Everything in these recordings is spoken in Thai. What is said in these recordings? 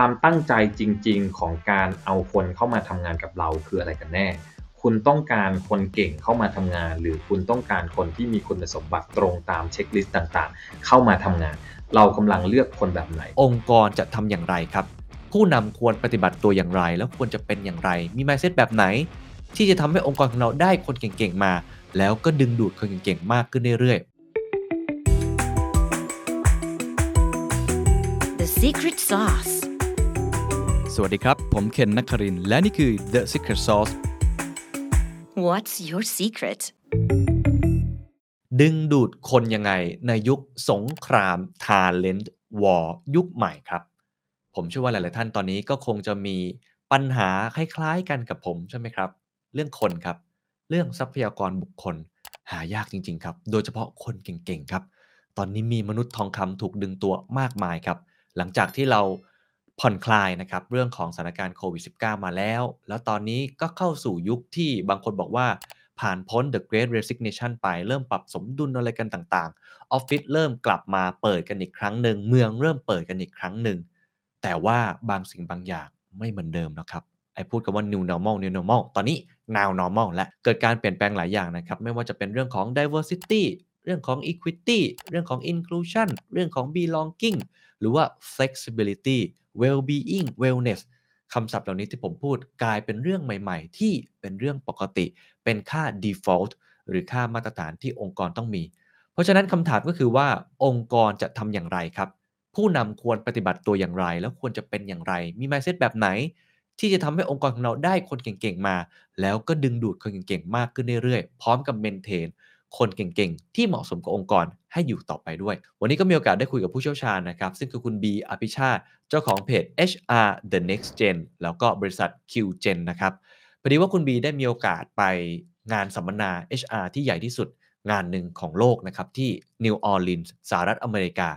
ความตั้งใจจริง ๆ ของการเอาคนเข้ามาทำงานกับเราคืออะไรกันแน่ คุณต้องการคนเก่งเข้ามาทำงาน หรือคุณต้องการคนที่มีคุณสมบัติตรงตามเช็คลิสต์ต่างๆ เข้ามาทำงาน เรากำลังเลือกคนแบบไหน องค์กรจะทำอย่างไรครับ ผู้นำควรปฏิบัติตัวอย่างไร แล้วควรจะเป็นอย่างไร มี mindset แบบไหน ที่จะทำให้องค์กรของเราได้คนเก่งๆมา แล้วก็ดึงดูดคนเก่งๆมากขึ้นเรื่อย The secret sauce. สวัสดีครับ ผมเคนนักครินทร์และนี่คือ The Secret Sauce What's your secret? ๆดึงดูดคนยังไงในยุคสงคราม Talent War ยุคใหม่ครับ ผมเชื่อว่าหลาย ๆ ท่านตอนนี้ก็คงจะมีปัญหาคล้าย ๆ กันกับผมใช่ไหมครับ เรื่องคนครับ เรื่องทรัพยากรบุคคล หายากจริง ๆ ครับ โดยเฉพาะคนเก่ง ๆ ครับ ตอนนี้มีมนุษย์ทองคำถูกดึงตัวมากมายครับ หลังจากที่เรา ผ่อนคลายนะครับเรื่องของสถานการณ์โควิด -19 มาแล้ว แล้วตอนนี้ก็เข้าสู่ยุคที่บางคนบอกว่าผ่านพ้น the great resignation ไปเริ่มปรับสมดุลอะไรกันต่างๆ ออฟฟิศเริ่มกลับมาเปิดกันอีกครั้งหนึ่ง เมืองเริ่มเปิดกันอีกครั้งหนึ่ง แต่ว่าบางสิ่งบางอย่างไม่เหมือนเดิมนะครับไอ้พูดกันว่า new normal new normal ตอนนี้ now normal และเกิดการเปลี่ยนแปลงหลายอย่างนะครับ ไม่ว่าจะเป็นเรื่องของ diversity เรื่องของ equity เรื่องของ inclusion เรื่องของ belonging หรือว่า flexibility well-being wellness คำศัพท์เหล่านี้ที่ผมพูดกลายเป็นเรื่องใหม่ๆ ที่เป็นเรื่องปกติ เป็นค่า default หรือค่ามาตรฐานที่องค์กรต้องมี เพราะฉะนั้นคำถามก็คือว่าองค์กรจะทำอย่างไรครับ ผู้นำควรปฏิบัติตัวอย่างไร แล้วควรจะเป็นอย่างไร มี mindset แบบไหน ที่จะทำให้องค์กรของเราได้คนเก่งๆมา แล้วก็ดึงดูดคนเก่งๆมากขึ้นเรื่อยๆ พร้อมกับ maintain คนเก่งๆ ที่เหมาะสมกับองค์กรให้อยู่ต่อไปด้วย วันนี้ก็มีโอกาสได้คุยกับผู้เชี่ยวชาญนะครับ ซึ่งคือคุณบีอภิชาติเจ้าของเพจ HR The Next Gen แล้วก็บริษัท QGen นะครับพอดีว่าคุณบีได้มีโอกาสไปงานสัมมนา HR ที่ใหญ่ที่สุดงานหนึ่งของโลกนะครับ ที่นิวออร์ลีนส์สหรัฐอเมริกา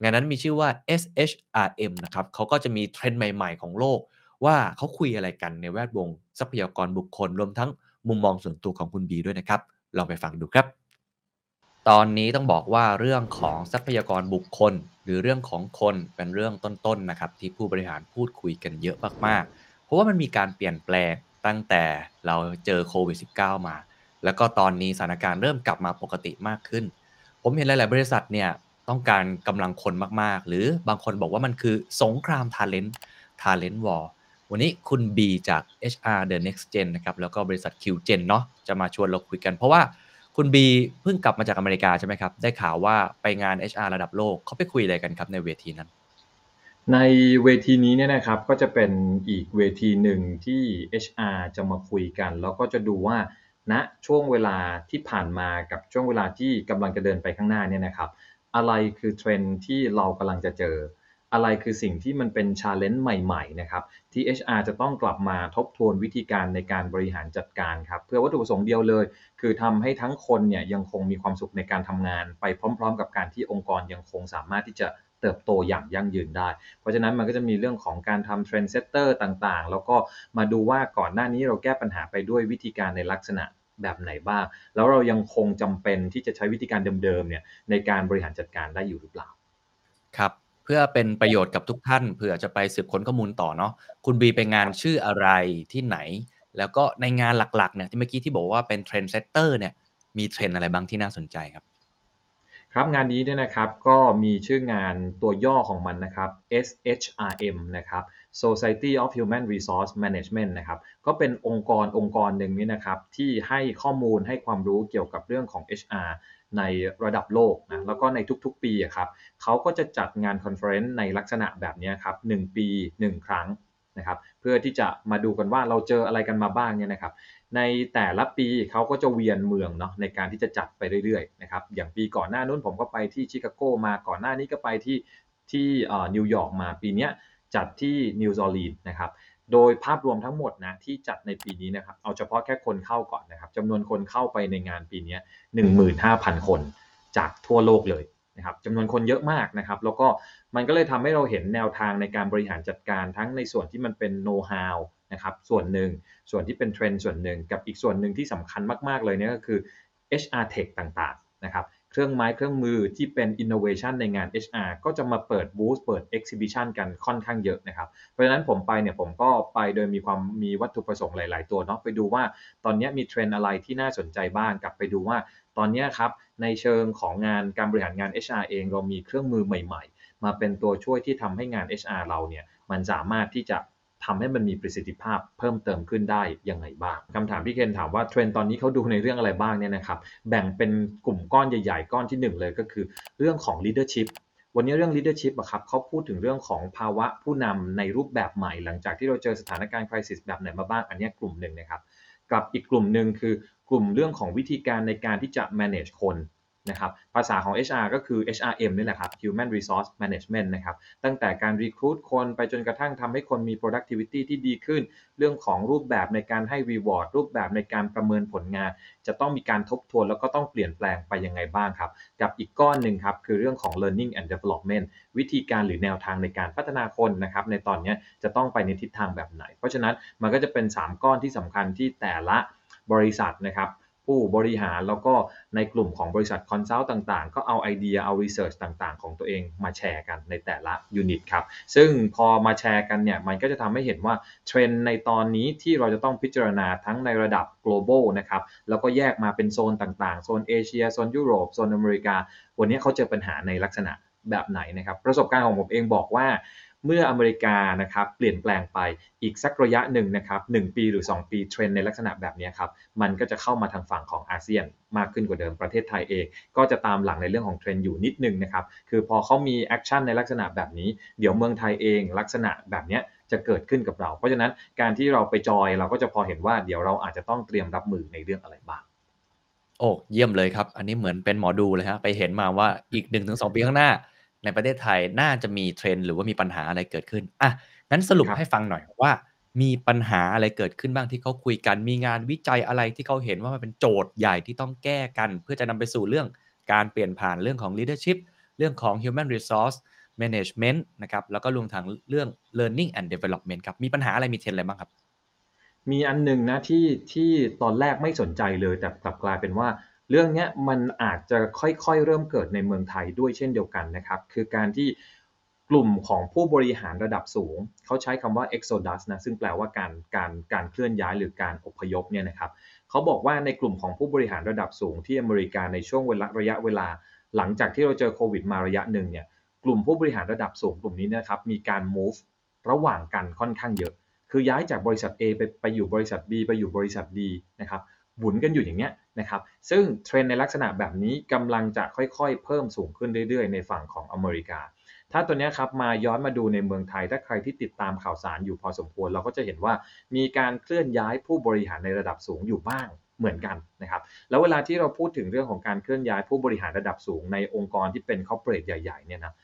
งานนั้นมีชื่อว่า SHRM นะครับเขาก็จะมีเทรนด์ใหม่ ๆ ของโลก ว่าเขาคุยอะไรกันในแวดวงทรัพยากรบุคคล รวมทั้งมุมมองส่วนตัวของคุณบีด้วยนะครับ ลองไปฟังดูครับ ตอนนี้ต้องบอกว่าเรื่องของทรัพยากรบุคคล หรือเรื่องของคนเป็นเรื่องต้นๆนะครับ ที่ผู้บริหารพูดคุยกันเยอะมากๆ เพราะว่ามันมีการเปลี่ยนแปลงตั้งแต่เราเจอโควิด -19 มา แล้วก็ตอนนี้สถานการณ์เริ่มกลับมาปกติมากขึ้น ผมเห็นหลาย ๆ บริษัทเนี่ยต้องการกำลังคนมากๆ หรือบางคนบอกว่ามันคือสงคราม Talent Talent War วั วันนี้คุณ B จาก HR The Next Gen นะครับแล้วก็บริษัท QGen เนาะจะมาชวนเราคุยกัน เพราะว่าคุณ B เพิ่งกลับมาจากอเมริกาใช่ไหมครับ ได้ข่าวว่าไปงาน HR ระดับโลกเขาไปคุยอะไรกันครับในเวทีนั้น ในเวทีนี้เนี่ยนะครับก็จะเป็นอีกเวทีหนึ่งที่ HR จะมาคุยกัน แล้วก็จะดูว่าณนะช่วงเวลาที่ผ่านมากับช่วงเวลาที่กำลังจะเดินไปข้างหน้าเนี่ยนะครับ อะไรคือเทรนด์ที่เรากำลังจะเจอ อะไรคือสิ่งที่มันเป็น challenge ใหม่ๆนะครับที่ HR จะต้องกลับมาทบทวนวิธีการในการบริหารจัดการครับเพื่อวัตถุประสงค์เดียวเลย คือทำให้ทั้งคนเนี่ยยังคงมีความสุขในการทำงาน ไปพร้อม ๆ กับการที่องค์กรยังคงสามารถที่จะเติบโตอย่างยั่งยืนได้ เพราะฉะนั้นมันก็จะมีเรื่องของการทำ trend setter ต่างๆ แล้วก็มาดูว่าก่อนหน้านี้เราแก้ปัญหาไปด้วยวิธีการในลักษณะแบบไหนบ้าง แล้วเรายังคงจำเป็นที่จะใช้วิธีการเดิมๆเนี่ยในการบริหารจัดการได้อยู่หรือเปล่า ครับ เพื่อเป็นประโยชน์กับทุกท่านเผื่อจะไปสืบค้นข้อมูลต่อเนาะคุณบีไปงานชื่ออะไรที่ไหน แล้วก็ในงานหลักๆเนี่ยที่เมื่อกี้ที่บอกว่าเป็น trend setter เนี่ยมีเทรนด์อะไรบ้างที่น่าสนใจครับ ครับงานนี้เนี่ยนะครับก็มีชื่องานตัวย่อของมันนะครับ SHRM นะครับ Society of Human Resource Management นะครับก็เป็นองค์กรองค์กรหนึ่งนี่นะครับที่ให้ข้อมูลให้ความรู้เกี่ยวกับเรื่องของ HR ในระดับโลกนะแล้วก็ในทุกๆปีอะครับเขาก็จะจัดงาน conference ในลักษณะแบบนี้ครับ1ปี 1 ครั้งนะครับเพื่อที่จะมาดูกันว่าเราเจออะไรกันมาบ้างเนี่ยนะครับในแต่ละปีเขาก็จะเวียนเมืองเนาะในการที่จะจัดไปเรื่อยๆนะครับอย่างปีก่อนหน้านู้นผมก็ไปที่ชิคาโกมาก่อนหน้านี้ก็ไปที่ที่นิวยอร์กมาปีนี้จัดที่นิวออร์ลีนส์นะครับ โดยภาพรวมทั้งหมดนะที่จัดในปีนี้นะครับ เอาเฉพาะแค่คนเข้าก่อนนะครับจำนวนคนเข้าไปในงานปีนี้15,000 คนจากทั่วโลกเลยนะครับจำนวนคนเยอะมากนะครับ แล้วก็มันก็เลยทำให้เราเห็นแนวทางในการบริหารจัดการทั้งในส่วนที่มันเป็นโน้ตฮาวนะครับส่วนหนึ่งส่วนที่เป็นเทรนด์ส่วนหนึ่งกับอีกส่วนหนึ่งที่สำคัญมาก ๆ เลยเนี่ยก็คือ HR Tech ต่างๆนะครับ รื่องไม้เครื่องมือที่เป็น innovation ในงาน HR ก็จะมาเปิดบูธเปิด exhibition กันค่อนข้างเยอะนะครับ เพราะฉะนั้นผมไปเนี่ยผมก็ไปโดยมีความมีวัตถุประสงค์หลาย ๆ ตัวเนาะไปดูว่าตอนนี้มีเทรนด์อะไรที่น่าสนใจบ้างกลับไปดูว่าตอนนี้ครับในเชิงของงานการบริหารงาน HR เองเรามีเครื่องมือใหม่ ๆ มาเป็นตัวช่วยที่ทำให้งาน HR เราเนี่ยมันสามารถที่จะ ทำให้มันมีประสิทธิภาพเพิ่มเติมขึ้นได้ยังไงบ้างคำถามพี่เคนถามว่าเทรนตอนนี้เขาดูในเรื่องอะไรบ้างเนี่ยนะครับแบ่งเป็นกลุ่มก้อนใหญ่ๆ ก้อนที่ 1 เลยก็คือ เรื่องของ leadership วันนี้เรื่อง leadership อะครับเขาพูดถึงเรื่องของภาวะผู้นำในรูปแบบใหม่ หลังจากที่เราเจอสถานการณ์ crisis แบบไหนมาบ้างอันนี้กลุ่มหนึ่งนะครับกับอีกกลุ่มหนึ่งคือกลุ่มเรื่องของวิธีการในการที่จะ manage คน นะครับภาษาของ HR ก็คือ HRM นี่แหละครับ Human Resource Management นะครับตั้งแต่การ recruit คนไปจนกระทั่งทำให้คนมี productivity ที่ดีขึ้น เรื่องของรูปแบบในการให้ reward รูปแบบในการประเมินผลงาน จะต้องมีการทบทวนแล้วก็ต้องเปลี่ยนแปลงไปยังไงบ้างครับ กับอีกก้อนหนึ่งครับ คือเรื่องของ learning and development วิธีการหรือแนวทางในการพัฒนาคนนะครับในตอนนี้จะต้องไปในทิศทางแบบไหน เพราะฉะนั้นมันก็จะเป็น 3 ก้อนที่สำคัญที่แต่ละบริษัทนะครับ ผู้บริหารแล้วก็ในกลุ่มของบริษัท consult ต่างๆ ก็เอาไอเดียเอา research ต่างๆ ของตัวเองมาแชร์กันในแต่ละ unit ครับ ซึ่งพอมาแชร์กันเนี่ยมันก็จะทำให้เห็นว่าเทรนด์ในตอนนี้ที่เราจะต้องพิจารณาทั้งในระดับ global นะครับ แล้วก็แยกมาเป็นโซนต่างๆ โซนเอเชีย โซนยุโรป โซนอเมริกา วันนี้เขาเจอปัญหาในลักษณะแบบไหนนะครับ ประสบการณ์ของผมเองบอกว่า เมื่ออเมริกานะครับเปลี่ยนแปลงไปอีกสักระยะหนึ่งนะครับ1 ปีหรือ 2 ปีเทรนด์ในลักษณะแบบนี้ครับมันก็จะเข้ามาทางฝั่งของอาเซียนมากขึ้นกว่าเดิมประเทศไทยเอง ก็จะตามหลังในเรื่องของเทรนด์อยู่นิดนึงนะครับคือพอเขามี action ในลักษณะแบบนี้ เดี๋ยวเมืองไทยเองลักษณะแบบนี้จะเกิดขึ้นกับเรา เพราะฉะนั้นการที่เราไปจอยเราก็จะพอเห็นว่าเดี๋ยวเราอาจจะต้องเตรียมรับมือในเรื่องอะไรบ้างโอ้เยี่ยมเลยครับ อันนี้เหมือนเป็นหมอดูเลยฮะไปเห็นมาว่าอีก1นถึงสปีข้างหน้า ในประเทศไทยน่าจะมีเทรนด์หรือว่ามีปัญหาอะไรเกิดขึ้นอะงั้นสรุปครับให้ฟังหน่อยว่า มีปัญหาอะไรเกิดขึ้นบ้างที่เขาคุยกัน มีงานวิจัยอะไรที่เขาเห็นว่ามันเป็นโจทย์ใหญ่ที่ต้องแก้กัน เพื่อจะนำไปสู่เรื่องการเปลี่ยนผ่านเรื่องของ leadership เรื่องของ human resource management นะครับแล้วก็รวมทั้งเรื่อง learning and development ครับมีปัญหาอะไรมีเทรนด์อะไรบ้างครับ มีอันหนึ่งนะที่ที่ตอนแรกไม่สนใจเลยแต่กลับกลายเป็นว่า เรื่องนี้มันอาจจะค่อยๆ เริ่มเกิดในเมืองไทยด้วยเช่นเดียวกันนะครับ คือการที่กลุ่มของผู้บริหารระดับสูง เขาใช้คำว่า exodus นะซึ่งแปลว่าการการการเคลื่อนย้ายหรือการอพยพเนี่ยนะครับเขาบอกว่าในกลุ่มของผู้บริหารระดับสูงที่อเมริกาในช่วงเวลาระยะเวลา หลังจากที่เราเจอโควิดมาระยะหนึ่งเนี่ยกลุ่มผู้บริหารระดับสูงกลุ่มนี้นะครับมีการ move ระหว่างกันค่อนข้างเยอะ คือย้ายจากบริษัท A ไปไปอยู่บริษัท B ไปอยู่บริษัท D นะครับหมุนกันอยู่อย่างเงี้ย นะครับซึ่งเทรนในลักษณะแบบนี้กำลังจะค่อยๆ เพิ่มสูงขึ้นเรื่อยๆ ในฝั่งของอเมริกา ถ้าตัวนี้ครับมาย้อนมาดูในเมืองไทย ถ้าใครที่ติดตามข่าวสารอยู่พอสมควร เราก็จะเห็นว่ามีการเคลื่อนย้ายผู้บริหารในระดับสูงอยู่บ้างเหมือนกันนะครับ แล้วเวลาที่เราพูดถึงเรื่องของการเคลื่อนย้ายผู้บริหารระดับสูงในองค์กรที่เป็นคอร์เปอเรทใหญ่ๆเนี่ยนะ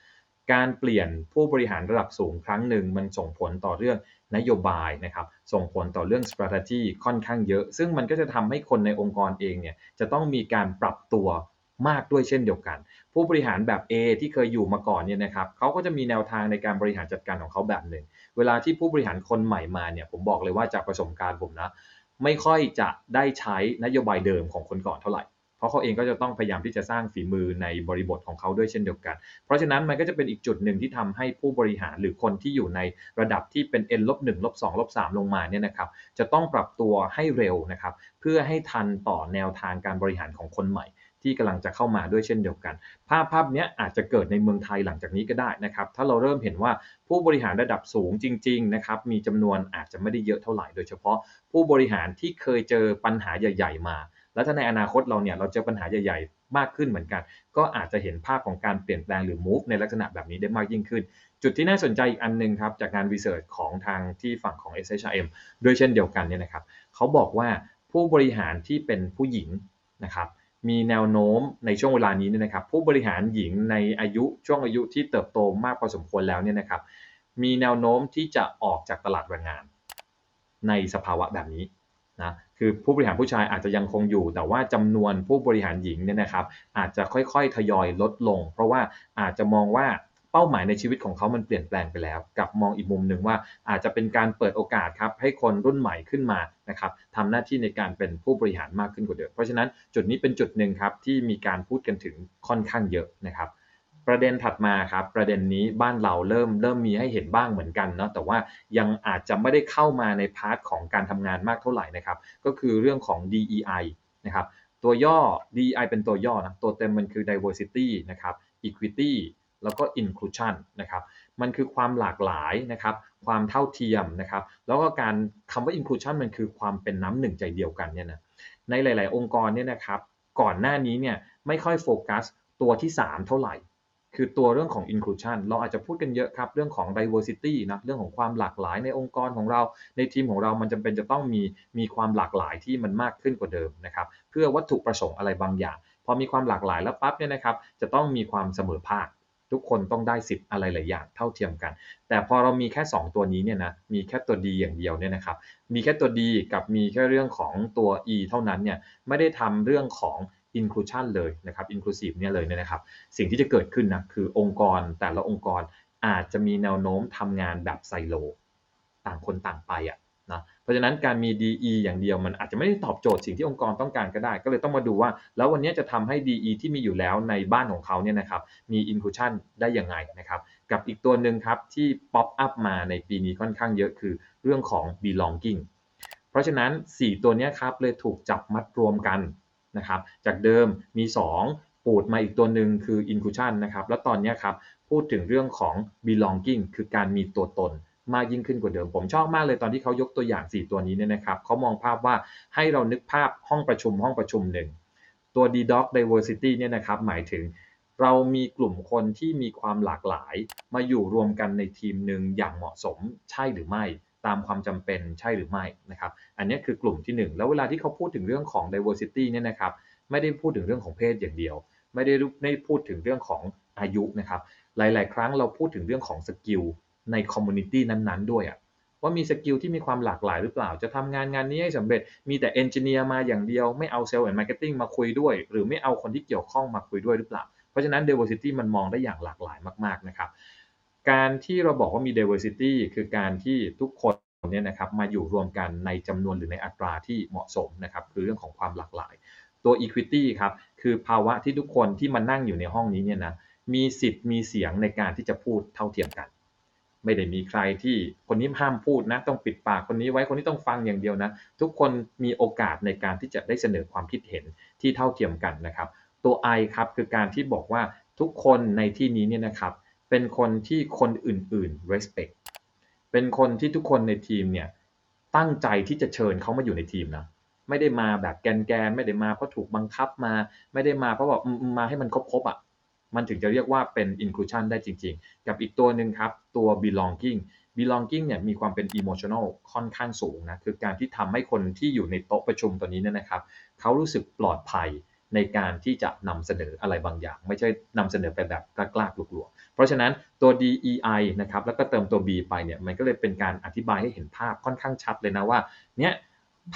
การเปลี่ยนผู้บริหารระดับสูงครั้งหนึ่งมันส่งผลต่อเรื่องนโยบายนะครับส่งผลต่อเรื่อง strategy ค่อนข้างเยอะ ซึ่งมันก็จะทำให้คนในองค์กรเองเนี่ยจะต้องมีการปรับตัวมากด้วยเช่นเดียวกัน ผู้บริหารแบบ A ที่เคยอยู่มาก่อนเนี่ยนะครับเขาก็จะมีแนวทางในการบริหารจัดการของเขาแบบหนึ่ง เวลาที่ผู้บริหารคนใหม่มาเนี่ยผมบอกเลยว่าจากประสบการณ์ผมนะไม่ค่อยจะได้ใช้นโยบายเดิมของคนก่อนเท่าไหร่เราะเขาเองก็จะต้องพยายามที่จะสร้างฝีมือในบริบทของเขาด้วยเช่นเดียวกัน เพราะฉะนั้นมันก็จะเป็นอีกจุดหนึ่งที่ทำให้ผู้บริหารหรือคนที่อยู่ในระดับที่เป็น n ลบ1ลบ2ลบ3ลงมาเนี่ยนะครับจะต้องปรับตัวให้เร็วนะครับเพื่อให้ทันต่อแนวทางการบริหารของคนใหม่ที่กำลังจะเข้ามาด้วยเช่นเดียวกัน ภาพภาพนี้อาจจะเกิดในเมืองไทยหลังจากนี้ก็ได้นะครับ ถ้าเราเริ่มเห็นว่าผู้บริหารระดับสูงจริงๆนะครับ มีจำนวนอาจจะไม่ได้เยอะเท่าไหร่ โดยเฉพาะผู้บริหารที่เคยเจอปัญหาใหญ่ ๆ มา แล้วถ้าในอนาคตเราเนี่ยเราเจอปัญหาใหญ่ๆ มากขึ้นเหมือนกัน ก็อาจจะเห็นภาพของการเปลี่ยนแปลงหรือ move ในลักษณะแบบนี้ได้มากยิ่งขึ้น จุดที่น่าสนใจอีกอันหนึงครับจากงานวิจัยของทางที่ฝั่งของ SHRM ด้วยเช่นเดียวกันเนี่ยนะครับเขาบอกว่าผู้บริหารที่เป็นผู้หญิงนะครับมีแนวโน้มในช่วงเวลานี้เนี่ยนะครับ ผู้บริหารหญิงในอายุช่วงอายุที่เติบโตมากพอสมควรแล้วเนี่ยนะครับ มีแนวโน้มที่จะออกจากตลาดแรงงาน ในสภาวะแบบนี้ นะคือผู้บริหารผู้ชายอาจจะยังคงอยู่ แต่ว่าจำนวนผู้บริหารหญิงเนี่ยนะครับ อาจจะค่อยๆทยอยลดลง เพราะว่าอาจจะมองว่าเป้าหมายในชีวิตของเขามันเปลี่ยนแปลงไปแล้ว กับมองอีกมุมหนึ่งว่าอาจจะเป็นการเปิดโอกาสครับให้คนรุ่นใหม่ขึ้นมานะครับทำหน้าที่ในการเป็นผู้บริหารมากขึ้นกว่าเดิมเพราะฉะนั้นจุดนี้เป็นจุดหนึ่งครับที่มีการพูดกันถึงค่อนข้างเยอะนะครับ ประเด็นถัดมาครับประเด็นนี้บ้านเราเริ่มเริ่มมีให้เห็นบ้างเหมือนกันเนาะแต่ว่ายังอาจจะไม่ได้เข้ามาในพาร์ทของการทำงานมากเท่าไหร่นะครับ ก็คือเรื่องของ DEI นะครับตัวย่อ DEI เป็นตัวย่อนะตัวเต็มมันคือ diversity นะครับ equity แล้วก็ inclusion นะครับ มันคือความหลากหลายนะครับ ความเท่าเทียมนะครับ แล้วก็การคำว่า inclusion มันคือความเป็นน้ำหนึ่งใจเดียวกันเนี่ยนะ ในหลาย ๆ องค์กรเนี่ยนะครับ ก่อนหน้านี้เนี่ยไม่ค่อยโฟกัสตัวที่ 3 เท่าไหร่ คือตัวเรื่องของ inclusion เราอาจจะพูดกันเยอะครับ เรื่องของ diversity นะเรื่องของความหลากหลายในองค์กรของเรา ในทีมของเรามันจำเป็นจะต้องมีมีความหลากหลายที่มันมากขึ้นกว่าเดิมนะครับเพื่อวัตถุประสงค์อะไรบางอย่างพอมีความหลากหลายแล้วปั๊บเนี่ยนะครับจะต้องมีความเสมอภาค ทุกคนต้องได้สิทธิ์อะไรหลายอย่างเท่าเทียมกัน แต่พอเรามีแค่ 2 ตัวนี้เนี่ยนะมีแค่ตัวดีอย่างเดียวเนี่ยนะครับมีแค่ตัวดีกับมีแค่เรื่องของตัว e เท่านั้นเนี่ยไม่ได้ทำเรื่องของ inclusion เลยนะครับ inclusive เนี่ยเลยเนี่ยนะครับ สิ่งที่จะเกิดขึ้นนะคือองค์กรแต่ละองค์กรอาจจะมีแนวโน้มทำงานแบบไซโล ต่างคนต่างไปอะนะเพราะฉะนั้นการมี DE อย่างเดียวมันอาจจะไม่ได้ตอบโจทย์สิ่งที่องค์กรต้องการก็ได้ ก็เลยต้องมาดูว่า แล้ววันนี้จะทำให้ DE ที่มีอยู่แล้วในบ้านของเขาเนี่ยนะครับมี inclusion ได้ยังไงนะครับกับอีกตัวหนึ่งครับที่ pop up มาในปีนี้ค่อนข้างเยอะคือเรื่องของ belonging เพราะฉะนั้น 4 ตัวนี้ครับเลยถูกจับมัดรวมกัน นะครับ จากเดิมมี 2 ปูดมาอีกตัวหนึ่งคือ inclusion นะครับ แล้วตอนนี้ครับพูดถึงเรื่องของ belonging คือการมีตัวตนมากยิ่งขึ้นกว่าเดิม ผมชอบมากเลยตอนที่เขายกตัวอย่าง 4 ตัวนี้เนี่ยนะครับเขามองภาพว่าให้เรานึกภาพห้องประชุมห้องประชุมหนึ่งตัว DDoc diversity เนี่ยนะครับหมายถึงเรามีกลุ่มคนที่มีความหลากหลาย มาอยู่รวมกันในทีมหนึ่งอย่างเหมาะสมใช่หรือไม่ ตามความจำเป็นใช่หรือไม่นะครับ อันนี้คือกลุ่มที่ 1 แล้วเวลาที่เขาพูดถึงเรื่องของ diversity เนี่ยนะครับ ไม่ได้พูดถึงเรื่องของเพศอย่างเดียว ไม่ได้ไม่พูดถึงเรื่องของอายุนะครับ หลาย ๆ ครั้งเราพูดถึงเรื่องของ skill ใน community นั้น ๆ ด้วยอะว่ามี skill ที่มีความหลากหลายหรือเปล่า จะทำงานงานนี้ให้สำเร็จ มีแต่ engineer มาอย่างเดียว ไม่เอา sales and marketing มาคุยด้วย หรือไม่เอาคนที่เกี่ยวข้องมาคุยด้วยหรือเปล่า เพราะฉะนั้น diversity มันมองได้อย่างหลากหลายมาก ๆ นะครับ การที่เราบอกว่ามี diversity คือการที่ทุกคนเนี่ยนะครับมาอยู่รวมกันในจำนวนหรือในอัตราที่เหมาะสมนะครับคือเรื่องของความหลากหลาย ตัว equity ครับคือภาวะที่ทุกคนที่มานั่งอยู่ในห้องนี้เนี่ยนะมีสิทธิ์มีเสียงในการที่จะพูดเท่าเทียมกัน ไม่ได้มีใครที่คนนี้ห้ามพูดนะต้องปิดปากคนนี้ไว้คนนี้ต้องฟังอย่างเดียวนะ ทุกคนมีโอกาสในการที่จะได้เสนอความคิดเห็นที่เท่าเทียมกันนะครับ ตัว I ครับคือการที่บอกว่าทุกคนในที่นี้เนี่ยนะครับ เป็นคนที่คนอื่นๆ respect เป็นคนที่ทุกคนในทีมเนี่ยตั้งใจที่จะเชิญเขามาอยู่ในทีมนะไม่ได้มาแบบแกนๆไม่ได้มาเพราะถูกบังคับมา ไม่ได้มาเพราะบอืมมาให้มันครบๆอะมันถึงจะเรียกว่าเป็น inclusion ได้จริง ๆ กับอีกตัวหนึ่งครับ ตัว belonging belonging เนี่ยมีความเป็น emotional ค่อนข้างสูงนะ คือการที่ทำให้คนที่อยู่ในโต๊ะประชุมตัวนี้เนี่ยนะครับ เขารู้สึกปลอดภัย ในการที่จะนำเสนออะไรบางอย่าง ไม่ใช่นำเสนอไปแบบกล้าๆกลัวๆเพราะฉะนั้นตัว DEI นะครับแล้วก็เติมตัว B ไปเนี่ยมันก็เลยเป็นการอธิบายให้เห็นภาพค่อนข้างชัดเลยนะว่าเนี่ย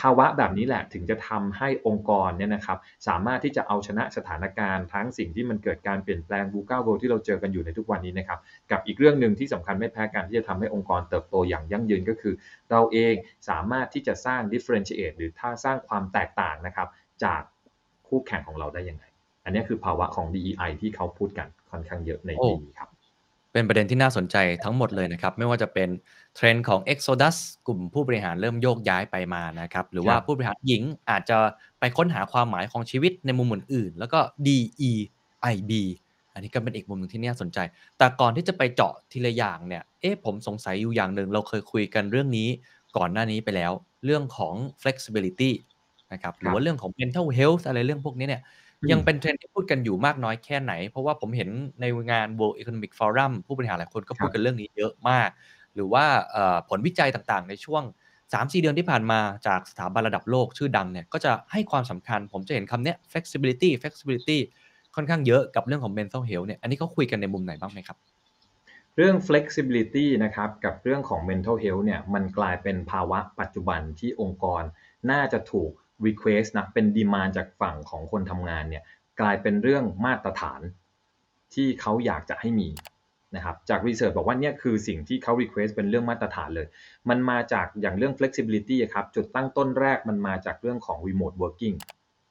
ภาวะแบบนี้แหละถึงจะทำให้องค์กรเนี่ยนะครับสามารถที่จะเอาชนะสถานการณ์ทั้งสิ่งที่มันเกิดการเปลี่ยนแปลงบูก้าเวลที่เราเจอกันอยู่ในทุกวันนี้นะครับกับอีกเรื่องหนึ่งที่สำคัญไม่แพ้กันที่จะทำให้องค์กรเติบโตอย่างยั่งยืนก็คือ เราเองสามารถที่จะสร้าง differentiate หรือถ้าสร้างความแตกต่างนะครับจาก คู่แข่งของเราได้ยังไง อันนี้คือภาวะของ DEI ที่เขาพูดกันค่อนข้างเยอะในปีนี้ครับ เป็นประเด็นที่น่าสนใจทั้งหมดเลยนะครับ ไม่ว่าจะเป็นเทรนด์ของ Exodus กลุ่มผู้บริหารเริ่มโยกย้ายไปมานะครับ หรือว่าครับผู้บริหารหญิงอาจจะไปค้นหาความหมายของชีวิตในมุมอื่นๆ แล้วก็ DEIB อันนี้ก็เป็นอีกมุมหนึ่งที่น่าสนใจ แต่ก่อนที่จะไปเจาะทีละอย่างเนี่ย เอ๊ะผมสงสัยอยู่อย่างหนึ่ง เราเคยคุยกันเรื่องนี้ก่อนหน้านี้ไปแล้ว เรื่องของ flexibility นะครับหรือว่าเรื่องของ mental health อะไรเรื่องพวกนี้เนี่ยยังเป็นเทรนด์ที่พูดกันอยู่มากน้อยแค่ไหน เพราะว่าผมเห็นในงาน World Economic Forum ผู้บริหารหลายคนก็พูดกันเรื่องนี้เยอะมาก หรือว่าเอ่อผลวิจัยต่างๆ ในช่วง 3-4 เดือนที่ผ่านมาจากสถาบันระดับโลกชื่อดังเนี่ยก็จะให้ความสำคัญ ผมจะเห็นคำเนี้ย flexibility flexibility ค่อนข้างเยอะกับเรื่องของ mental health เนี่ยอันนี้เขาคุยกันในมุมไหนบ้างไหมครับ เรื่อง flexibility นะครับกับเรื่องของ mental health เนี่ยมันกลายเป็นภาวะปัจจุบันที่องค์กรน่าจะถูก request นะเป็น demand จากฝั่งของคนทำงานเนี่ยกลายเป็นเรื่องมาตรฐานที่เขาอยากจะให้มีนะครับจากรีเสิร์ชบอกว่าเนี่ยคือสิ่งที่เขา request เป็นเรื่องมาตรฐานเลย มันมาจากอย่างเรื่อง flexibility ครับจุดตั้งต้นแรกมันมาจากเรื่องของ remote working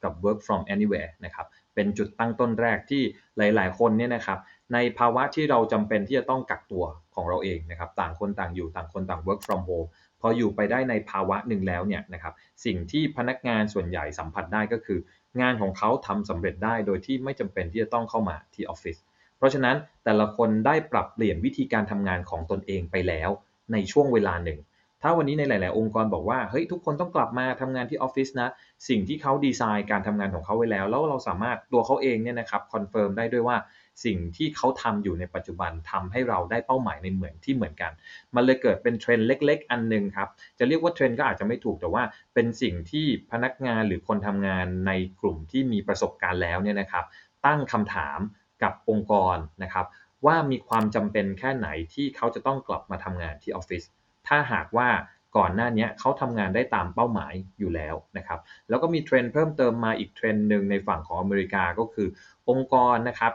กับ work from anywhere นะครับเป็นจุดตั้งต้นแรกที่หลาย ๆ คนเนี่ยนะครับในภาวะที่เราจำเป็นที่จะต้องกักตัวของเราเองนะครับต่างคนต่างอยู่ต่างคนต่าง work from home พออยู่ไปได้ในภาวะหนึ่งแล้วเนี่ยนะครับสิ่งที่พนักงานส่วนใหญ่สัมผัสได้ก็คือ งานของเขาทำสำเร็จได้โดยที่ไม่จำเป็นที่จะต้องเข้ามาที่ออฟฟิศเพราะฉะนั้นแต่ละคนได้ปรับเปลี่ยนวิธีการทำงานของตนเองไปแล้วในช่วงเวลาหนึ่ง ถ้าวันนี้ในหลาย ๆ องค์กรบอกว่าเฮ้ยทุกคนต้องกลับมาทำงานที่ออฟฟิศนะสิ่งที่เขาดีไซน์การทำงานของเขาไว้แล้ว แล้วเราสามารถตัวเขาเองเนี่ยนะครับ confirm ได้ด้วยว่า สิ่งที่เขาทำอยู่ในปัจจุบันทำให้เราได้เป้าหมายในเหมือนที่เหมือนกัน มันเลยเกิดเป็นเทรนด์เล็ก ๆ อันหนึ่งครับ จะเรียกว่าเทรนด์ก็อาจจะไม่ถูกแต่ว่าเป็นสิ่งที่พนักงานหรือคนทำงานในกลุ่มที่มีประสบการณ์แล้วเนี่ยนะครับ ตั้งคำถามกับองค์กรนะครับ ว่ามีความจำเป็นแค่ไหนที่เขาจะต้องกลับมาทำงานที่ออฟฟิศถ้าหากว่าก่อนหน้านี้เขาทำงานได้ตามเป้าหมายอยู่แล้วนะครับ แล้วก็มีเทรนด์เพิ่มเติมมาอีกเทรนด์หนึ่งในฝั่งของอเมริกาก็คือองค์กรนะครับ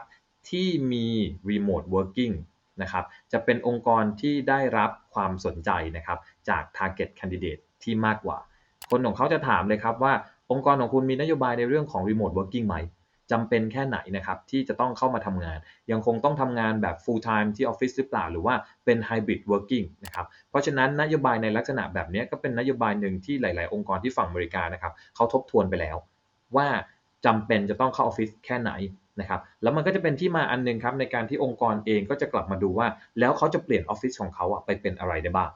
ที่มี remote working นะครับจะเป็นองค์กรที่ได้รับความสนใจนะครับจาก target candidate ที่มากกว่า คนของเขาจะถามเลยครับว่าองค์กรของคุณมีนโยบายในเรื่องของ remote working ไหมจำเป็นแค่ไหนนะครับที่จะต้องเข้ามาทำงาน ยังคงต้องทำงานแบบ full time ที่ออฟฟิศหรือเปล่า หรือว่าเป็น hybrid working นะครับเพราะฉะนั้นนโยบายในลักษณะแบบนี้ก็เป็นนโยบายหนึ่งที่หลาย ๆ องค์กรที่ฝั่งอเมริกานะครับเขาทบทวนไปแล้ว ว่าจำเป็นจะต้องเข้าออฟฟิศแค่ไหน นะครับแล้วมันก็จะเป็นที่มาอันหนึงครับในการที่องค์กรเองก็จะกลับมาดูว่า แล้วเขาจะเปลี่ยนออฟฟิศของเขาอะไปเป็นอะไรได้บ้าง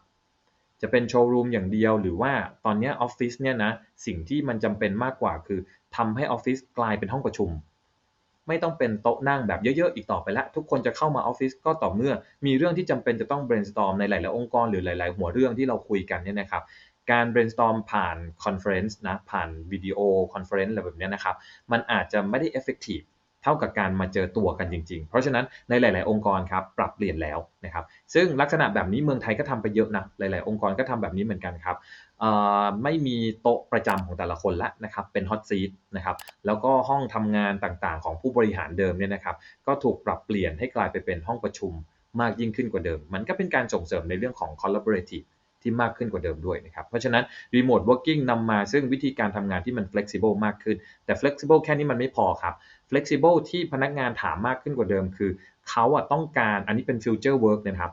จะเป็นโชว์รูมอย่างเดียวหรือว่าตอนนี้ออฟฟิศเนี่ยนะสิ่งที่มันจำเป็นมากกว่าคือทำให้ออฟฟิศกลายเป็นห้องประชุม ไม่ต้องเป็นโต๊ะนั่งแบบเยอะๆอีกต่อไปแล้วทุกคนจะเข้ามาออฟฟิศก็ต่อเมื่อ มีเรื่องที่จำเป็นจะต้อง brainstorm ในหลายๆองค์กรหรือหลาย ๆ หัวเรื่องที่เราคุยกันเนี่ยนะครับการ brainstorm ผ่าน conference นะผ่านวิดีโอ conference อะไรแบบนี้นะครับมันอาจจะไม่ได้ effective ท่ากับการมาเจอตัวกันจริง ๆ เพราะฉะนั้นในหลาย ๆ องค์กรครับปรับเปลี่ยนแล้วนะครับ ซึ่งลักษณะแบบนี้เมืองไทยก็ทำไปเยอะนะ หลาย ๆ องค์กรก็ทำแบบนี้เหมือนกันครับไม่มีโต๊ะประจำของแต่ละคนละนะครับ เป็น hot seat นะครับ แล้วก็ห้องทำงานต่างๆ ของผู้บริหารเดิมเนี่ยนะครับ ก็ถูกปรับเปลี่ยนให้กลายไปเป็นห้องประชุมมากยิ่งขึ้นกว่าเดิม มันก็เป็นการส่งเสริมในเรื่องของ collaborative ที่มากขึ้นกว่าเดิมด้วยนะครับ เพราะฉะนั้น remote working นำมาซึ่งวิธีการทำงานที่มัน flexible มากขึ้น แต่ flexible แค่นี้มันไม่พอครับ flexible ที่พนักงานถามมากขึ้นกว่าเดิม คือเขาอะต้องการอันนี้เป็น future work นะครับ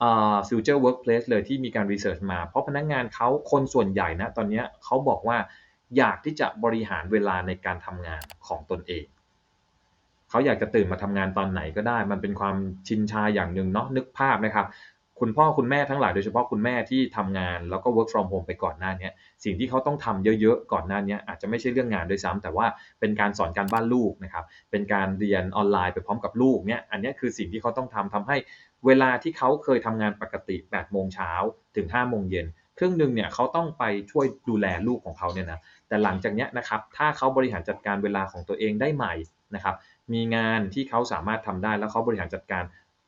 เอ่อ future workplace เลยที่มีการ research มา เพราะพนักงานเขาคนส่วนใหญ่นะตอนนี้เขาบอกว่าอยากที่จะบริหารเวลาในการทำงานของตนเอง เขาอยากจะตื่นมาทำงานตอนไหนก็ได้ มันเป็นความชินชาอย่างหนึ่งเนาะนึกภาพนะครับ คุณพ่อคุณแม่ทั้งหลายโดยเฉพาะคุณแม่ที่ทำงานแล้วก็ work from home ไปก่อนหน้านี้สิ่งที่เขาต้องทำเยอะๆก่อนหน้านี้อาจจะไม่ใช่เรื่องงานด้วยซ้ำแต่ว่าเป็นการสอนการบ้านลูกนะครับเป็นการเรียนออนไลน์ไปพร้อมกับลูกเนี่ยอันนี้คือสิ่งที่เขาต้องทำทำให้เวลาที่เขาเคยทำงานปกติ8โมงเช้าถึง5โมงเย็นครึ่งหนึ่งเนี่ยเขาต้องไปช่วยดูแลลูกของเขาเนี่ยนะแต่หลังจากนี้นะครับถ้าเขาบริหารจัดการเวลาของตัวเองได้ใหม่นะครับมีงานที่เขาสามารถทำได้แล้วเขาบริหารจัดการ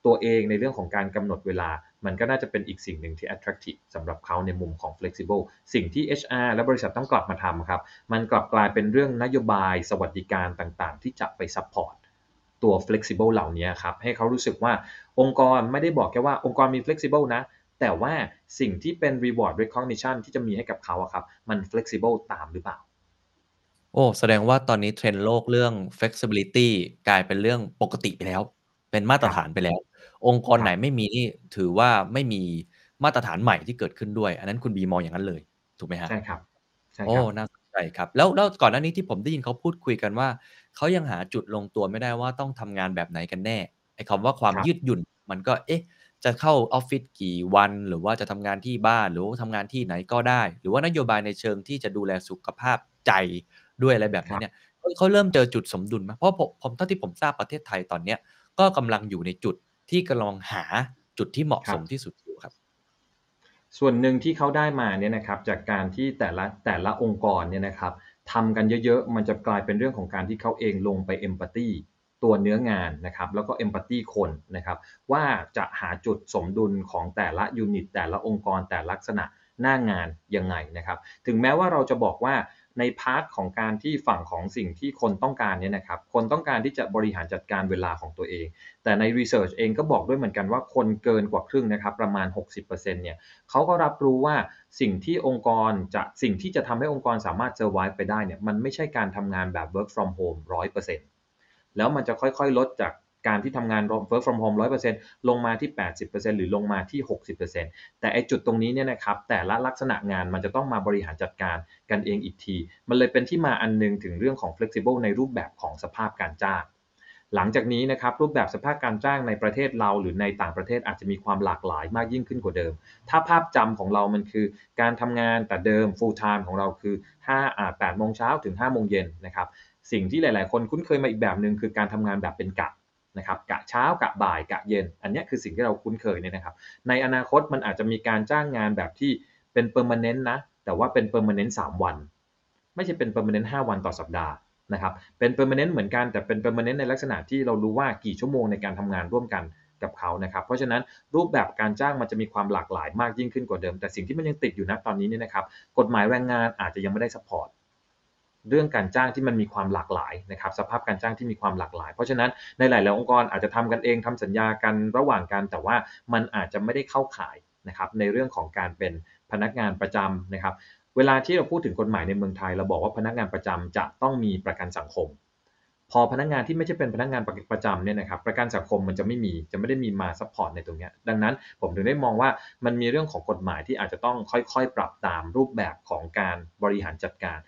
ตัวเองในเรื่องของการกำหนดเวลา มันก็น่าจะเป็นอีกสิ่งหนึ่งที่ attractive สำหรับเขาในมุมของ flexible สิ่งที่ HR และบริษัทต้องกลับมาทำครับ มันกลับกลายเป็นเรื่องนโยบายสวัสดิการต่างๆ ที่จะไป support ตัว flexible เหล่านี้ครับ ให้เขารู้สึกว่าองค์กรไม่ได้บอกแค่ว่าองค์กรมี flexible นะ แต่ว่าสิ่งที่เป็น reward recognition ที่จะมีให้กับเขาครับ มัน flexible ตามหรือเปล่า โอ้ แสดงว่าตอนนี้เทรนด์โลกเรื่อง flexibility กลายเป็นเรื่องปกติไปแล้ว เป็นมาตรฐานไปแล้ว องค์กรครับไหนไม่มีนี่ถือว่าไม่มีมาตรฐานใหม่ที่เกิดขึ้นด้วย อันนั้นคุณบีมองอย่างนั้นเลย ถูกไหมฮะใช่ครับใช่โอ้ครับน่าสนใจครับแล้วแล้วก่อนหน้านี้ที่ผมได้ยินเขาพูดคุยกันว่าเขายังหาจุดลงตัวไม่ได้ว่าต้องทำงานแบบไหนกันแน่ไอ้คำว่าความครับยืดหยุ่นมันก็เอ๊ะจะเข้าออฟฟิศกี่วัน หรือว่าจะทำงานที่บ้านหรือว่าทำงานที่ไหนก็ได้ หรือว่านโยบายในเชิงที่จะดูแลสุขภาพใจด้วยอะไรแบบนี้เนี่ยเขาเขาเริ่มเจอจุดสมดุลไหมเพราะผมผมเท่าที่ผมทราบประเทศไทยตอนเนี้ยก็กำลังอยู่ในจุด ที่กำลังหาจุดที่เหมาะสมที่สุดอยู่ครับ ส่วนหนึ่งที่เขาได้มาเนี่ยนะครับจากการที่แต่ละแต่ละองค์กรเนี่ยนะครับทำกันเยอะๆ มันจะกลายเป็นเรื่องของการที่เขาเองลงไป empathy ตัวเนื้องานนะครับแล้วก็ empathy คนนะครับว่าจะหาจุดสมดุลของแต่ละ unit แต่ละองค์กรแต่ละลักษณะหน้างานยังไงนะครับ ถึงแม้ว่าเราจะบอกว่า ใน part ของการที่ฝั่งของสิ่งที่คนต้องการเนี่ยนะครับ คนต้องการที่จะบริหารจัดการเวลาของตัวเอง แต่ใน research เองก็บอกด้วยเหมือนกันว่าคนเกินกว่าครึ่งนะครับ ประมาณ 60%เนี่ยเขาก็รับรู้ว่าสิ่งที่องค์กรจะสิ่งที่จะทำให้องค์กรสามารถ survive ไปได้เนี่ยมันไม่ใช่การทำงานแบบ work from home 100%แล้วมันจะค่อยๆ ลดจาก การที่ทำงาน work from home 100%ลงมาที่ 80%หรือลงมาที่ 60%แต่ไอจุดตรงนี้เนี่ยนะครับ แต่ละลักษณะงานมันจะต้องมาบริหารจัดการกันเองอีกที มันเลยเป็นที่มาอันนึงถึงเรื่องของ flexible ในรูปแบบของสภาพการจ้างหลังจากนี้นะครับรูปแบบสภาพการจ้างในประเทศเราหรือในต่างประเทศอาจจะมีความหลากหลายมากยิ่งขึ้นกว่าเดิม ถ้าภาพจำของเรามันคือ การทำงานแต่เดิม full time ของเราคือ5อ่า8โมงเช้าถึง5โมงเย็นนะครับสิ่งที่หลาย ๆ คนคุ้นเคยมาอีกแบบหนึ่งคือการทำงานแบบเป็นกะ นะครับกะเช้ากะบ่ายกะเย็น อันนี้คือสิ่งที่เราคุ้นเคยเนี่ยนะครับ ในอนาคตมันอาจจะมีการจ้างงานแบบที่เป็น permanent นะ แต่ว่าเป็น permanent 3 วัน ไม่ใช่เป็น permanent 5 วันต่อสัปดาห์นะครับ เป็น permanent เหมือนกันแต่เป็น permanent ในลักษณะที่เรารู้ว่ากี่ชั่วโมงในการทำงานร่วมกันกับเขานะครับ เพราะฉะนั้นรูปแบบการจ้างมันจะมีความหลากหลายมากยิ่งขึ้นกว่าเดิม แต่สิ่งที่มันยังติดอยู่นะตอนนี้เนี่ยนะครับ กฎหมายแรงงานอาจจะยังไม่ได้ support เรื่องการจ้างที่มันมีความหลากหลายนะครับสภาพการจ้างที่มีความหลากหลาย เพราะฉะนั้นในหลาย ๆ องค์กรอาจจะทำกันเองทำสัญญากันระหว่างกัน แต่ว่ามันอาจจะไม่ได้เข้าข่ายนะครับในเรื่องของการเป็นพนักงานประจำนะครับเวลาที่เราพูดถึงกฎหมายในเมืองไทย เราบอกว่าพนักงานประจำจะต้องมีประกันสังคม พอพนักงานที่ไม่ใช่เป็นพนักงานประจำเนี่ยนะครับประกันสังคมมันจะไม่มีจะไม่ได้มีมา support ในตรงนี้ดังนั้นผมถึงได้มองว่ามันมีเรื่องของกฎหมายที่อาจจะต้องค่อยๆ ปรับตามรูปแบบของการบริหารจัดการ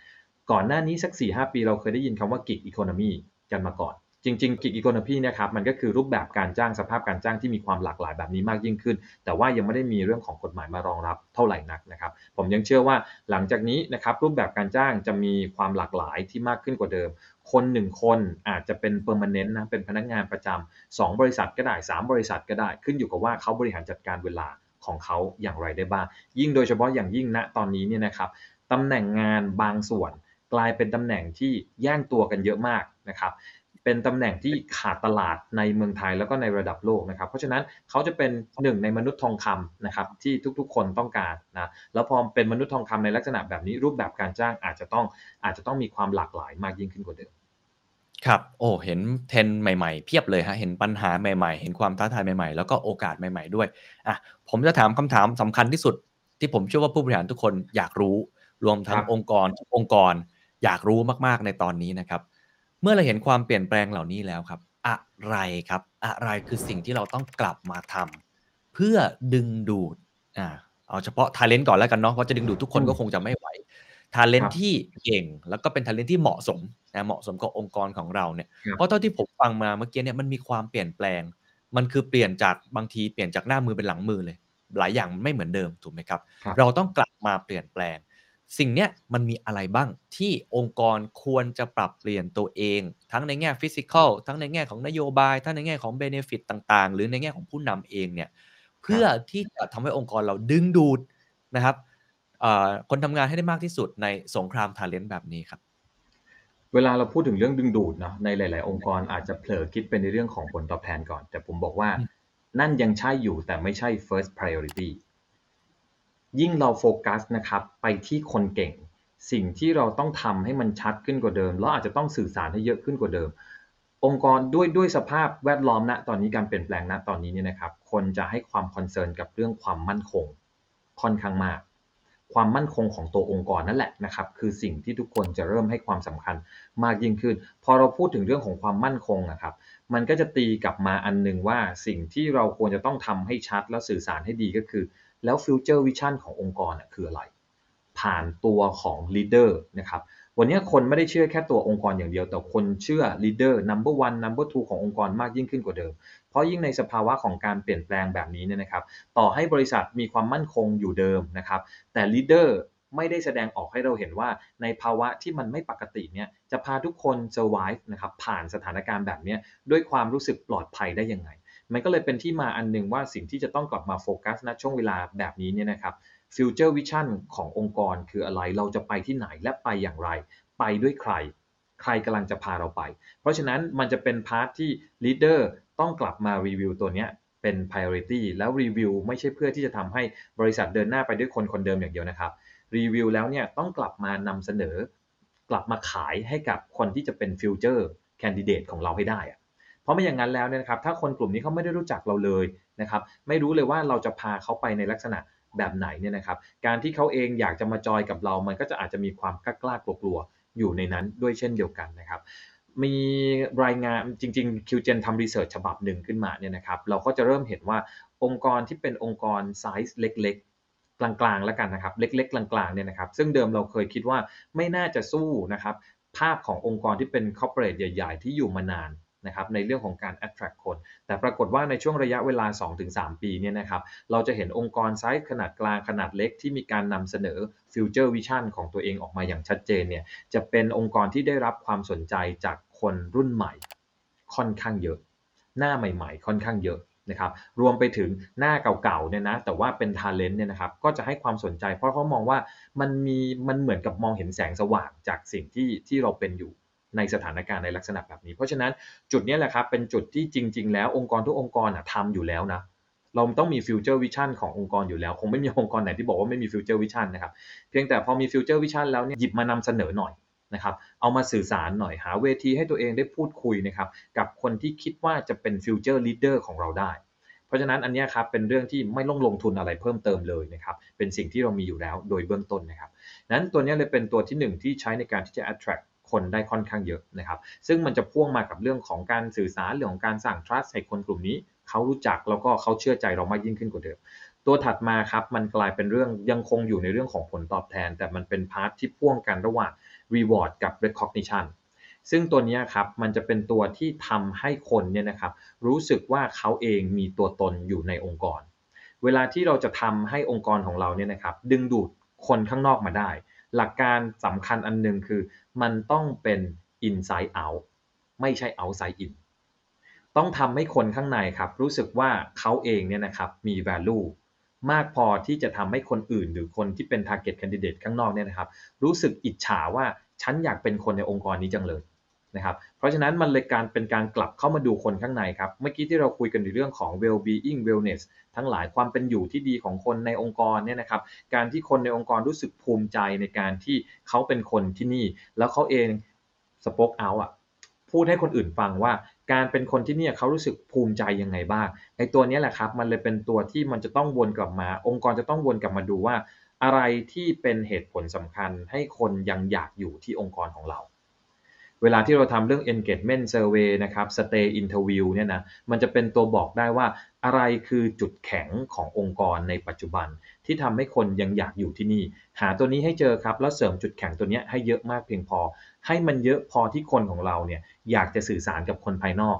ก่อนหน้านี้สัก 4-5 ปีเราเคยได้ยินคำว่า gig economy กันมาก่อน จริงๆ gig economy เนี่ยนะครับมันก็คือรูปแบบการจ้างสภาพการจ้างที่มีความหลากหลายแบบนี้มากยิ่งขึ้น แต่ว่ายังไม่ได้มีเรื่องของกฎหมายมารองรับเท่าไหร่นักนะครับ ผมยังเชื่อว่าหลังจากนี้นะครับรูปแบบการจ้างจะมีความหลากหลายที่มากขึ้นกว่าเดิมคนหนึ่งคนอาจจะเป็น permanent นะเป็นพนักงานประจำสองบริษัทก็ได้ 3 บริษัทก็ได้ ขึ้นอยู่กับว่าเขาบริหารจัดการเวลาของเขาอย่างไรได้บ้าง ยิ่งโดยเฉพาะอย่างยิ่งณตอนนี้เนี่ยนะครับตำแหน่งงานบางส่วน กลายเป็นตำแหน่งที่แย่งตัวกันเยอะมากนะครับเป็นตำแหน่งที่ขาดตลาดในเมืองไทยแล้วก็ในระดับโลกนะครับ เพราะฉะนั้นเขาจะเป็นหนึ่งในมนุษย์ทองคำนะครับที่ทุกๆ คนต้องการนะแล้วพอเป็นมนุษย์ทองคำในลักษณะแบบนี้รูปแบบการจ้างอาจจะต้องอาจจะต้องมีความหลากหลายมากยิ่งขึ้นกว่าเดิมครับโอ้เห็นเทรนด์ใหม่ๆเพียบเลยฮะเห็นปัญหาใหม่ๆ เห็นความท้าทายใหม่ๆ แล้วก็โอกาสใหม่ ๆด้วยอะผมจะถามคำถามสำคัญที่สุด ที่ผมเชื่อว่าผู้บริหารทุกคนอยากรู้ รวมทั้งครับองค์กรทุกองค์กร อยากรู้มากๆในตอนนี้นะครับ เมื่อเราเห็นความเปลี่ยนแปลงเหล่านี้แล้วครับ อะไรครับ อะไรคือสิ่งที่เราต้องกลับมาทำเพื่อดึงดูดอ่าเอาเฉพาะ talent ก่อนแล้วกันเนาะเพราะจะดึงดูดทุกคนอืมก็คงจะไม่ไหว talent ครับที่เก่งแล้วก็เป็น talent ที่เหมาะสมนะเหมาะสมกับองค์กรของเราเนี่ยครับเพราะเท่าที่ผมฟังมาเมื่อกี้เนี่ยมันมีความเปลี่ยนแปลง มันคือเปลี่ยนจากบางทีเปลี่ยนจากหน้ามือเป็นหลังมือเลย หลายอย่างไม่เหมือนเดิมถูกไหมครับครับเราต้องกลับมาเปลี่ยนแปลง สิ่งเนี้ยมันมีอะไรบ้างที่องค์กรควรจะปรับเปลี่ยนตัวเอง ทั้งในแง่ physical ทั้งในแง่ของนโยบาย ทั้งในแง่ของ benefit ต่างๆ หรือในแง่ของผู้นำเองเนี่ยเพื่อที่จะทำให้องค์กรเราดึงดูดนะครับเอ่อคนทำงานให้ได้มากที่สุดในสงครามทาเลนต์แบบนี้ครับเวลาเราพูดถึงเรื่องดึงดูดเนาะในหลาย ๆ องค์กรอาจจะเผลอคิดไปในเรื่องของผลตอบแทนก่อน แต่ผมบอกว่าอืมนั่นยังใช่อยู่แต่ไม่ใช่ first priority ยิ่งเราโฟกัสนะครับไปที่คนเก่ง สิ่งที่เราต้องทำให้มันชัดขึ้นกว่าเดิม แล้วอาจจะต้องสื่อสารให้เยอะขึ้นกว่าเดิม องค์กรด้วยด้วยสภาพแวดล้อมณตอนนี้การเปลี่ยนแปลงณตอนนี้เนี่ยนะครับคนจะให้ความ concern กับเรื่องความมั่นคงค่อนข้างมาก ความมั่นคงของตัวองค์กรนั่นแหละนะครับ คือสิ่งที่ทุกคนจะเริ่มให้ความสำคัญมากยิ่งขึ้น พอเราพูดถึงเรื่องของความมั่นคงนะครับ มันก็จะตีกลับมาอันหนึ่งว่าสิ่งที่เราควรจะต้องทำให้ชัดและสื่อสารให้ดีก็คือ แล้ว future vision ขององค์กรน่ะคืออะไร ผ่านตัวของ leader นะครับวันนี้คนไม่ได้เชื่อแค่ตัวองค์กรอย่างเดียว แต่คนเชื่อ leader number one number two ขององค์กรมากยิ่งขึ้นกว่าเดิม เพราะยิ่งในสภาวะของการเปลี่ยนแปลงแบบนี้เนี่ยนะครับ ต่อให้บริษัทมีความมั่นคงอยู่เดิมนะครับ แต่ leader ไม่ได้แสดงออกให้เราเห็นว่าในภาวะที่มันไม่ปกติเนี่ยจะพาทุกคน survive นะครับผ่านสถานการณ์แบบนี้ด้วยความรู้สึกปลอดภัยได้ยังไง มันก็เลยเป็นที่มาอันหนึ่งว่าสิ่งที่จะต้องกลับมาโฟกัสณช่วงเวลาแบบนี้เนี่ยนะครับ future vision ขององค์กรคืออะไรเราจะไปที่ไหนและไปอย่างไร ไปด้วยใคร ใครกำลังจะพาเราไป เพราะฉะนั้นมันจะเป็น part ที่ leader ต้องกลับมารีวิวตัวเนี้ยเป็น priority แล้วรีวิวไม่ใช่เพื่อที่จะทำให้บริษัทเดินหน้าไปด้วยคนคนเดิมอย่างเดียวนะครับรีวิวแล้วเนี่ยต้องกลับมานำเสนอ กลับมาขายให้กับคนที่จะเป็น future candidate ของเราให้ได้อะ เพราะไม่อย่างนั้นแล้วเนี่ยนะครับถ้าคนกลุ่มนี้เขาไม่ได้รู้จักเราเลยนะครับไม่รู้เลยว่าเราจะพาเขาไปในลักษณะแบบไหนเนี่ยนะครับการที่เขาเองอยากจะมาจอยกับเรา มันก็จะอาจจะมีความกล้ากล้ากลัวๆอยู่ในนั้นด้วยเช่นเดียวกันนะครับมีรายงานจริงๆ QGen ทำ research ฉบับหนึ่งขึ้นมาเนี่ยนะครับเราก็จะเริ่มเห็นว่าองค์กรที่เป็นองค์กรไซส์เล็กๆ กลางๆแล้วกันนะครับ เล็กๆ กลางๆเนี่ยนะครับ ซึ่งเดิมเราเคยคิดว่าไม่น่าจะสู้นะครับ ภาพขององค์กรที่เป็น corporate ใหญ่ ๆ ที่อยู่มานาน นะครับในเรื่องของการ attract คน แต่ปรากฏว่าในช่วงระยะเวลา 2-3 ปีเนี่ยนะครับเราจะเห็นองค์กรไซส์ขนาดกลางขนาดเล็กที่มีการนำเสนอ future vision ของตัวเองออกมาอย่างชัดเจนเนี่ยจะเป็นองค์กรที่ได้รับความสนใจจากคนรุ่นใหม่ ค่อนข้างเยอะ หน้าใหม่ๆ ค่อนข้างเยอะนะครับรวมไปถึงหน้าเก่าๆเนี่ยนะแต่ว่าเป็น talent เนี่ยนะครับก็จะให้ความสนใจเพราะเขามองว่ามันมีมันเหมือนกับมองเห็นแสงสว่างจากสิ่งที่ที่เราเป็นอยู่ ในสถานการณ์ในลักษณะแบบนี้ เพราะฉะนั้นจุดนี้แหละครับเป็นจุดที่จริง ๆ แล้วองค์กรทุกองค์กรทำอยู่แล้วนะเราต้องมี future vision ขององค์กรอยู่แล้ว คงไม่มีองค์กรไหนที่บอกว่าไม่มี future vision นะครับเพียงแต่พอมี future vision แล้วเนี่ยหยิบมานำเสนอหน่อยนะครับเอามาสื่อสารหน่อยหาเวทีให้ตัวเองได้พูดคุยนะครับกับคนที่คิดว่าจะเป็น future leader ของเราได้ เพราะฉะนั้นอันนี้ครับเป็นเรื่องที่ไม่ต้องลงทุนอะไรเพิ่มเติมเลยนะครับเป็นสิ่งที่เรามีอยู่แล้วโดยเบื้องต้นนะครับนั้นตัวนี้เลยเป็นตัวที่หนึ่งที่ใช้ในการที่จะ attract คนได้ค่อนข้างเยอะนะครับ ซึ่งมันจะพ่วงมากับเรื่องของการสื่อสารเรื่องของการสร้าง trust ให้คนกลุ่มนี้เขารู้จักแล้วก็เขาเชื่อใจเรามากยิ่งขึ้นกว่าเดิมตัวถัดมาครับมันกลายเป็นเรื่องยังคงอยู่ในเรื่องของผลตอบแทน แต่มันเป็นพาร์ทที่พ่วงกันระหว่าง reward กับ recognition ซึ่งตัวนี้ครับมันจะเป็นตัวที่ทำให้คนเนี่ยนะครับรู้สึกว่าเขาเองมีตัวตนอยู่ในองค์กร เวลาที่เราจะทำให้องค์กรของเราเนี่ยนะครับดึงดูดคนข้างนอกมาได้ หลักการสำคัญอันหนึ่งคือ มันต้องเป็น inside out ไม่ใช่ outside in ต้องทำให้คนข้างในครับ รู้สึกว่าเขาเองเนี่ยนะครับมี value มากพอที่จะทำให้คนอื่น หรือคนที่เป็น target candidate ข้างนอกเนี่ยนะครับ รู้สึกอิจฉาว่าฉันอยากเป็นคนในองค์กรนี้จังเลย นะครับเพราะฉะนั้นมันเลยการเป็นการกลับเข้ามาดูคนข้างในครับเมื่อกี้ที่เราคุยกันในเรื่องของ well being wellness ทั้งหลายความเป็นอยู่ที่ดีของคนในองค์กรเนี่ยนะครับการที่คนในองค์กรรู้สึกภูมิใจในการที่เขาเป็นคนที่นี่ แล้วเขาเองสป o กเอาอะพูดให้คนอื่นฟังว่าการเป็นคนที่นี่เขารู้สึกภูมิใจยังไงบ้างไอ้ตัวนี้แหละครับมันเลยเป็นตัวที่มันจะต้องวนกลับมา องค์กรจะต้องวนกลับมาดูว่า อะไรที่เป็นเหตุผลสำคัญให้คนยังอยากอยู่ที่องค์กรของเรา เวลาที่เราทำเรื่อง engagement survey นะครับ stay interview เนี่ยนะ มันจะเป็นตัวบอกได้ว่าอะไรคือจุดแข็งขององค์กรในปัจจุบัน ที่ทำให้คนยังอยากอยู่ที่นี่ หาตัวนี้ให้เจอครับ แล้วเสริมจุดแข็งตัวนี้ให้เยอะมากเพียงพอ ให้มันเยอะพอที่คนของเราเนี่ยอยากจะสื่อสารกับคนภายนอก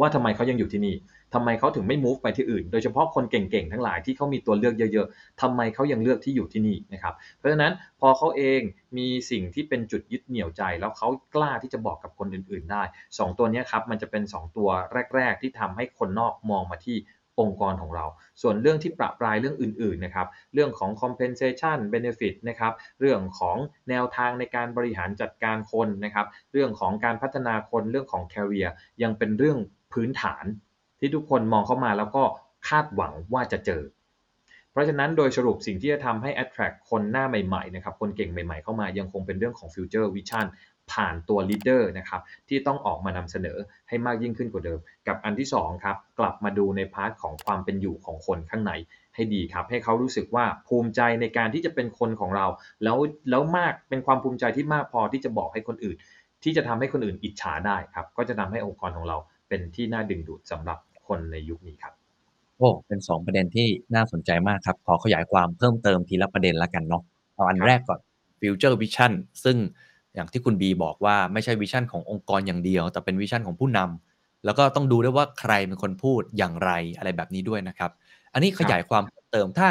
ว่าทำไมเขายังอยู่ที่นี่ ทำไมเขาถึงไม่ move ไปที่อื่น โดยเฉพาะคนเก่งๆทั้งหลายที่เขามีตัวเลือกเยอะๆทำไมเขายังเลือกที่อยู่ที่นี่นะครับ เพราะฉะนั้นพอเขาเองมีสิ่งที่เป็นจุดยึดเหนี่ยวใจ แล้วเขากล้าที่จะบอกกับคนอื่นๆได้ 2 ตัวนี้ครับมันจะเป็น 2 ตัวแรก ๆ ที่ทำให้คนนอกมองมาที่องค์กรของเรา ส่วนเรื่องที่ประปรายเรื่องอื่นๆนะครับ เรื่องของ compensation benefit นะครับ เรื่องของแนวทางในการบริหารจัดการคนนะครับ เรื่องของการพัฒนาคน เรื่องของ career ยังเป็นเรื่องพื้นฐาน ที่ทุกคนมองเข้ามาแล้วก็คาดหวังว่าจะเจอ เพราะฉะนั้นโดยสรุปสิ่งที่จะทำให้ attract คนหน้าใหม่ๆนะครับคนเก่งใหม่ๆเข้ามายังคงเป็นเรื่องของ future vision ผ่านตัว leader นะครับที่ต้องออกมานำเสนอให้มากยิ่งขึ้นกว่าเดิม กับอันที่2ครับกลับมาดูในพาร์ทของความเป็นอยู่ของคนข้างในให้ดีครับ ให้เขารู้สึกว่าภูมิใจในการที่จะเป็นคนของเรา แล้วแล้วมากเป็นความภูมิใจที่มากพอที่จะบอกให้คนอื่น ที่จะทำให้คนอื่นอิจฉาได้ครับ ก็จะทำให้องค์กรของเราเป็นที่น่าดึงดูดสำหรับ คนในยุคนี้ครับโอ้เป็น2ประเด็นที่น่าสนใจมากครับ ขอขยายความเพิ่มเติมทีละประเด็นละกันเนาะเอาอันครับแรกก่อน Future Vision ซึ่งอย่างที่คุณบีบอกว่าไม่ใช่ vision ขององค์กรอย่างเดียว แต่เป็น vision ของผู้นำแล้วก็ต้องดูด้วยว่าใครเป็นคนพูดอย่างไรอะไรแบบนี้ด้วยนะครับ อันนี้ขยายความเพิ่มเติมถ้า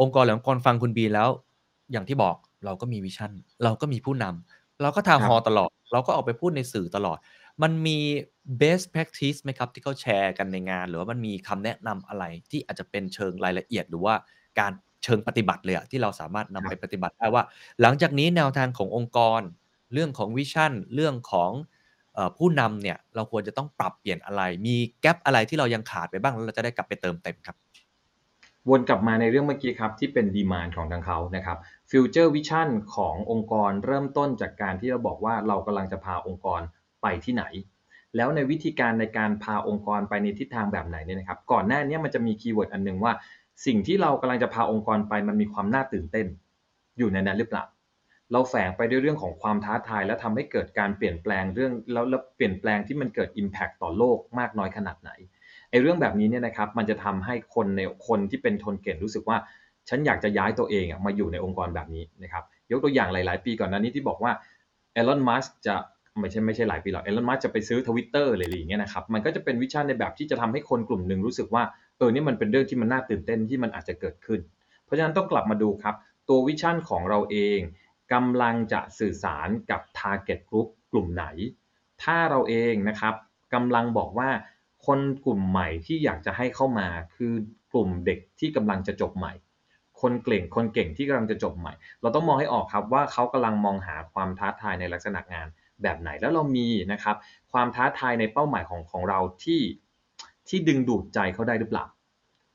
องค์กรหรือองค์กรฟังคุณบีแล้ว อย่างที่บอกเราก็มี vision เราก็มีผู้นำเราก็ town hall ตลอด เราก็ออกไปพูดในสื่อตลอด มันมี best practice ไหมครับที่เขาแชร์กันในงาน หรือว่ามันมีคำแนะนำอะไรที่อาจจะเป็นเชิงรายละเอียด หรือว่าการเชิงปฏิบัติเลยอะที่เราสามารถนำไปปฏิบัติได้ว่า หลังจากนี้แนวทางขององค์กร เรื่องของ vision เรื่องของเออผู้นำเนี่ยเราควรจะต้องปรับเปลี่ยนอะไร มี gap อะไรที่เรายังขาดไปบ้างแล้วเราจะได้กลับไปเติมเต็มครับ วนกลับมาในเรื่องเมื่อกี้ครับที่เป็น demand ของทางเขานะครับ future vision ขององค์กรเริ่มต้นจากการที่เราบอกว่าเรากำลังจะพาองค์กร ไปที่ไหน แล้วในวิธีการในการพาองค์กรไปในทิศทางแบบไหนเนี่ยนะครับ ก่อนหน้านี้มันจะมีคีย์เวิร์ดอันหนึงว่า สิ่งที่เรากำลังจะพาองค์กรไปมันมีความน่าตื่นเต้น อยู่ในนั้นหรือเปล่าเราแฝงไปด้วยเรื่องของความท้าทาย และทำให้เกิดการเปลี่ยนแปลงเรื่องแล้วแล้วเปลี่ยนแปลงที่มันเกิด Impact ต่อโลกมากน้อยขนาดไหนไอ้เรื่องแบบนี้เนี่ยนะครับมันจะทำให้คนในคนที่เป็นทนเก่งรู้สึกว่า ฉันอยากจะย้ายตัวเองมาอยู่ในองค์กรแบบนี้นะครับยกตัวอย่างหลาย ๆ ปีก่อนหน้านี้ที่บอกว่าเอลอนมัสก์จะ ไม่ใช่ไม่ใช่หลายปีหรอกเอลอนมัสก์จะไปซื้อทวิตเตอร์อะไรอย่างเงี้ยนะครับมันก็จะเป็น vision ในแบบที่จะทำให้คนกลุ่มหนึ่งรู้สึกว่าเออนี่มันเป็นเรื่องที่มันน่าตื่นเต้นที่มันอาจจะเกิดขึ้น เพราะฉะนั้นต้องกลับมาดูครับ ตัว vision ของเราเองกำลังจะสื่อสารกับ Target Group กลุ่มไหน ถ้าเราเองนะครับกำลังบอกว่าคนกลุ่มใหม่ที่อยากจะให้เข้ามาคือกลุ่มเด็กที่กำลังจะจบใหม่ คนเก่งคนเก่งที่กำลังจะจบใหม่ เราต้องมองให้ออกครับว่าเขากำลังมองหาความท้าทายในลักษณะงาน แบบไหนแล้วเรามีนะครับ ความท้าทายในเป้าหมายของของเราที่ที่ดึงดูดใจเขาได้หรือเปล่า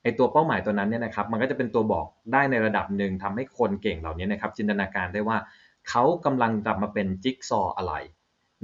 ไอตัวเป้าหมายตัวนั้นเนี่ยนะครับ มันก็จะเป็นตัวบอกได้ในระดับหนึ่งทำให้คนเก่งเหล่านี้นะครับ จินตนาการได้ว่าเขากำลังกลับมาเป็นจิ๊กซออะไร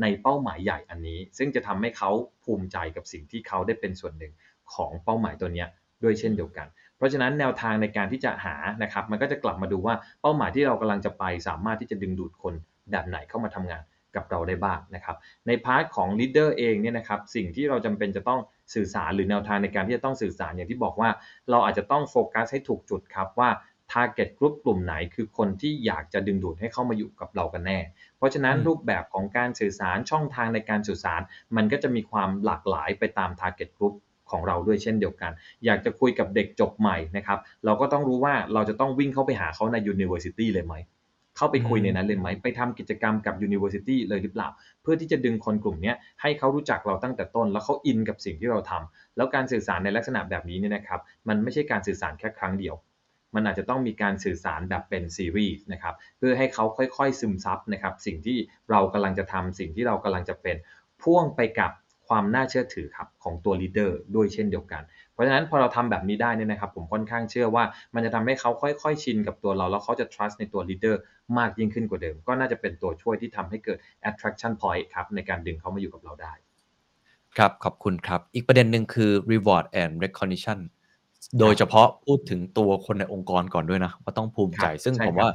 ในเป้าหมายใหญ่อันนี้ ซึ่งจะทำให้เขาภูมิใจกับสิ่งที่เขาได้เป็นส่วนหนึ่งของเป้าหมายตัวนี้ด้วยเช่นเดียวกัน เพราะฉะนั้นแนวทางในการที่จะหานะครับ มันก็จะกลับมาดูว่าเป้าหมายที่เรากำลังจะไป สามารถที่จะดึงดูดคนแบบไหนเข้ามาทำงาน กับเราได้บ้างนะครับ ในพาร์ทของ leader เองเนี่ยนะครับสิ่งที่เราจำเป็นจะต้องสื่อสารหรือแนวทางในการที่จะต้องสื่อสารอย่างที่บอกว่า เราอาจจะต้องโฟกัสให้ถูกจุดครับว่า target group กลุ่มไหนคือคนที่อยากจะดึงดูดให้เข้ามาอยู่กับเรากันแน่ เพราะฉะนั้นอืมรูปแบบของการสื่อสารช่องทางในการสื่อสาร มันก็จะมีความหลากหลายไปตาม target group ของเราด้วยเช่นเดียวกัน อยากจะคุยกับเด็กจบใหม่นะครับ เราก็ต้องรู้ว่าเราจะต้องวิ่งเข้าไปหาเขาใน university เลยไหม เข้าไปคุยในนั้นเลยไหมไปทำกิจกรรมกับ university เลยหรือเปล่า เพื่อที่จะดึงคนกลุ่มเนี้ยให้เขารู้จักเราตั้งแต่ต้น แล้วเขาอินกับสิ่งที่เราทำแล้วการสื่อสารในลักษณะแบบนี้เนี่ยนะครับมันไม่ใช่การสื่อสารแค่ครั้งเดียวมันอาจจะต้องมีการสื่อสารแบบเป็นซีรีส์นะครับเพื่อให้เขาค่อยๆซึมซับนะครับสิ่งที่เรากำลังจะทำสิ่งที่เรากำลังจะเป็น พ่วงไปกับความน่าเชื่อถือครับของตัวลีดเดอร์ด้วยเช่นเดียวกันเพ ราะฉะนั้นพอเราทำแบบนี้ได้เนี่ยนะครับผมค่อนข้างเชื่อว่ามันจะทำให้เขาค่อยๆ ชินกับตัวเรา แล้วเขาจะ trust ในตัว leader มากยิ่งขึ้นกว่าเดิม ก็น่าจะเป็นตัวช่วยที่ทำให้เกิด attraction point ครับในการดึงเขามาอยู่กับเราได้ครับขอบคุณครับ อีกประเด็นหนึ่งคือ reward and recognition โดยเฉพาะพูดถึงตัวคนในองค์กรก่อนด้วยนะว่าต้องภูมิใจครับซึ่งใช่ผมครับว่า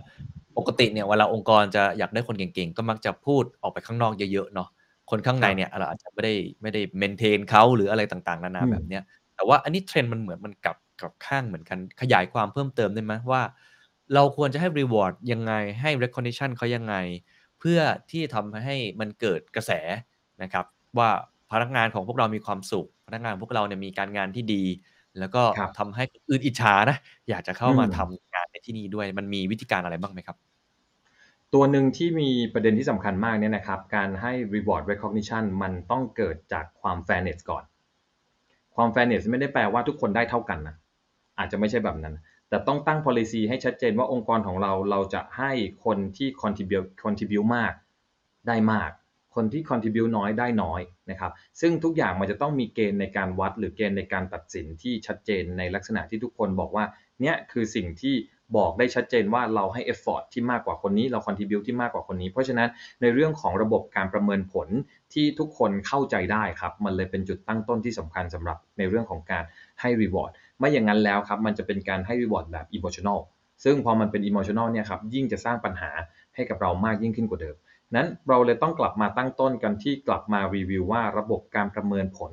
ปกติเนี่ยเวลาองค์กรจะอยากได้คนเก่งๆ ก็มักจะพูดออกไปข้างนอกเยอะๆเนาะคนข้างในเนี่ยเราอาจจะไม่ได้ไม่ได้เมนเทนเขาหรืออะไรต่างๆ นานาอืมแบบเนี้ย แต่ว่าอันนี้เทรนด์มันเหมือนมันกลับกลับข้างเหมือนกัน ขยายความเพิ่มเติมได้ไหมว่า เราควรจะให้ reward ยังไงให้ recognition เขายังไง เพื่อที่ทำให้มันเกิดกระแสนะครับ ว่าพนักงานของพวกเรามีความสุข พนักงานพวกเราเนี่ยมีการงานที่ดี แล้วก็ครับทำให้คนอื่นอิจฉานะอยากจะเข้ามาอืมทำงานในที่นี่ด้วยมันมีวิธีการอะไรบ้างไหมครับ ตัวหนึ่งที่มีประเด็นที่สำคัญมากเนี่ยนะครับ การให้ reward recognition มันต้องเกิดจากความ fairness ก่อน ความแฟรนเนสไม่ได้แปลว่าทุกคนได้เท่ากันนะอาจจะไม่ใช่แบบนั้น แต่ต้องตั้ง policy ให้ชัดเจนว่าองค์กรของเราเราจะให้คนที่ contribute contribute มากได้มาก คนที่ contribute น้อยได้น้อยนะครับ ซึ่งทุกอย่างมันจะต้องมีเกณฑ์ในการวัด หรือเกณฑ์ในการตัดสินที่ชัดเจนในลักษณะที่ทุกคนบอกว่าเนี่ยคือสิ่งที่ บอกได้ชัดเจนว่าเราให้ effort ที่มากกว่าคนนี้เรา contribute ที่มากกว่าคนนี้ เพราะฉะนั้นในเรื่องของระบบการประเมินผลที่ทุกคนเข้าใจได้ครับ มันเลยเป็นจุดตั้งต้นที่สำคัญสำหรับในเรื่องของการให้ reward ไม่อย่างนั้นแล้วครับ มันจะเป็นการให้ reward แบบ emotional ซึ่งพอมันเป็น emotional เนี่ยครับยิ่งจะสร้างปัญหาให้กับเรามากยิ่งขึ้นกว่าเดิมนั้นเราเลยต้องกลับมาตั้งต้นกันที่กลับมารีวิวว่าระบบการประเมินผล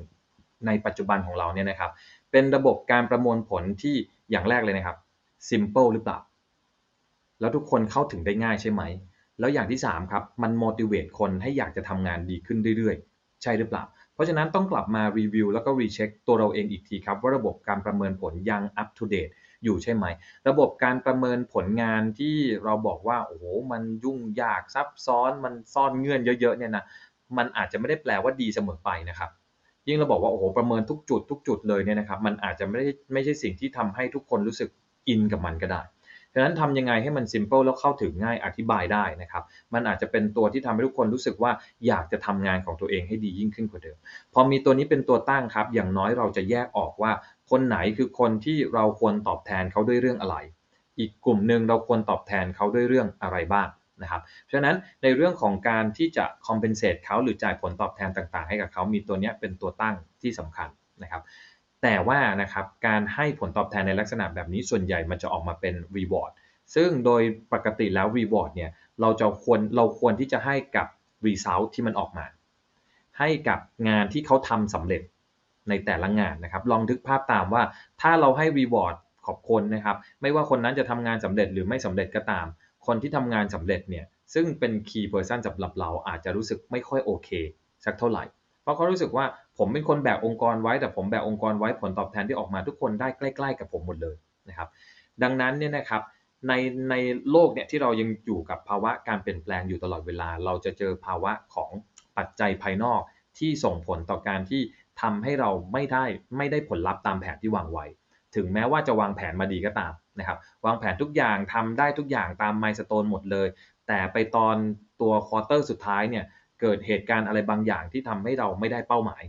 ในปัจจุบันของเราเนี่ยนะครับ เป็นระบบการประมวลผลที่อย่างแรกเลยนะครับ simple หรือเปล่า แล้วทุกคนเข้าถึงได้ง่ายใช่ไหม แล้วอย่างที่ 3 ครับ มัน motivate คนให้อยากจะทำงานดีขึ้นเรื่อยๆ ใช่หรือเปล่า เพราะฉะนั้นต้องกลับมารีวิวแล้วก็รีเช็คตัวเราเองอีกทีครับ ว่าระบบการประเมินผลยัง up to date อยู่ใช่ไหม ระบบการประเมินผลงานที่เราบอกว่าโอ้โหมันยุ่งยากซับซ้อนมันซ่อนเงื่อนเยอะๆเนี่ยนะมันอาจจะไม่ได้แปลว่าดีเสมอไปนะครับ ยิ่งเราบอกว่าโอ้โหประเมินทุกจุดทุกจุดเลยเนี่ยนะครับ มันอาจจะไม่ได้ไม่ใช่สิ่งที่ทำให้ทุกคนรู้สึก อินกับมันก็ได้ฉะนั้นทำยังไงให้มัน simple แล้วเข้าถึงง่ายอธิบายได้นะครับ มันอาจจะเป็นตัวที่ทำให้ทุกคนรู้สึกว่าอยากจะทำงานของตัวเองให้ดียิ่งขึ้นกว่าเดิม พอมีตัวนี้เป็นตัวตั้งครับ อย่างน้อยเราจะแยกออกว่า คนไหนคือคนที่เราควรตอบแทนเขาด้วยเรื่องอะไร อีกกลุ่มหนึ่งเราควรตอบแทนเขาด้วยเรื่องอะไรบ้างนะครับเพราะฉะนั้นในเรื่องของการที่จะ compensate เขาหรือจ่ายผลตอบแทนต่าง ๆ ให้กับเขามีตัวนี้เป็นตัวตั้งที่สำคัญนะครับ แต่ว่านะครับการให้ผลตอบแทนในลักษณะแบบนี้ส่วนใหญ่มันจะออกมาเป็น reward ซึ่งโดยปกติแล้ว reward เนี่ยเราจะควรเราควรที่จะให้กับ result ที่มันออกมา ให้กับงานที่เขาทำสำเร็จในแต่ละงานนะครับลองทึกภาพตามว่าถ้าเราให้ reward ขอบคุณนะครับ ไม่ว่าคนนั้นจะทำงานสำเร็จหรือไม่สำเร็จก็ตาม คนที่ทำงานสำเร็จเนี่ยซึ่งเป็น key person สำหรับเราอาจจะรู้สึกไม่ค่อยโอเคสักเท่าไหร่ เพราะเขารู้สึกว่าผมเป็นคนแบกองค์กรไว้แต่ผมแบกองค์กรไว้ผลตอบแทนที่ออกมาทุกคนได้ใกล้ ๆ กับผมหมดเลยนะครับ ดังนั้นเนี่ยนะครับในในโลกเนี่ยที่เรายังอยู่กับภาวะการเปลี่ยนแปลงอยู่ตลอดเวลา เราจะเจอภาวะของปัจจัยภายนอกที่ส่งผลต่อการที่ทำให้เราไม่ได้ไม่ได้ผลลัพธ์ตามแผนที่วางไว้ ถึงแม้ว่าจะวางแผนมาดีก็ตามนะครับ วางแผนทุกอย่างทำได้ทุกอย่างตาม milestone หมดเลย แต่ไปตอนตัว quarter สุดท้ายเนี่ย เกิดเหตุการณ์อะไรบางอย่างที่ทำให้เราไม่ได้เป้าหมาย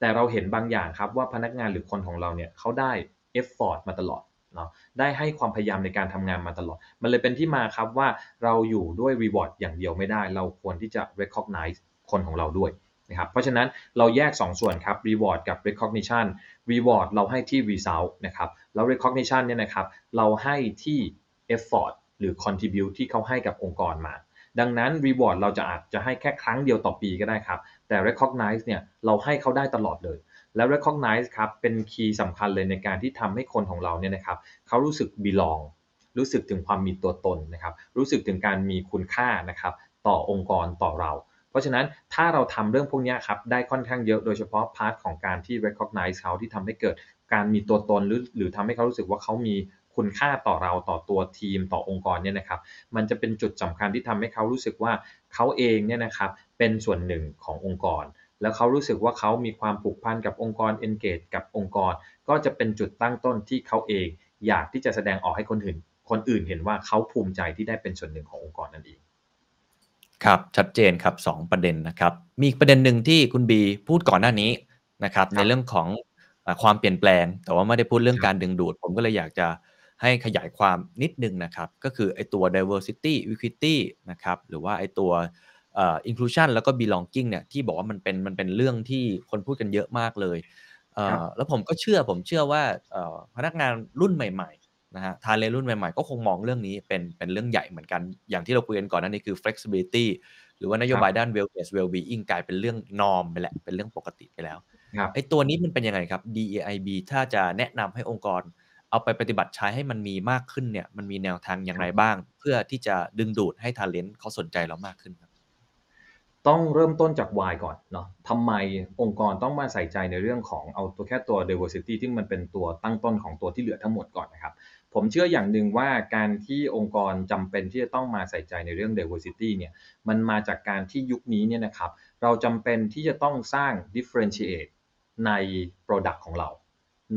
แต่เราเห็นบางอย่างครับว่าพนักงานหรือคนของเราเนี่ยเขาได้ effort มาตลอดเนาะได้ให้ความพยายามในการทำงานมาตลอด มันเลยเป็นที่มาครับว่าเราอยู่ด้วย reward อย่างเดียวไม่ได้ เราควรที่จะ recognize คนของเราด้วยนะครับเพราะฉะนั้นเราแยก2ส่วนครับ reward กับ recognition reward เราให้ที่ result นะครับแล้ว recognition เนี่ยนะครับเราให้ที่ effort หรือ contribute ที่เขาให้กับองค์กรมา ดังนั้น reward เราจะอาจจะให้แค่ครั้งเดียวต่อปีก็ได้ครับ แต่ recognize เนี่ยเราให้เขาได้ตลอดเลย และ recognize ครับเป็นคีย์สำคัญเลยในการที่ทำให้คนของเราเนี่ยนะครับเขารู้สึก belong รู้สึกถึงความมีตัวตนนะครับ รู้สึกถึงการมีคุณค่านะครับต่อองค์กรต่อเรา เพราะฉะนั้นถ้าเราทำเรื่องพวกนี้ครับได้ค่อนข้างเยอะโดยเฉพาะพาร์ทของการที่ recognize เขาที่ทำให้เกิดการมีตัวตนหรือหรือทำให้เขารู้สึกว่าเขามี คุณค่าต่อเราต่อตัวทีมต่อองค์กรเนี่ยนะครับมันจะเป็นจุดสำคัญที่ทำให้เขารู้สึกว่าเขาเองเนี่ยนะครับเป็นส่วนหนึ่งขององค์กร แล้วเขารู้สึกว่าเขามีความผูกพันกับองค์กร engage กับองค์กร ก็จะเป็นจุดตั้งต้นที่เขาเอง อยากที่จะแสดงออกให้คนอื่น คนอื่นเห็นว่าเขาภูมิใจที่ได้เป็นส่วนหนึ่งขององค์กรนั่นเองครับชัดเจนครับ 2 ประเด็นนะครับ มีอีกประเด็นหนึ่งที่คุณบีพูดก่อนหน้านี้นะครับในเรื่องของอาความเปลี่ยนแปลง แต่ว่าไม่ได้พูดเรื่องการดึงดูด ผมก็เลยอยากจะ ให้ขยายความนิดนึงนะครับ ก็คือไอตัว diversity equity นะครับหรือว่าไอตัวเอ่อ inclusion แล้วก็ belonging เนี่ยที่บอกว่ามันเป็นมันเป็นเรื่องที่คนพูดกันเยอะมากเลยเอ่ครัอบแล้วผมก็เชื่อผมเชื่อว่าเอ่อพนักงานรุ่นใหม่ๆนะฮะทาเลรุ่นใหม่ๆ ก็คงมองเรื่องนี้เป็นเป็นเรื่องใหญ่เหมือนกันอย่างที่เราคุยกันก่อนหนั่นนี่คือ flexibility หรือว่านโยบายด้าน wellness well-being กลายเป็นเรื่องนอมไปแล้วเป็นเรื่องปกติไปแล้วครับไอ้ตัวนี้มันเป็นยังไงครับ DEIB ถ้าจะแนะนำให้องค์กร เอาไปปฏิบัติใช้ให้มันมีมากขึ้นเนี่ย มันมีแนวทางอย่างไรบ้าง เพื่อที่จะดึงดูดให้ talent เขาสนใจเรามากขึ้นครับ ต้องเริ่มต้นจาก why ก่อนเนาะทำไมองค์กรต้องมาใส่ใจในเรื่องของเอาตัวแค่ตัว diversity ที่มันเป็นตัวตั้งต้นของตัวที่เหลือทั้งหมดก่อนนะครับ ผมเชื่ออย่างหนึ่งว่าการที่องค์กรจำเป็นที่จะต้องมาใส่ใจในเรื่อง diversity เนี่ย มันมาจากการที่ยุคนี้เนี่ยนะครับ เราจำเป็นที่จะต้องสร้าง differentiate ใน product ของเรา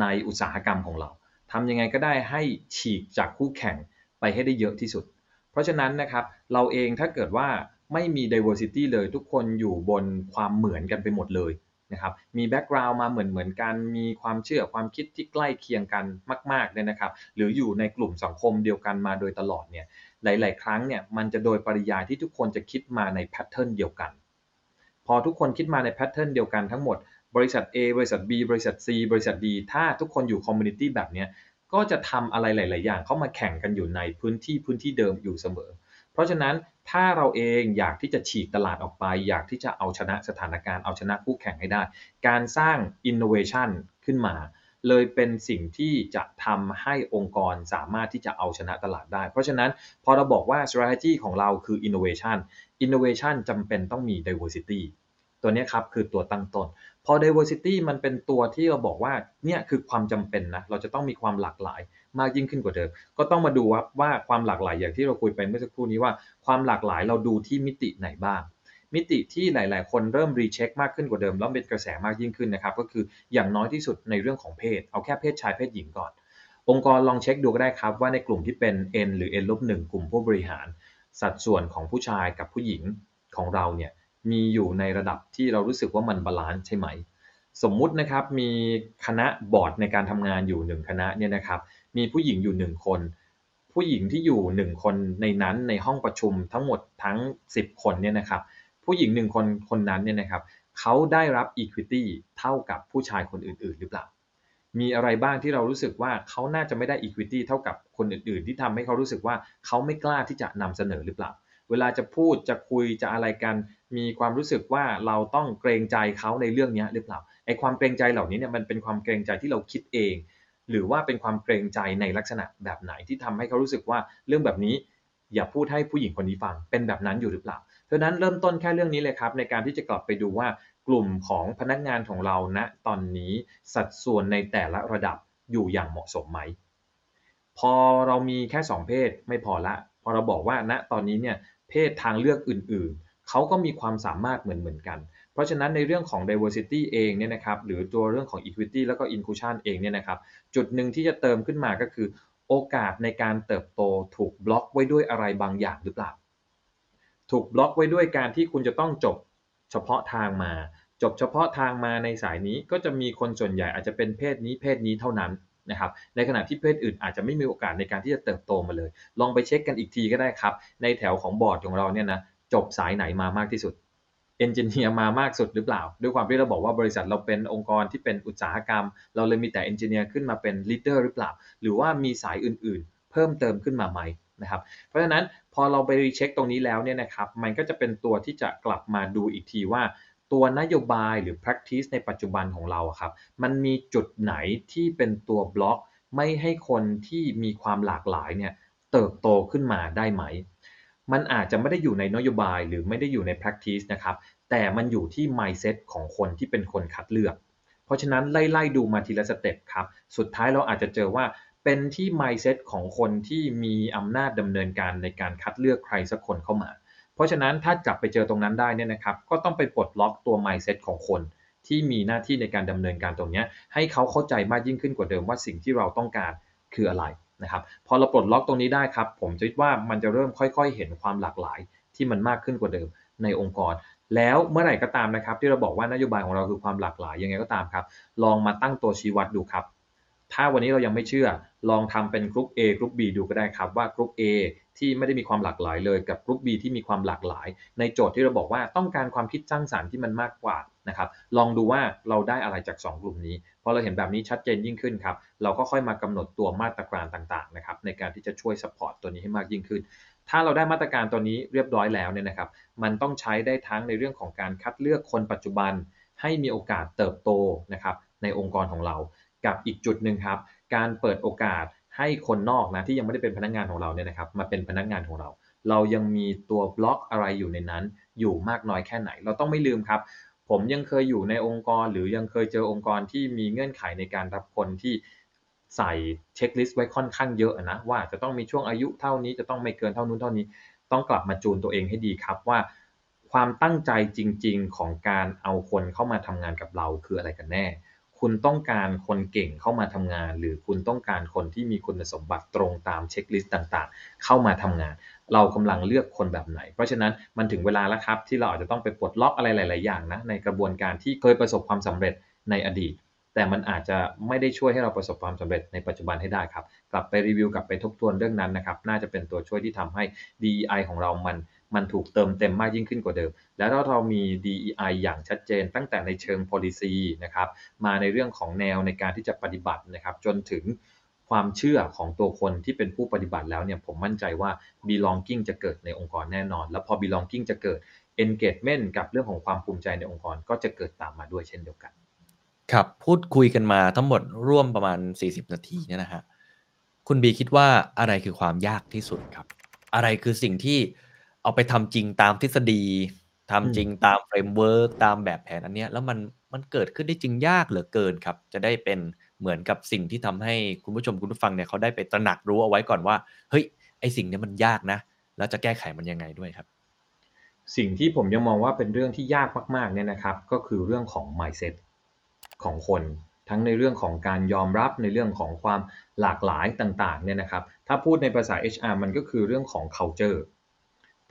ในอุตสาหกรรมของเรา ทำยังไงก็ได้ให้ฉีกจากคู่แข่งไปให้ได้เยอะที่สุด เพราะฉะนั้นนะครับเราเองถ้าเกิดว่าไม่มี diversity เลยทุกคนอยู่บนความเหมือนกันไปหมดเลยนะครับมี background มาเหมือนเหมือนกัน มีความเชื่อความคิดที่ใกล้เคียงกันมากๆเนี่ยนะครับ หรืออยู่ในกลุ่มสังคมเดียวกันมาโดยตลอดเนี่ยหลาย ๆ ครั้งเนี่ยมันจะโดยปริยายที่ทุกคนจะคิดมาใน pattern เดียวกัน พอทุกคนคิดมาใน pattern เดียวกันทั้งหมด บริษัท A บริษัท B บริษัท C บริษัท D ถ้าทุกคนอยู่ community แบบนี้ก็จะทำอะไรหลาย ๆ อย่างเข้ามาแข่งกันอยู่ในพื้นที่พื้นที่เดิมอยู่เสมอ เพราะฉะนั้นถ้าเราเองอยากที่จะฉีกตลาดออกไป อยากที่จะเอาชนะสถานการณ์เอาชนะคู่แข่งให้ได้ การสร้าง innovation ขึ้นมา เลยเป็นสิ่งที่จะทำให้องค์กรสามารถที่จะเอาชนะตลาดได้ เพราะฉะนั้นพอเราบอกว่า strategy ของเราคือ innovation innovation จำเป็นต้องมี diversity ตัวนี้ครับคือตัวตั้งต้น พอ diversity มันเป็นตัวที่เราบอกว่าเนี่ยคือความจำเป็นนะเราจะต้องมีความหลากหลายมากยิ่งขึ้นกว่าเดิม ก็ต้องมาดูว่าว่าความหลากหลายอย่างที่เราคุยไปเมื่อสักครู่นี้ว่าความหลากหลายเราดูที่มิติไหนบ้าง มิติที่หลาย ๆ คนเริ่ม recheck มากขึ้นกว่าเดิม แล้วเป็นกระแสมากยิ่งขึ้นนะครับก็คืออย่างน้อยที่สุดในเรื่องของเพศ เอาแค่เพศชายเพศหญิงก่อน องค์กรลองเช็คดูก็ได้ครับว่าในกลุ่มที่เป็น N หรือ N ลบหนึ่งกลุ่มผู้บริหาร สัดส่วนของผู้ชายกับผู้หญิงของเราเนี่ย มีอยู่ในระดับที่เรารู้สึกว่ามัน balance ใช่ไหม สมมุตินะครับมีคณะบอร์ดในการทำงานอยู่หนึ่งคณะเนี่ยนะครับ มีผู้หญิงอยู่หนึ่งคน ผู้หญิงที่อยู่หนึ่งคนในนั้นในห้องประชุมทั้งหมดทั้ง 10 คนเนี่ยนะครับ ผู้หญิงหนึ่งคนคนนั้นเนี่ยนะครับเขาได้รับ equity เท่ากับผู้ชายคนอื่น ๆ หรือเปล่า มีอะไรบ้างที่เรารู้สึกว่าเขาน่าจะไม่ได้ equity เท่ากับคนอื่น ๆ ที่ทำให้เขารู้สึกว่าเขาไม่กล้าที่จะนำเสนอหรือเปล่า เวลาจะพูดจะคุยจะอะไรกัน มีความรู้สึกว่าเราต้องเกรงใจเขาในเรื่องนี้หรือเปล่าไอ้ความเกรงใจเหล่านี้เนี่ยมันเป็นความเกรงใจที่เราคิดเอง หรือว่าเป็นความเกรงใจในลักษณะแบบไหนที่ทำให้เขารู้สึกว่าเรื่องแบบนี้อย่าพูดให้ผู้หญิงคนนี้ฟังเป็นแบบนั้นอยู่หรือเปล่าเพราะนั้นเริ่มต้นแค่เรื่องนี้เลยครับ ในการที่จะกลับไปดูว่ากลุ่มของพนักงานของเราณตอนนี้สัดส่วนในแต่ละระดับอยู่อย่างเหมาะสมไหม พอเรามีแค่ 2 เพศไม่พอละ พอเราบอกว่าณตอนนี้เนี่ย เพศทางเลือกอื่น ๆ เขาก็มีความสามารถเหมือนเหมือนกัน เพราะฉะนั้นในเรื่องของ diversity เองเนี่ยนะครับหรือตัวเรื่องของ equity แล้วก็ inclusion เองเนี่ยนะครับจุดหนึ่งที่จะเติมขึ้นมาก็คือ โอกาสในการเติบโตถูกบล็อกไว้ด้วยอะไรบางอย่างหรือเปล่า ถูกบล็อกไว้ด้วยการที่คุณจะต้องจบเฉพาะทางมา จบเฉพาะทางมาในสายนี้ก็จะมีคนส่วนใหญ่อาจจะเป็นเพศนี้เพศนี้เท่านั้น นะครับ ในขณะที่เพศอื่นอาจจะไม่มีโอกาสในการที่จะเติบโตมาเลย ลองไปเช็คกันอีกทีก็ได้ครับ ในแถวของบอร์ดของเราเนี่ยนะจบสายไหนมามากที่สุด engineer มามากสุดหรือเปล่า ด้วยความที่เราบอกว่าบริษัทเราเป็นองค์กรที่เป็นอุตสาหกรรม เราเลยมีแต่ engineer ขึ้นมาเป็น leader หรือเปล่า หรือว่ามีสายอื่นๆ เพิ่มเติมขึ้นมาไหมนะครับเพราะฉะนั้นพอเราไป recheck ตรงนี้แล้วเนี่ยนะครับมันก็จะเป็นตัวที่จะกลับมาดูอีกทีว่า ตัวนโยบายหรือ practice ในปัจจุบันของเราครับ มันมีจุดไหนที่เป็นตัวบล็อก ไม่ให้คนที่มีความหลากหลายเนี่ยเติบโตขึ้นมาได้ไหม มันอาจจะไม่ได้อยู่ในนโยบายหรือไม่ได้อยู่ใน practice นะครับ แต่มันอยู่ที่ mindset ของคนที่เป็นคนคัดเลือก เพราะฉะนั้นไล่ๆดูมาทีละสเต็ปครับ สุดท้ายเราอาจจะเจอว่าเป็นที่ mindset ของคนที่มีอำนาจดำเนินการในการคัดเลือกใครสักคนเข้ามา ราะฉะนั้นถ้ากลับไปเจอตรงนั้นได้เนี่ยนะครับ ก็ต้องไปปลดล็อกตัว mindset ของคนที่มีหน้าที่ในการดำเนินการตรงนี้ให้เขาเข้าใจมากยิ่งขึ้นกว่าเดิมว่าสิ่งที่เราต้องการคืออะไรนะครับพอเราปลดล็อกตรงนี้ได้ครับ ผมคิดว่ามันจะเริ่มค่อย ๆ เห็นความหลากหลายที่มันมากขึ้นกว่าเดิมในองค์กร แล้วเมื่อไหร่ก็ตามนะครับ ที่เราบอกว่านโยบายของเราคือความหลากหลายยังไงก็ตามครับ ลองมาตั้งตัวชี้วัดดูครับ ถ้าวันนี้เรายังไม่เชื่อ ลองทำเป็นกรุ๊ป A group B ดูก็ได้ครับว่ากรุ๊ป A ที่ไม่ได้มีความหลากหลายเลยกับกรุ๊ป B ที่มีความหลากหลาย ในโจทย์ที่เราบอกว่าต้องการความคิดสร้างสรรค์ที่มันมากกว่านะครับ ลองดูว่าเราได้อะไรจาก 2 กลุ่มนี้พอเราเห็นแบบนี้ชัดเจนยิ่งขึ้นครับ เราก็ค่อยมากำหนดตัวมาตรการต่างๆนะครับในการที่จะช่วยสปอร์ตตัวนี้ให้มากยิ่งขึ้น ถ้าเราได้มาตรการตัวนี้เรียบร้อยแล้วเนี่ยนะครับ มันต้องใช้ได้ทั้งในเรื่องของการคัดเลือกคนปัจจุบัน ให้มีโอกาสเติบโตนะครับในองค์กรของเรา กับอีกจุดหนึ่งครับ การเปิดโอกาสให้คนนอกนะที่ยังไม่ได้เป็นพนักงานของเราเนี่ยนะครับมาเป็นพนักงานของเรา เรายังมีตัวบล็อกอะไรอยู่ในนั้น อยู่มากน้อยแค่ไหน เราต้องไม่ลืมครับ ผมยังเคยอยู่ในองค์กร หรือยังเคยเจอองค์กรที่มีเงื่อนไขในการรับคนที่ใส่ checklist ไว้ค่อนข้างเยอะนะว่าจะต้องมีช่วงอายุเท่านี้จะต้องไม่เกินเท่านู้นเท่านี้ ต้องกลับมาจูนตัวเองให้ดีครับว่า ความตั้งใจจริง ๆ ของการเอาคนเข้ามาทำงานกับเราคืออะไรกันแน่ คุณต้องการคนเก่งเข้ามาทำงาน หรือคุณต้องการคนที่มีคุณสมบัติตรงตาม checklist ต่างๆ เข้ามาทำงาน เรากำลังเลือกคนแบบไหน เพราะฉะนั้นมันถึงเวลาแล้วครับ ที่เราอาจจะต้องไปปลดล็อกอะไรหลาย ๆ อย่างนะในกระบวนการที่เคยประสบความสำเร็จในอดีต แต่มันอาจจะไม่ได้ช่วยให้เราประสบความสำเร็จในปัจจุบันให้ได้ครับ กลับไปรีวิวกลับไปทบทวนเรื่องนั้นนะครับ น่าจะเป็นตัวช่วยที่ทำให้ DEI ของเรามัน มันถูกเติมเต็มมากยิ่งขึ้นกว่าเดิม แล้วถ้าเรามี DEI อย่างชัดเจนตั้งแต่ในเชิง policy นะครับ มาในเรื่องของแนวในการที่จะปฏิบัตินะครับ จนถึงความเชื่อของตัวคนที่เป็นผู้ปฏิบัติแล้วเนี่ยผมมั่นใจว่า belonging จะเกิดในองค์กรแน่นอน แล้วพอ belonging จะเกิด engagement กับเรื่องของความภูมิใจในองค์กรก็จะเกิดตามมาด้วยเช่นเดียวกัน ครับพูดคุยกันมาทั้งหมดร่วมประมาณ 40 นาทีเนี่ยนะฮะคุณบีคิดว่าอะไรคือความยากที่สุดครับ อะไรคือสิ่งที่ เอาไปทำจริงตามทฤษฎีทำจริงตาม framework ตามแบบแผนอันเนี้ย แล้วมัน มันเกิดขึ้นได้จริงยากเหลือเกินครับ จะได้เป็นเหมือนกับสิ่งที่ทำให้คุณผู้ชม คุณผู้ฟังเนี่ย เขาได้ไปตระหนักรู้เอาไว้ก่อนว่า เฮ้ย ไอสิ่งเนี้ยมันยากนะ แล้วจะแก้ไขมันยังไงด้วยครับ สิ่งที่ผมยังมองว่าเป็นเรื่องที่ยากมาก ๆ เนี่ยนะครับ ก็คือเรื่องของ mindset ของคน ทั้งในเรื่องของการยอมรับ ในเรื่องของความหลากหลายต่าง ๆ เนี่ยนะครับ ถ้าพูดในภาษา HR มันก็คือเรื่องของ culture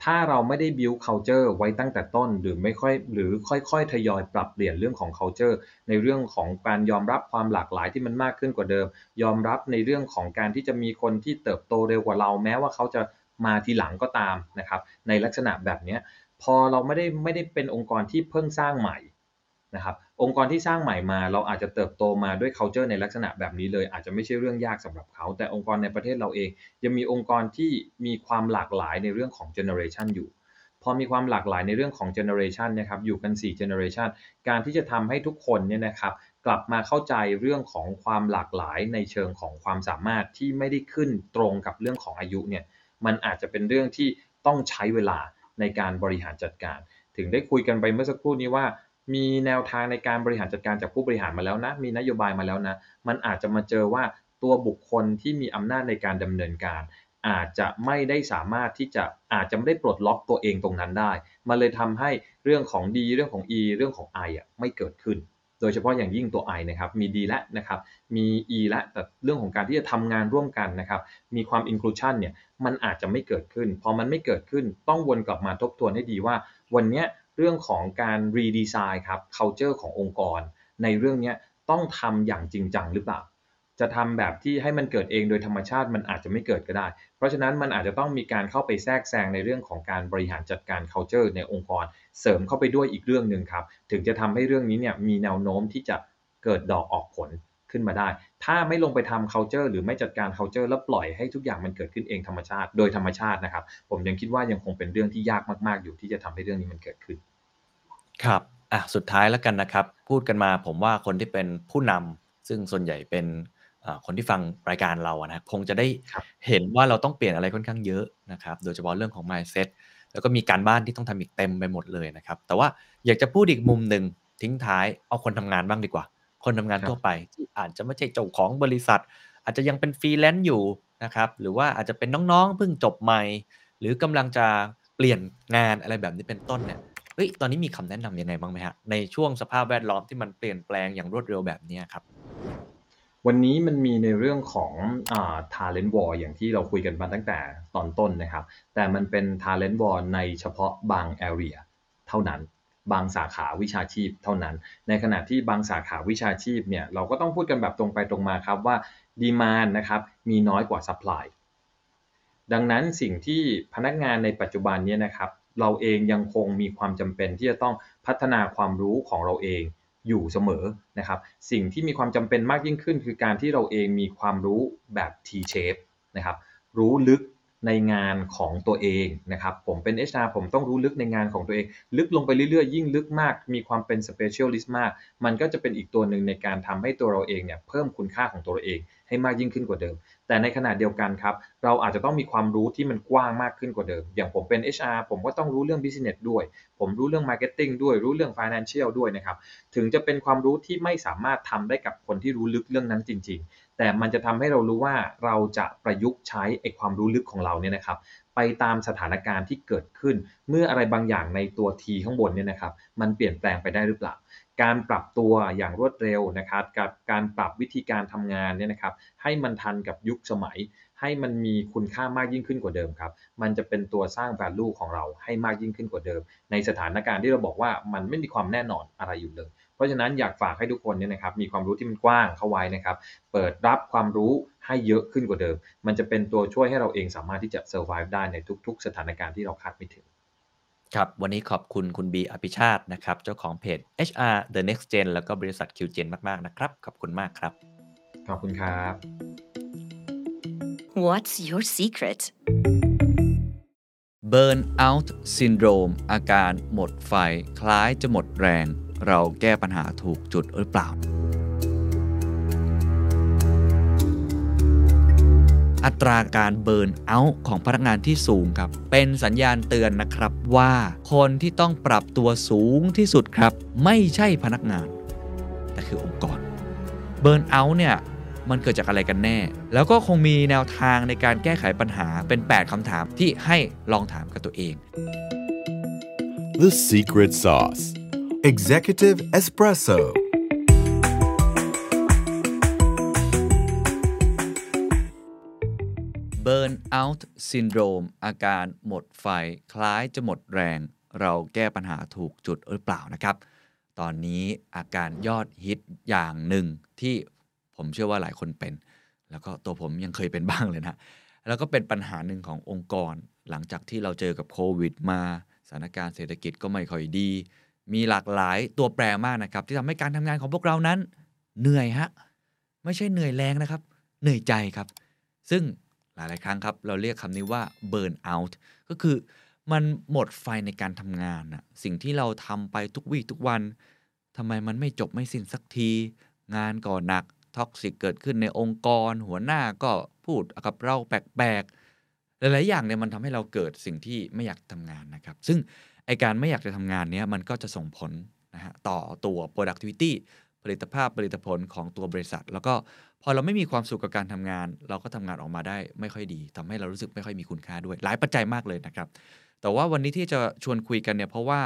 ถ้าเราไม่ได้ build culture ไว้ตั้งแต่ต้น หรือไม่ค่อยหรือค่อยๆ ทยอยปรับเปลี่ยนเรื่องของ culture ในเรื่องของการยอมรับความหลากหลายที่มันมากขึ้นกว่าเดิม ยอมรับในเรื่องของการที่จะมีคนที่เติบโตเร็วกว่าเรา แม้ว่าเขาจะมาทีหลังก็ตามนะครับ ในลักษณะแบบนี้พอเราไม่ได้ไม่ได้เป็นองค์กรที่เพิ่งสร้างใหม่ นะครับองค์กรที่สร้างใหม่มาเราอาจจะเติบโตมาด้วย culture ในลักษณะแบบนี้เลย อาจจะไม่ใช่เรื่องยากสำหรับเขา แต่องค์กรในประเทศเราเอง ยังมีองค์กรที่มีความหลากหลายในเรื่องของ generation อยู่ พอมีความหลากหลายในเรื่องของ generation นะครับอยู่กัน 4 generation การที่จะทำให้ทุกคนเนี่ยนะครับกลับมาเข้าใจเรื่องของความหลากหลายในเชิงของความสามารถที่ไม่ได้ขึ้นตรงกับเรื่องของอายุเนี่ยมันอาจจะเป็นเรื่องที่ต้องใช้เวลาในการบริหารจัดการ ถึงได้คุยกันไปเมื่อสักครู่นี้ว่า มีแนวทางในการบริหารจัดการจากผู้บริหารมาแล้วนะ มีนโยบายมาแล้วนะ มันอาจจะมาเจอว่าตัวบุคคลที่มีอำนาจในการดำเนินการ อาจจะไม่ได้สามารถที่จะอาจจะไม่ได้ปลดล็อกตัวเองตรงนั้นได้ มันเลยทำให้เรื่องของ D เรื่องของ E เรื่องของ I อะไม่เกิดขึ้น โดยเฉพาะอย่างยิ่งตัว I นะครับ มี D และนะครับ มี E และแต่เรื่องของการที่จะทำงานร่วมกันนะครับ มีความ inclusion เนี่ย มันอาจจะไม่เกิดขึ้น พอมันไม่เกิดขึ้น ต้องวนกลับมาทบทวนให้ดีว่า วันเนี้ย เรื่องของการ redesign ครับ culture ขององค์กร ในเรื่องนี้ต้องทำอย่างจริงจังหรือเปล่า จะทำแบบที่ให้มันเกิดเองโดยธรรมชาติมันอาจจะไม่เกิดก็ได้ เพราะฉะนั้นมันอาจจะต้องมีการเข้าไปแทรกแซงในเรื่องของการบริหารจัดการ culture ในองค์กร เสริมเข้าไปด้วยอีกเรื่องหนึ่งครับ ถึงจะทำให้เรื่องนี้เนี่ยมีแนวโน้มที่จะเกิดดอกออกผล ขึ้นมาได้ ถ้าไม่ลงไปทำ culture หรือไม่จัดการ culture แล้วปล่อยให้ทุกอย่างมันเกิดขึ้นเองธรรมชาติ โดยธรรมชาตินะครับ ผมยังคิดว่ายังคงเป็นเรื่องที่ยากมาก ๆ อยู่ที่จะทำให้เรื่องนี้มันเกิดขึ้น ครับอะสุดท้ายแล้วกันนะครับ พูดกันมาผมว่าคนที่เป็นผู้นำซึ่งส่วนใหญ่เป็นอ่าคนที่ฟังรายการเราอะนะคงจะได้ครับเห็นว่าเราต้องเปลี่ยนอะไรค่อนข้างเยอะนะครับ โดยเฉพาะเรื่องของ mindset แล้วก็มีการบ้านที่ต้องทำอีกเต็มไปหมดเลยนะครับ แต่ว่าอยากจะพูดอีกมุมหนึ่งทิ้งท้ายเอาคนทำงานบ้างดีกว่า คนทำงานครับทั่วไป ที่อาจจะไม่ใช่เจ้าของบริษัท อาจจะยังเป็นฟรีแลนซ์อยู่นะครับ หรือว่าอาจจะเป็นน้องๆเพิ่งจบใหม่ หรือกำลังจะเปลี่ยนงานอะไรแบบนี้เป็นต้นเนี่ยเฮ้ยตอนนี้มีคำแนะนำยังไงบ้างไหมฮะในช่วงสภาพแวดล้อมที่มันเปลี่ยนแปลงอย่างรวดเร็วแบบเนี้ยครับวันนี้มันมีในเรื่องของอ่า talent war อย่างที่เราคุยกันมาตั้งแต่ตอนต้นนะครับ แต่มันเป็น talent war ในเฉพาะบาง area เท่านั้น บางสาขาวิชาชีพเท่านั้น ในขณะที่บางสาขาวิชาชีพเนี่ยเราก็ต้องพูดกันแบบตรงไปตรงมาครับว่า demand นะครับมีน้อยกว่า supply ดังนั้นสิ่งที่พนักงานในปัจจุบันนี้นะครับ เราเองยังคงมีความจำเป็นที่จะต้องพัฒนาความรู้ของเราเองอยู่เสมอนะครับ สิ่งที่มีความจำเป็นมากยิ่งขึ้น คือการที่เราเองมีความรู้แบบ T-shape นะครับ รู้ลึก ในงานของตัวเองนะครับ ผมเป็น HR ผมต้องรู้ลึกในงานของตัวเอง ลึกลงไปเรื่อยๆ ยิ่งลึกมาก มีความเป็น specialist มาก มันก็จะเป็นอีกตัวหนึ่งในการทำให้ตัวเราเองเนี่ยเพิ่มคุณค่าของตัวเราเองให้มากยิ่งขึ้นกว่าเดิม แต่ในขณะเดียวกันครับ เราอาจจะต้องมีความรู้ที่มันกว้างมากขึ้นกว่าเดิม อย่างผมเป็น HR ผมก็ต้องรู้เรื่อง business ด้วย ผมรู้เรื่อง marketing ด้วย รู้เรื่อง financial ด้วยนะครับ ถึงจะเป็นความรู้ที่ไม่สามารถทำได้กับคนที่รู้ลึกเรื่องนั้นจริง ๆ แต่มันจะทำให้เรารู้ว่าเราจะประยุกต์ใช้ไอความรู้ลึกของเราเนี่ยนะครับ ไปตามสถานการณ์ที่เกิดขึ้น เมื่ออะไรบางอย่างในตัว T ข้างบนเนี่ยนะครับ มันเปลี่ยนแปลงไปได้หรือเปล่า การปรับตัวอย่างรวดเร็วนะครับกับการปรับวิธีการทำงานเนี่ยนะครับ ให้มันทันกับยุคสมัย ให้มันมีคุณค่ามากยิ่งขึ้นกว่าเดิมครับ มันจะเป็นตัวสร้าง value ของเราให้มากยิ่งขึ้นกว่าเดิม ในสถานการณ์ที่เราบอกว่ามันไม่มีความแน่นอนอะไรอยู่เลย ราะฉะนั้นอยากฝากให้ทุกคนเนี่ยนะครับมีความรู้ที่มันกว้างเข้าไว้นะครับ เปิดรับความรู้ให้เยอะขึ้นกว่าเดิม มันจะเป็นตัวช่วยให้เราเองสามารถที่จะ survive ได้ในทุก ๆ สถานการณ์ที่เราคาดไม่ถึงครับ วันนี้ขอบคุณคุณบีอภิชาตินะครับ เจ้าของเพจ HR The Next Gen แล้วก็บริษัท QGen มาก ๆ นะครับ ขอบคุณมากครับ ขอบคุณครับ What's your secret? Burn out syndrome อาการหมดไฟ คล้ายจะหมดแรง เราแก้ปัญหาถูกจุดหรือเปล่า อัตราการเบิร์นเอาท์ของพนักงานที่สูงครับ เป็นสัญญาณเตือนนะครับว่าคนที่ต้องปรับตัวสูงที่สุดครับ ไม่ใช่พนักงาน แต่คือองค์กรเบิร์นเอาท์เนี่ยมันเกิดจากอะไรกันแน่ แล้วก็คงมีแนวทางในการแก้ไขปัญหาเป็น 8 คำถามที่ให้ลองถามกับตัวเอง The secret sauce. Executive Espresso. บ Burnout Syndrome อาการหมดไฟคล้ายจะหมดแรง เราแก้ปัญหาถูกจุดหรือเปล่านะครับ ตอนนี้อาการยอดฮิตอย่างหนึ่งที่ผมเชื่อว่าหลายคนเป็น แล้วก็ตัวผมยังเคยเป็นบ้างเลยนะแล้วก็เป็นปัญหาหนึ่งขององค์กร หลังจากที่เราเจอกับโควิดมาสถานการณ์เศรษฐกิจก็ไม่ค่อยดี มีหลากหลายตัวแปรมากนะครับ ที่ทำให้การทำงานของพวกเรานั้น เหนื่อยฮะไม่ใช่เหนื่อยแรงนะครับ เหนื่อยใจครับ ซึ่งหลายๆครั้งครับ เราเรียกคำนี้ว่า burn out ก็คือมันหมดไฟในการทำงานอะสิ่งที่เราทำไปทุกวี่ทุกวันทำไมมันไม่จบไม่สิ้นสักที งานก็หนัก toxic เกิดขึ้นในองค์กร หัวหน้าก็พูดกับเราแปลกๆหลายๆอย่างเนี่ยมันทำให้เราเกิดสิ่งที่ไม่อยากทำงานนะครับ ซึ่ง ไอการไม่อยากจะทำงานเนี้ยมันก็จะส่งผลนะฮะต่อตัว productivity ผลิตภาพผลิตผลของตัวบริษัท แล้วก็พอเราไม่มีความสุขกับการทำงาน เราก็ทำงานออกมาได้ไม่ค่อยดีทำให้เรารู้สึกไม่ค่อยมีคุณค่าด้วย หลายปัจจัยมากเลยนะครับ แต่ว่าวันนี้ที่จะชวนคุยกันเนี่ยเพราะว่า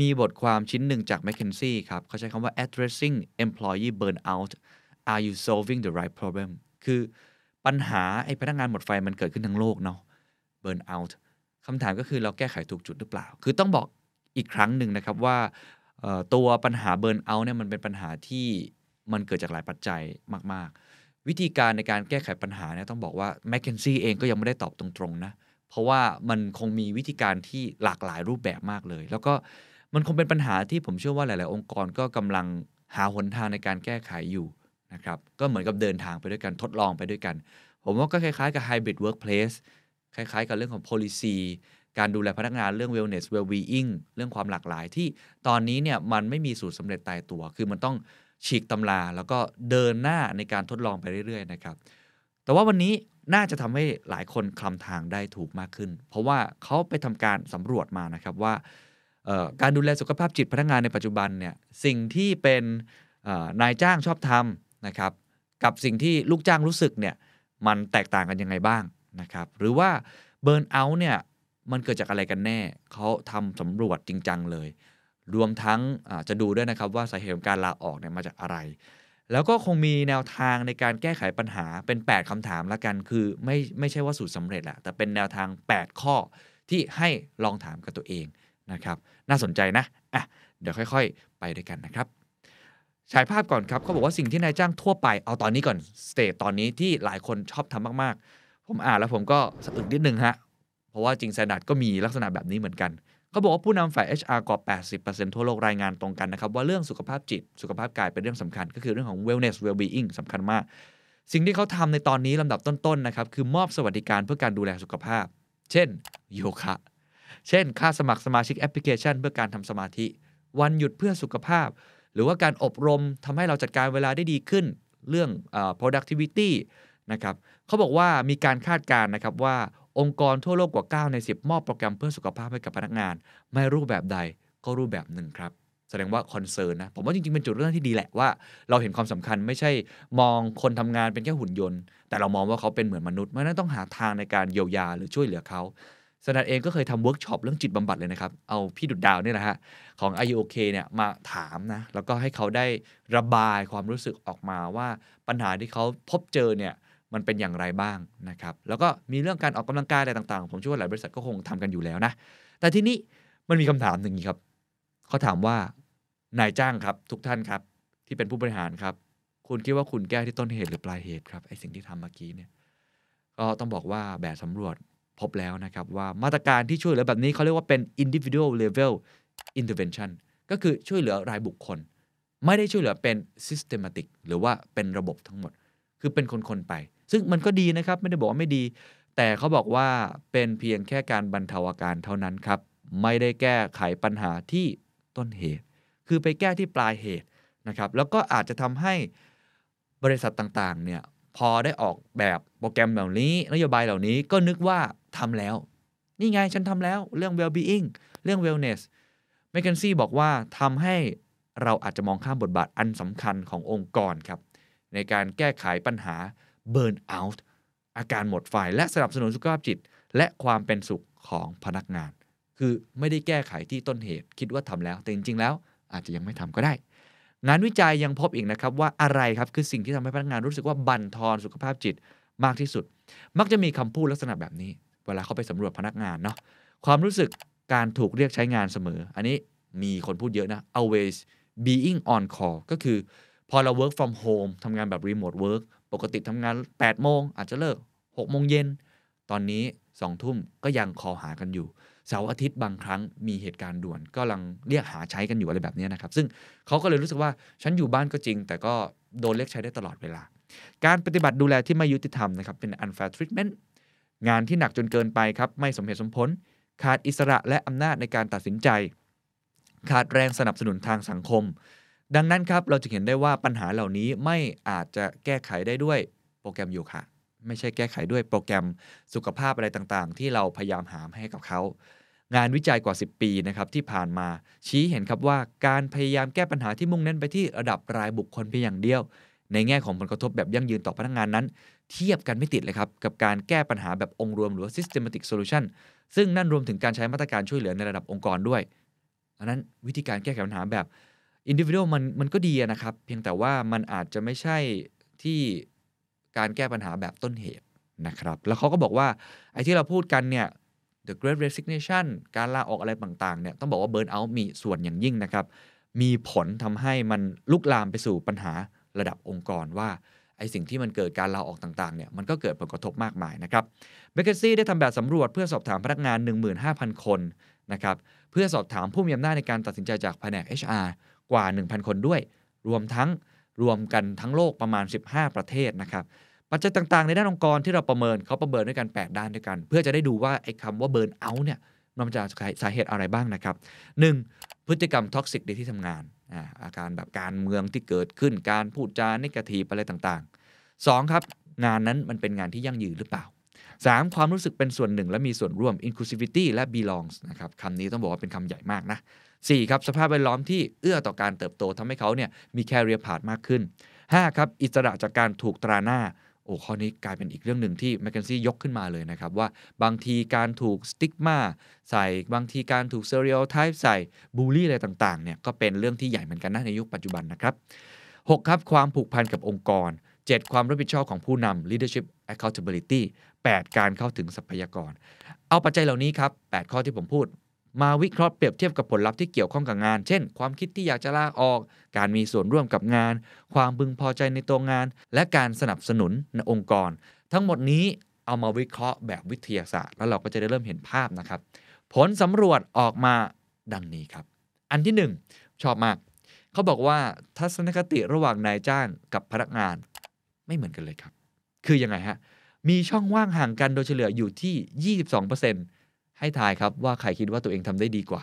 มีบทความชิ้นหนึ่งจาก McKinsey ครับเขาใช้คำว่า addressing employee burnout are you solving the right problem คือปัญหาไอ้พนักงานหมดไฟมันเกิดขึ้นทั้งโลกเนาะ burnout คำถามก็คือเราแก้ไขถูกจุดหรือเปล่า คือต้องบอกอีกครั้งหนึ่งนะครับว่าตัวปัญหา burnout เนี่ยมันเป็นปัญหาที่มันเกิดจากหลายปัจจัยมาก ๆ วิธีการในการแก้ไขปัญหาเนี่ยต้องบอกว่า McKinsey เองก็ยังไม่ได้ตอบตรงๆนะเพราะว่ามันคงมีวิธีการที่หลากหลายรูปแบบมากเลย แล้วก็มันคงเป็นปัญหาที่ผมเชื่อว่าหลาย ๆ องค์กรก็กำลังหาหนทางในการแก้ไขอยู่นะครับก็เหมือนกับเดินทางไปด้วยกันทดลองไปด้วยกัน ผมว่าก็คล้าย ๆ กับ hybrid workplace คล้ายๆ กับเรื่องของ policy การดูแลพนักงานเรื่อง wellness well-being เรื่องความหลากหลายที่ตอนนี้เนี่ยมันไม่มีสูตรสำเร็จตายตัว คือมันต้องฉีกตำราแล้วก็เดินหน้าในการทดลองไปเรื่อยๆนะครับแต่ว่าวันนี้น่าจะทำให้หลายคนคลำทางได้ถูกมากขึ้น เพราะว่าเขาไปทำการสำรวจมานะครับว่าการดูแลสุขภาพจิตพนักงานในปัจจุบันเนี่ยสิ่งที่เป็นนายจ้างชอบทำนะครับกับสิ่งที่ลูกจ้างรู้สึกเนี่ยมันแตกต่างกันยังไงบ้าง นะครับหรือว่าเบิร์นเอาท์เนี่ยมันเกิดจากอะไรกันแน่ เขาทำสำรวจจริงจังเลย รวมทั้งจะดูด้วยนะครับว่าสาเหตุของการลาออกเนี่ยมาจากอะไร แล้วก็คงมีแนวทางในการแก้ไขปัญหาเป็น 8คำถามละกัน คือไม่ไม่ใช่ว่าสูตรสำเร็จแหละแต่เป็นแนวทาง 8 ข้อที่ให้ลองถามกับตัวเองนะครับน่าสนใจนะอะเดี๋ยวค่อย ๆ ไปด้วยกันนะครับฉายภาพก่อนครับเขาบอกว่าสิ่งที่นายจ้างทั่วไปเอาตอนนี้ก่อน stage ตอนนี้ที่หลายคนชอบทำมากๆ ผมอ่านแล้วผมก็สะอึกนิดนึงฮะ เพราะว่าจริง Standard ก็มีลักษณะแบบนี้เหมือนกัน เขาบอกว่าผู้นำฝ่าย HR กว่า80%ทั่วโลกรายงานตรงกันนะครับ ว่าเรื่องสุขภาพจิต สุขภาพกายเป็นเรื่องสำคัญ ก็คือเรื่องของ wellness well-being สำคัญมาก สิ่งที่เขาทำในตอนนี้ลำดับต้นๆนะครับคือมอบสวัสดิการเพื่อการดูแลสุขภาพ เช่นโยคะเช่น ค่าสมัครสมาชิกแอปพลิเคชัน เพื่อการทำสมาธิ วันหยุดเพื่อสุขภาพ หรือว่าการอบรมทำให้เราจัดการเวลาได้ดีขึ้น เรื่องอ productivity นะครับ เขาบอกว่ามีการคาดการณ์นะครับว่าองค์กรทั่วโลกกว่า 9 ใน 10 มอบโปรแกรมเพื่อสุขภาพให้กับพนักงาน ไม่รูปแบบใดก็รูปแบบหนึ่งครับ แสดงว่า concern นะ ผมว่าจริงๆ เป็นจุดเริ่มที่ดีแหละว่า เราเห็นความสำคัญไม่ใช่มองคนทำงานเป็นแค่หุ่นยนต์ แต่เรามองว่าเขาเป็นเหมือนมนุษย์เพราะนั้นต้องหาทางในการเยียวยาหรือช่วยเหลือเขาสนัดเองก็เคยทำเวิร์กช็อปเรื่องจิตบำบัดเลยนะครับ เอาพี่ดุจดาวเนี่ยแหละฮะของ R U OK เนี่ยมาถามนะ แล้วก็ให้เขาได้ระบายความรู้สึกออกมาว่าปัญหาที่เขาพบเจอเนี่ย มันเป็นอย่างไรบ้างนะครับ แล้วก็มีเรื่องการออกกำลังกายอะไรต่างๆ ผมเชื่อว่าหลายบริษัทก็คงทำกันอยู่แล้วนะ แต่ทีนี้มันมีคำถามหนึ่งครับเขาถามว่านายจ้างครับ ทุกท่านครับ ที่เป็นผู้บริหารครับ คุณคิดว่าคุณแก้ที่ต้นเหตุหรือปลายเหตุครับไอสิ่งที่ทำเมื่อกี้เนี่ย ก็ต้องบอกว่าแบบสำรวจพบแล้วนะครับว่ามาตรการที่ช่วยเหลือแบบนี้เขาเรียกว่าเป็น individual level intervention ก็คือช่วยเหลือรายบุคคล ไม่ได้ช่วยเหลือเป็น systematic หรือว่าเป็นระบบทั้งหมด คือเป็นคนๆไป ซึ่งมันก็ดีนะครับไม่ได้บอกว่าไม่ดี แต่เขาบอกว่าเป็นเพียงแค่การบรรเทาอาการเท่านั้นครับ ไม่ได้แก้ไขปัญหาที่ต้นเหตุ คือไปแก้ที่ปลายเหตุนะครับ แล้วก็อาจจะทำให้บริษัทต่างๆ เนี่ยพอได้ออกแบบโปรแกรมเหล่านี้ นโยบายเหล่านี้ก็นึกว่าทำแล้ว นี่ไงฉันทำแล้วเรื่อง well-being เรื่อง wellness แมคเคนซี่บอกว่าทำให้เราอาจจะมองข้ามบทบาทอันสำคัญขององค์กรครับ ในการแก้ไขปัญหา burn out อาการหมดไฟและสนับสนุนสุขภาพจิต และความเป็นสุขของพนักงาน คือไม่ได้แก้ไขที่ต้นเหตุ คิดว่าทำแล้ว แต่จริง ๆ แล้วอาจจะยังไม่ทำก็ได้ งานวิจัยยังพบอีกนะครับว่าอะไรครับคือสิ่งที่ทำให้พนักงานรู้สึกว่าบั่นทอนสุขภาพจิตมากที่สุด มักจะมีคำพูดลักษณะแบบนี้ เวลาเขาไปสำรวจพนักงานเนาะความรู้สึกการถูกเรียกใช้งานเสมอ อันนี้มีคนพูดเยอะนะ always being on call ก็คือพอเรา work from home ทำงานแบบ remote work ปกติทำงาน 8 โมง อาจจะเลิก 6 โมงเย็น ตอนนี้ 2 ทุ่มก็ยังคอหากันอยู่ เสาร์อาทิตย์บางครั้งมีเหตุการณ์ด่วนก็ลังเรียกหาใช้กันอยู่อะไรแบบนี้นะครับ ซึ่งเขาก็เลยรู้สึกว่าฉันอยู่บ้านก็จริง แต่ก็โดนเรียกใช้ได้ตลอดเวลา การปฏิบัติดูแลที่ไม่ยุติธรรมนะครับเป็น unfair treatment งานที่หนักจนเกินไปครับไม่สมเหตุสมผล ขาดอิสระและอำนาจในการตัดสินใจ ขาดแรงสนับสนุนทางสังคม ดังนั้นครับเราจะเห็นได้ว่าปัญหาเหล่านี้ไม่อาจจะแก้ไขได้ด้วยโปรแกรมโยคะไม่ใช่แก้ไขด้วยโปรแกรมสุขภาพอะไรต่างๆ ที่เราพยายามหามให้กับเขา งานวิจัยกว่า 10 ปีนะครับที่ผ่านมาชี้เห็นครับว่าการพยายามแก้ปัญหาที่มุ่งเน้นไปที่ระดับรายบุคคลเพียงอย่างเดียว ในแง่ของผลกระทบแบบยั่งยืนต่อพนักงานนั้น เทียบกันไม่ติดเลยครับ กับการแก้ปัญหาแบบองค์รวมหรือ systematic solution ซึ่งนั่นรวมถึงการใช้มาตรการช่วยเหลือในระดับองค์กรด้วยอันนั้นวิธีการแก้ไขปัญหาแบบ individual มันมันก็ดีนะครับ เพียงแต่ว่ามันอาจจะไม่ใช่ที่การแก้ปัญหาแบบต้นเหตุนะครับ แล้วเขาก็บอกว่าไอ้ที่เราพูดกันเนี่ย the great resignation การลาออกอะไรต่างๆเนี่ยต้องบอกว่า burn out มีส่วนอย่างยิ่งนะครับ มีผลทำให้มันลุกลามไปสู่ปัญหาระดับองค์กรว่าไอสิ่งที่มันเกิดการลาออกต่างๆเนี่ยมันก็เกิดผลกระทบมากมายนะครับเบเกซี่ได้ทำแบบสำรวจเพื่อสอบถามพนักงาน 15,000 คนนะครับเพื่อสอบถามผู้มีอำนาจในการตัดสินใจจากแผนก HR กว่า 1,000 คนด้วย รวมทั้งรวมกันทั้งโลกประมาณ 15 ประเทศนะครับปัจจัยต่างๆ ในด้านองค์กรที่เราประเมินเขาประเมินด้วยกัน 8 ด้านด้วยกัน เพื่อจะได้ดูว่าไอ้คำว่า burnout เนี่ยมันมาจากสาเหตุอะไรบ้างนะครับ 1. พฤติกรรม toxic ในที่ทำงานอาอาการแบบการเมืองที่เกิดขึ้นการพูดจา negative อะไรต่างๆ 2. ครับงานนั้นมันเป็นงานที่ยั่งยืนหรือเปล่า 3. ความรู้สึกเป็นส่วนหนึ่งและมีส่วนร่วม inclusivity และ belonging นะครับคำนี้ต้องบอกว่าเป็นคำใหญ่มากนะ 4. ครับสภาพแวดล้อมที่เอื้อต่อการเติบโตทำให้เขาเนี่ยมีแคเรียพาดมากขึ้น 5. ครับอิสระจากการถูกตราหน้าโอ้ข้อนี้กลายเป็นอีกเรื่องหนึ่งที่แมคเคนซี่ยกขึ้นมาเลยนะครับ ว่าบางทีการถูกสติ๊กมาใส่บางทีการถูกเซเรียลไทป์ใส่บูลลี่อะไรต่างๆเนี่ยก็เป็นเรื่องที่ใหญ่เหมือนกันนะในยุคปัจจุบันนะครับ 6. ครับความผูกพันกับองค์กร 7. ความรับผิดชอบของผู้นำ leadership accountability 8. การเข้าถึงทรัพยากร เอาปัจจัยเหล่านี้ครับ 8 ข้อที่ผมพูด มาวิเคราะห์เปรียบเทียบกับผลลัพธ์ที่เกี่ยวข้องกับงาน เช่น ความคิดที่อยากจะลาออก การมีส่วนร่วมกับงาน ความพึงพอใจในตัวงาน และการสนับสนุนในองค์กร ทั้งหมดนี้เอามาวิเคราะห์แบบวิทยาศาสตร์ แล้วเราก็จะได้เริ่มเห็นภาพนะครับ ผลสำรวจออกมาดังนี้ครับ อันที่ 1 ชอบมาก เขาบอกว่าทัศนคติระหว่างนายจ้างกับพนักงาน ไม่เหมือนกันเลยครับ คือยังไงฮะ มีช่องว่างห่างกันโดยเฉลี่ยอยู่ที่ 22% ให้ทายครับว่าใครคิดว่าตัวเองทำได้ดีกว่า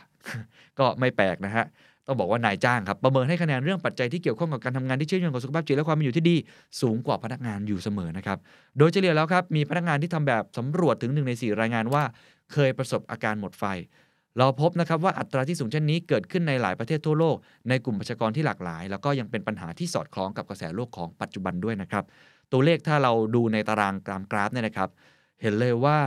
ก็ไม่แปลกนะฮะ ต้องบอกว่านายจ้างครับ ประเมินให้คะแนนเรื่องปัจจัยที่เกี่ยวข้องกับการทำงานที่เชื่อมโยงกับสุขภาพจิตและความเป็นอยู่ที่ดี สูงกว่าพนักงานอยู่เสมอนะครับ โดยเฉลี่ยแล้วครับมีพนักงานที่ทำแบบสำรวจถึง1ใน 4 รายงานว่า เคยประสบอาการหมดไฟ เราพบนะครับว่าอัตราที่สูงเช่นนี้เกิดขึ้นในหลายประเทศทั่วโลก ในกลุ่มประชากรที่หลากหลาย แล้วก็ยังเป็นปัญหาที่สอดคล้องกับกระแสโลกของปัจจุบันด้วยนะครับ ตัวเลขถ้าเราดูในตารางกรามกราฟเนี่ยนะครับ เห็นเลยว่า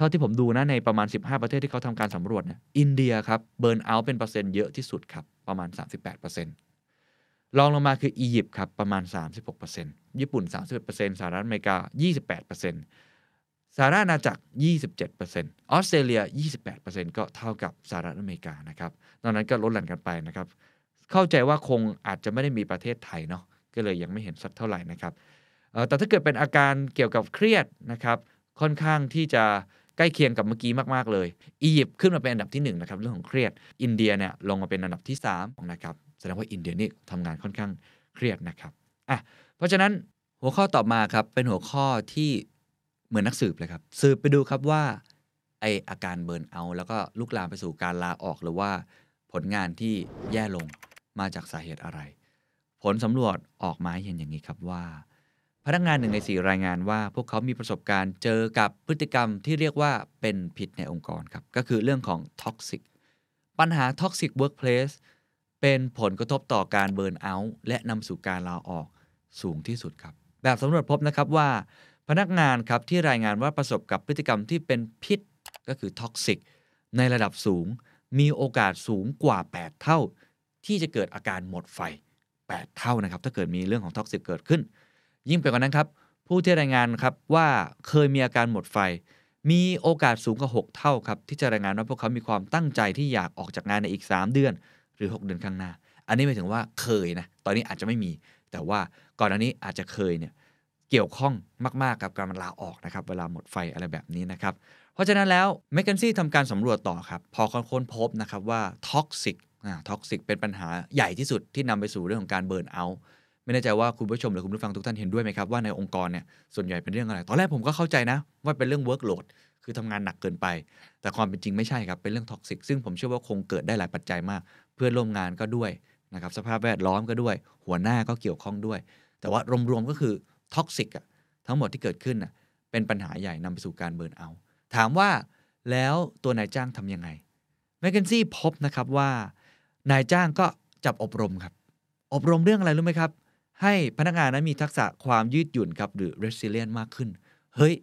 ท่าที่ผมดูนะในประมาณ 15 ประเทศที่เขาทำการสำรวจเนี่ยอินเดียครับเบิร์นเอาท์เป็นเปอร์เซ็นต์เยอะที่สุดครับ ประมาณ 38%รองลงมาคืออียิปต์ครับประมาณ 36%ญี่ปุ่น 31%สหรัฐอเมริกา 28%สหรัฐอาณาจักร 27%ออสเตรเลีย 28%ก็เท่ากับสหรัฐอเมริกานะครับนอกนั้นก็ลดหลั่นกันไปนะครับ เข้าใจว่าคงอาจจะไม่ได้มีประเทศไทยเนาะก็เลยยังไม่เห็นสักเท่าไหร่นะครับแต่ถ้าเกิดเป็นอาการเกี่ยวกับเครียดนะครับค่อนข้างที่จะ ใกล้เคียงกับเมื่อกี้มากๆเลย อียิปต์ขึ้นมาเป็นอันดับที่1นะครับเรื่องของเครียด อินเดียเนี่ยลงมาเป็นอันดับที่3นะครับแสดงว่าอินเดียนี่ทำงานค่อนข้างเครียดนะครับอะเพราะฉะนั้นหัวข้อต่อมาครับเป็นหัวข้อที่เหมือนนักสืบเลยครับสืบไปดูครับว่าไออาการเบิร์นเอาแล้วก็ลุกลามไปสู่การลาออกหรือว่าผลงานที่แย่ลงมาจากสาเหตุอะไร ผลสำรวจออกมาเห็นอย่างนี้ครับว่า พนักงานหนึ่งในสี่รายงานว่า พวกเขามีประสบการณ์เจอกับพฤติกรรมที่เรียกว่าเป็นพิษในองค์กรครับ ก็คือเรื่องของ toxic ปัญหา toxic workplace เป็นผลกระทบต่อการ burnout และนำสู่การลาออกสูงที่สุดครับ แบบสำรวจพบนะครับว่า พนักงานครับที่รายงานว่าประสบกับพฤติกรรมที่เป็นพิษก็คือ toxic ในระดับสูง มีโอกาสสูงกว่า 8 เท่า ที่จะเกิดอาการหมดไฟ 8 เท่านะครับ ถ้าเกิดมีเรื่องของ toxic เกิดขึ้น ยิ่งไปกว่านั้นครับ ผู้ที่รายงานครับว่าเคยมีอาการหมดไฟ มีโอกาสสูงกว่า6เท่าครับที่จะรายงานว่าพวกเขามีความตั้งใจที่อยากออกจากงานในอีก 3 เดือน หรือ 6 เดือนข้างหน้า อันนี้หมายถึงว่าเคยนะตอนนี้อาจจะไม่มี แต่ว่าก่อนอันนี้อาจจะเคยเนี่ยเกี่ยวข้องมาก ๆ กับการลาออกนะครับเวลาหมดไฟอะไรแบบนี้นะครับเพราะฉะนั้นแล้ว McKinsey ทำการสำรวจต่อครับพอค้นพบนะครับว่า toxic toxic เป็นปัญหาใหญ่ที่สุดที่นำไปสู่เรื่องของการ burnout ไม่แน่ใจว่าคุณผู้ชมหรือคุณผู้ฟังทุกท่านเห็นด้วยไหมครับว่าในองค์กรเนี่ยส่วนใหญ่เป็นเรื่องอะไร ตอนแรกผมก็เข้าใจนะ ว่าเป็นเรื่อง workload คือทำงานหนักเกินไป แต่ความเป็นจริงไม่ใช่ครับ เป็นเรื่อง toxic ซึ่งผมเชื่อว่าคงเกิดได้หลายปัจจัยมาก เพื่อนร่วมงานก็ด้วยนะครับสภาพแวดล้อมก็ด้วย หัวหน้าก็เกี่ยวข้องด้วย แต่ว่ารวมๆก็คือ toxic อะทั้งหมดที่เกิดขึ้นน่ะเป็นปัญหาใหญ่นำไปสู่การ burnout ถามว่าแล้วตัวนายจ้างทำยังไง McKinsey พบนะครับว่านายจ้างก็จับอบรมครับ อบรมเรื่องอะไรรู้ไหมครับ ให้พนักงานนั้นมีทักษะความยืดหยุ่นครับหรือ resilient มากขึ้น เฮ้ย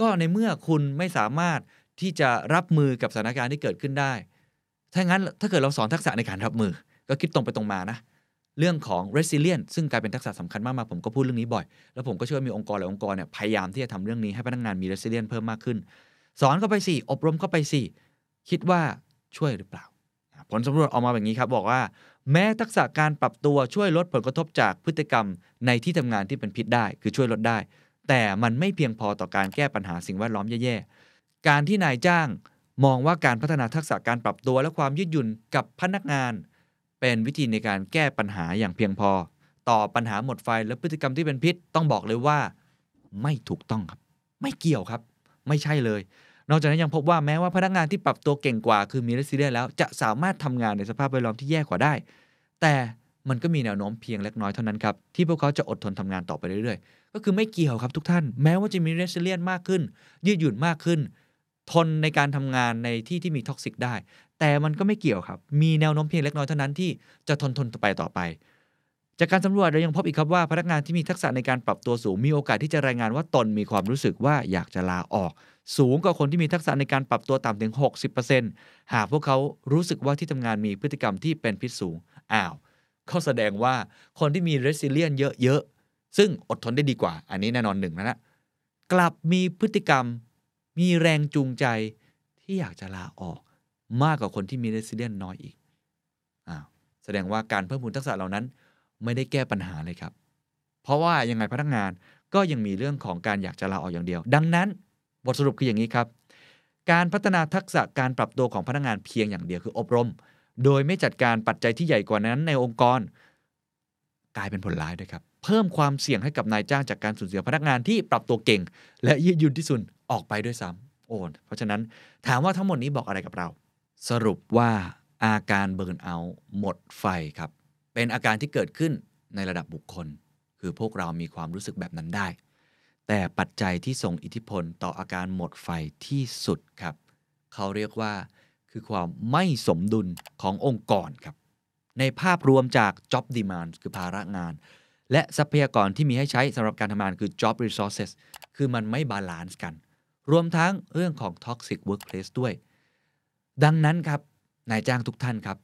ก็ในเมื่อคุณไม่สามารถที่จะรับมือกับสถานการณ์ที่เกิดขึ้นได้ ถ้างั้นถ้าเกิดเราสอนทักษะในการรับมือ ก็คิดตรงไปตรงมานะ เรื่องของ resilient ซึ่งกลายเป็นทักษะสำคัญมากๆผมก็พูดเรื่องนี้บ่อย แล้วผมก็เชื่อว่ามีองค์กรหลายองค์กรเนี่ยพยายามที่จะทำเรื่องนี้ให้พนักงานมี resilient เพิ่มมากขึ้น สอนเข้าไปสิอบรมเข้าไปสิคิดว่าช่วยหรือเปล่า ผลสำรวจออกมาแบบนี้ครับบอกว่า แม้ทักษะการปรับตัวช่วยลดผลกระทบจากพฤติกรรมในที่ทำงานที่เป็นพิษได้ คือช่วยลดได้ แต่มันไม่เพียงพอต่อการแก้ปัญหาสิ่งแวดล้อมแย่ๆ การที่นายจ้างมองว่าการพัฒนาทักษะการปรับตัวและความยืดหยุ่นกับพนักงาน เป็นวิธีในการแก้ปัญหาอย่างเพียงพอ ต่อปัญหาหมดไฟและพฤติกรรมที่เป็นพิษต้องบอกเลยว่า ไม่ถูกต้องครับ ไม่เกี่ยวครับ ไม่ใช่เลย นอกจากนั้นยังพบว่าแม้ว่าพนักงานที่ปรับตัวเก่งกว่าคือมีเรสซิเลียแล้วจะสามารถทำงานในสภาพแวดล้อมที่แย่กว่าได้ แต่มันก็มีแนวโน้มเพียงเล็กน้อยเท่านั้นครับ ที่พวกเขาจะอดทนทำงานต่อไปเรื่อยๆ ก็คือไม่เกี่ยวครับทุกท่าน แม้ว่าจะมีเรสซิเลียนมากขึ้น ยืดหยุ่นมากขึ้น ทนในการทำงานในที่ที่มี toxic ได้ แต่มันก็ไม่เกี่ยวครับ มีแนวโน้มเพียงเล็กน้อยเท่านั้นที่จะทนทนต่อไปต่อไปจากการสำรวจเรายังพบอีกครับว่าพนักงานที่มีทักษะในการปรับตัวสูงมีโอกาสที่จะรายงานว่าตนมีความรู้สึกว่าอยากจะลาออก สูงกว่าคนที่มีทักษะในการปรับตัวต่ำถึง 60%หากพวกเขารู้สึกว่าที่ทำงานมีพฤติกรรมที่เป็นพิษสูง อ้าวเขาแสดงว่าคนที่มี resilient เยอะๆ ซึ่งอดทนได้ดีกว่า อันนี้แน่นอนหนึ่งนะนะกลับมีพฤติกรรม มีแรงจูงใจที่อยากจะลาออกมากกว่าคนที่มี resilient น้อยอีกอ้าวแสดงว่าการเพิ่มพูนทักษะเหล่านั้น ไม่ได้แก้ปัญหาเลยครับ เพราะว่ายังไงพนักงานก็ยังมีเรื่องของการอยากจะลาออกอย่างเดียว ดังนั้น บทสรุปคืออย่างนี้ครับ การพัฒนาทักษะการปรับตัวของพนักงานเพียงอย่างเดียวคืออบรม โดยไม่จัดการปัจจัยที่ใหญ่กว่านั้นในองค์กร กลายเป็นผลร้ายด้วยครับ เพิ่มความเสี่ยงให้กับนายจ้างจากการสูญเสียพนักงานที่ปรับตัวเก่ง และยืดหยุ่นที่สุดออกไปด้วยซ้ำโอนเพราะฉะนั้นถามว่าทั้งหมดนี้บอกอะไรกับเรา สรุปว่าอาการเบิร์นเอาท์หมดไฟครับ เป็นอาการที่เกิดขึ้นในระดับบุคคล คือพวกเรามีความรู้สึกแบบนั้นได้ แต่ปัจจัยที่ส่งอิทธิพลต่ออาการหมดไฟที่สุดครับ เขาเรียกว่าคือความไม่สมดุลขององค์กรครับ ในภาพรวมจาก job demand คือภาระงาน และทรัพยากรที่มีให้ใช้สำหรับการทำงานคือ job resources คือมันไม่ balance กัน รวมทั้งเรื่องของ toxic workplace ด้วย ดังนั้นครับนายจ้างทุกท่านครับ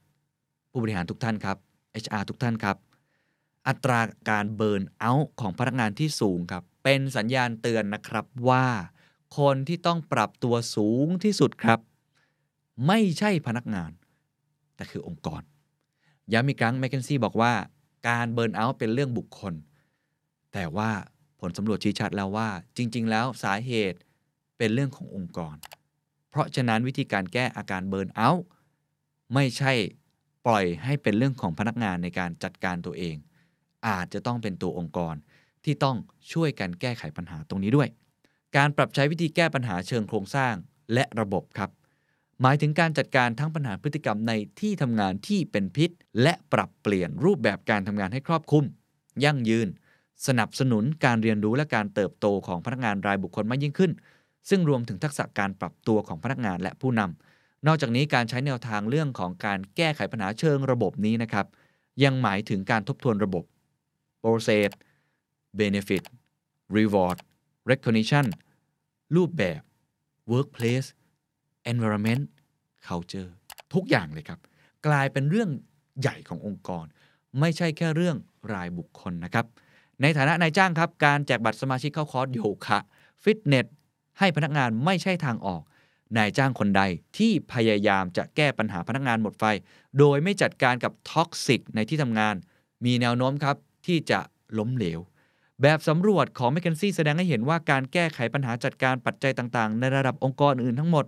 ผู้บริหารทุกท่านครับ HR ทุกท่านครับ อัตราการ burnout ของพนักงานที่สูงครับ เป็นสัญญาณเตือนนะครับว่า คนที่ต้องปรับตัวสูงที่สุดครับ ไม่ใช่พนักงาน แต่คือองค์กร ย้ำอีกครั้งแมคเคนซี่บอกว่า การเบิร์นเอาท์เป็นเรื่องบุคคล แต่ว่าผลสำรวจชี้ชัดแล้วว่า จริง ๆ แล้วสาเหตุเป็นเรื่องขององค์กร เพราะฉะนั้นวิธีการแก้อาการเบิร์นเอาท์ไม่ใช่ปล่อยให้เป็นเรื่องของพนักงานในการจัดการตัวเอง อาจจะต้องเป็นตัวองค์กร ที่ต้องช่วยกันแก้ไขปัญหาตรงนี้ด้วย การปรับใช้วิธีแก้ปัญหาเชิงโครงสร้างและระบบครับ หมายถึงการจัดการทั้งปัญหาพฤติกรรมในที่ทำงานที่เป็นพิษ และปรับเปลี่ยนรูปแบบการทำงานให้ครอบคลุม ยั่งยืน สนับสนุนการเรียนรู้และการเติบโตของพนักงานรายบุคคลมากยิ่งขึ้น ซึ่งรวมถึงทักษะการปรับตัวของพนักงานและผู้นำนอกจากนี้การใช้แนวทางเรื่องของการแก้ไขปัญหาเชิงระบบนี้นะครับ ยังหมายถึงการทบทวนระบบ process benefit reward recognition รูปแบบ workplace environment culture ทุกอย่างเลยครับ กลายเป็นเรื่องใหญ่ขององค์กร ไม่ใช่แค่เรื่องรายบุคคลนะครับ ในฐานะนายจ้างครับ การแจกบัตรสมาชิกเข้าคอร์สโยคะฟิตเนสให้พนักงานไม่ใช่ทางออก นายจ้างคนใดที่พยายามจะแก้ปัญหาพนักงานหมดไฟ โดยไม่จัดการกับ toxic ในที่ทำงาน มีแนวโน้มครับที่จะล้มเหลว แบบสำรวจของ m c k เคนซี่แสดงให้เห็นว่าการแก้ไขปัญหาจัดการปัจจัยต่างๆ ในระดับองค์กรอื่นทั้งหมด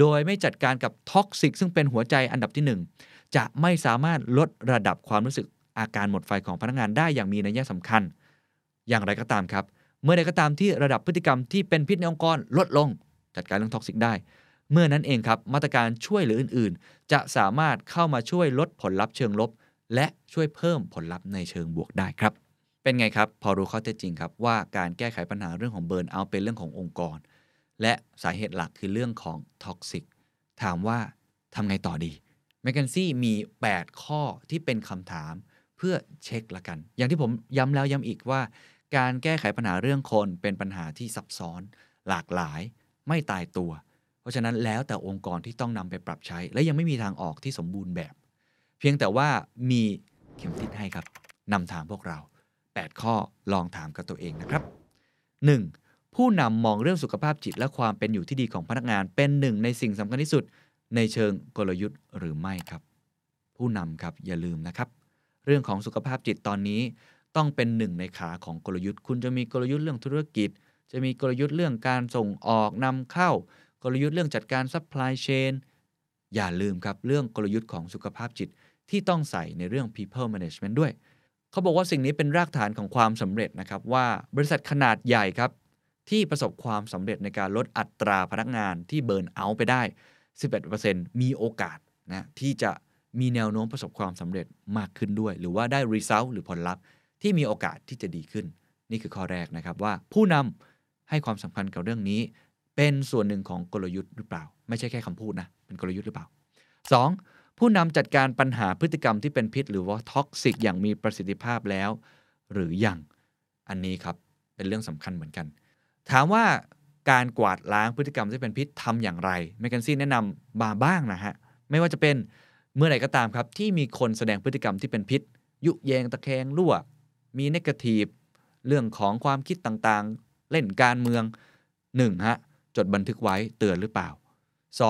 โดยไม่จัดการกับ toxic ซึ่งเป็นหัวใจอันดับที่ 1 จะไม่สามารถลดระดับความรู้สึกอาการหมดไฟของพนักงานได้อย่างมีนัยสำคัญ อย่างไรก็ตามครับ เมื่อใดก็ตามที่ระดับพฤติกรรมที่เป็นพิษในองค์กรลดลง จัดการเรื่อง toxic ได้ เมื่อนั้นเองครับมาตรการช่วยเหลืออื่น ๆ จะสามารถเข้ามาช่วยลดผลลัพธ์เชิงลบ และช่วยเพิ่มผลลัพธ์ในเชิงบวกได้ครับ เป็นไงครับ พอรู้ข้อเท็จจริงครับ ว่าการแก้ไขปัญหาเรื่องของ burnout เป็นเรื่องขององค์กร และสาเหตุหลักคือเรื่องของ toxic ถามว่าทำไงต่อดี McKinsey มี 8 ข้อที่เป็นคำถามเพื่อเช็กละกัน อย่างที่ผมย้ำแล้วย้ำอีกว่า การแก้ไขปัญหาเรื่องคนเป็นปัญหาที่ซับซ้อน หลากหลาย ไม่ตายตัว เพราะฉะนั้นแล้วแต่องค์กรที่ต้องนำไปปรับใช้ และยังไม่มีทางออกที่สมบูรณ์แบบ เพียงแต่ว่ามีเข็มทิศให้ครับนำทางพวกเรา 8 ข้อลองถามกับตัวเองนะครับ 1. ผู้นำมองเรื่องสุขภาพจิตและความเป็นอยู่ที่ดีของพนักงานเป็นหนึ่งในสิ่งสำคัญที่สุด ในเชิงกลยุทธ์หรือไม่ครับ ผู้นำครับอย่าลืมนะครับ เรื่องของสุขภาพจิตตอนนี้ ต้องเป็นหนึ่งในขาของกลยุทธ์ คุณจะมีกลยุทธ์เรื่องธุรกิจ จะมีกลยุทธ์เรื่องการส่งออกนำเข้า กลยุทธ์เรื่องจัดการ supply chain อย่าลืมครับเรื่องกลยุทธ์ของสุขภาพจิตที่ต้องใส่ในเรื่อง people management ด้วย เขาบอกว่าสิ่งนี้เป็นรากฐานของความสำเร็จนะครับว่าบริษัทขนาดใหญ่ครับ ที่ประสบความสำเร็จในการลดอัตราพนักงานที่ burnout ไปได้ 11%มีโอกาสนะที่จะมีแนวโน้มประสบความสำเร็จมากขึ้นด้วย หรือว่าได้ result หรือผลลัพธ์ที่มีโอกาสที่จะดีขึ้น นี่คือข้อแรกนะครับว่าผู้นำให้ความสำคัญกับเรื่องนี้ เป็นส่วนหนึ่งของกลยุทธ์หรือเปล่า ไม่ใช่แค่คำพูดนะเป็นกลยุทธ์หรือเปล่า 2. ผู้นำจัดการปัญหาพฤติกรรมที่เป็นพิษ หรือว่า toxic อย่างมีประสิทธิภาพแล้ว หรือยังอันนี้ครับเป็นเรื่องสำคัญเหมือนกัน ถามว่าการกวาดล้างพฤติกรรมที่เป็นพิษทำอย่างไรแมคเคนซี่แนะนำมาบ้างนะฮะไม่ว่าจะเป็นเมื่อไหร่ก็ตามครับที่มีคนแสดงพฤติกรรมที่เป็นพิษ ยุแยงตะแคงรั่ว มีนกาทีฟเรื่องของความคิดต่างๆ เล่นการเมือง 1. ฮะจดบันทึกไว้เตือนหรือเปล่า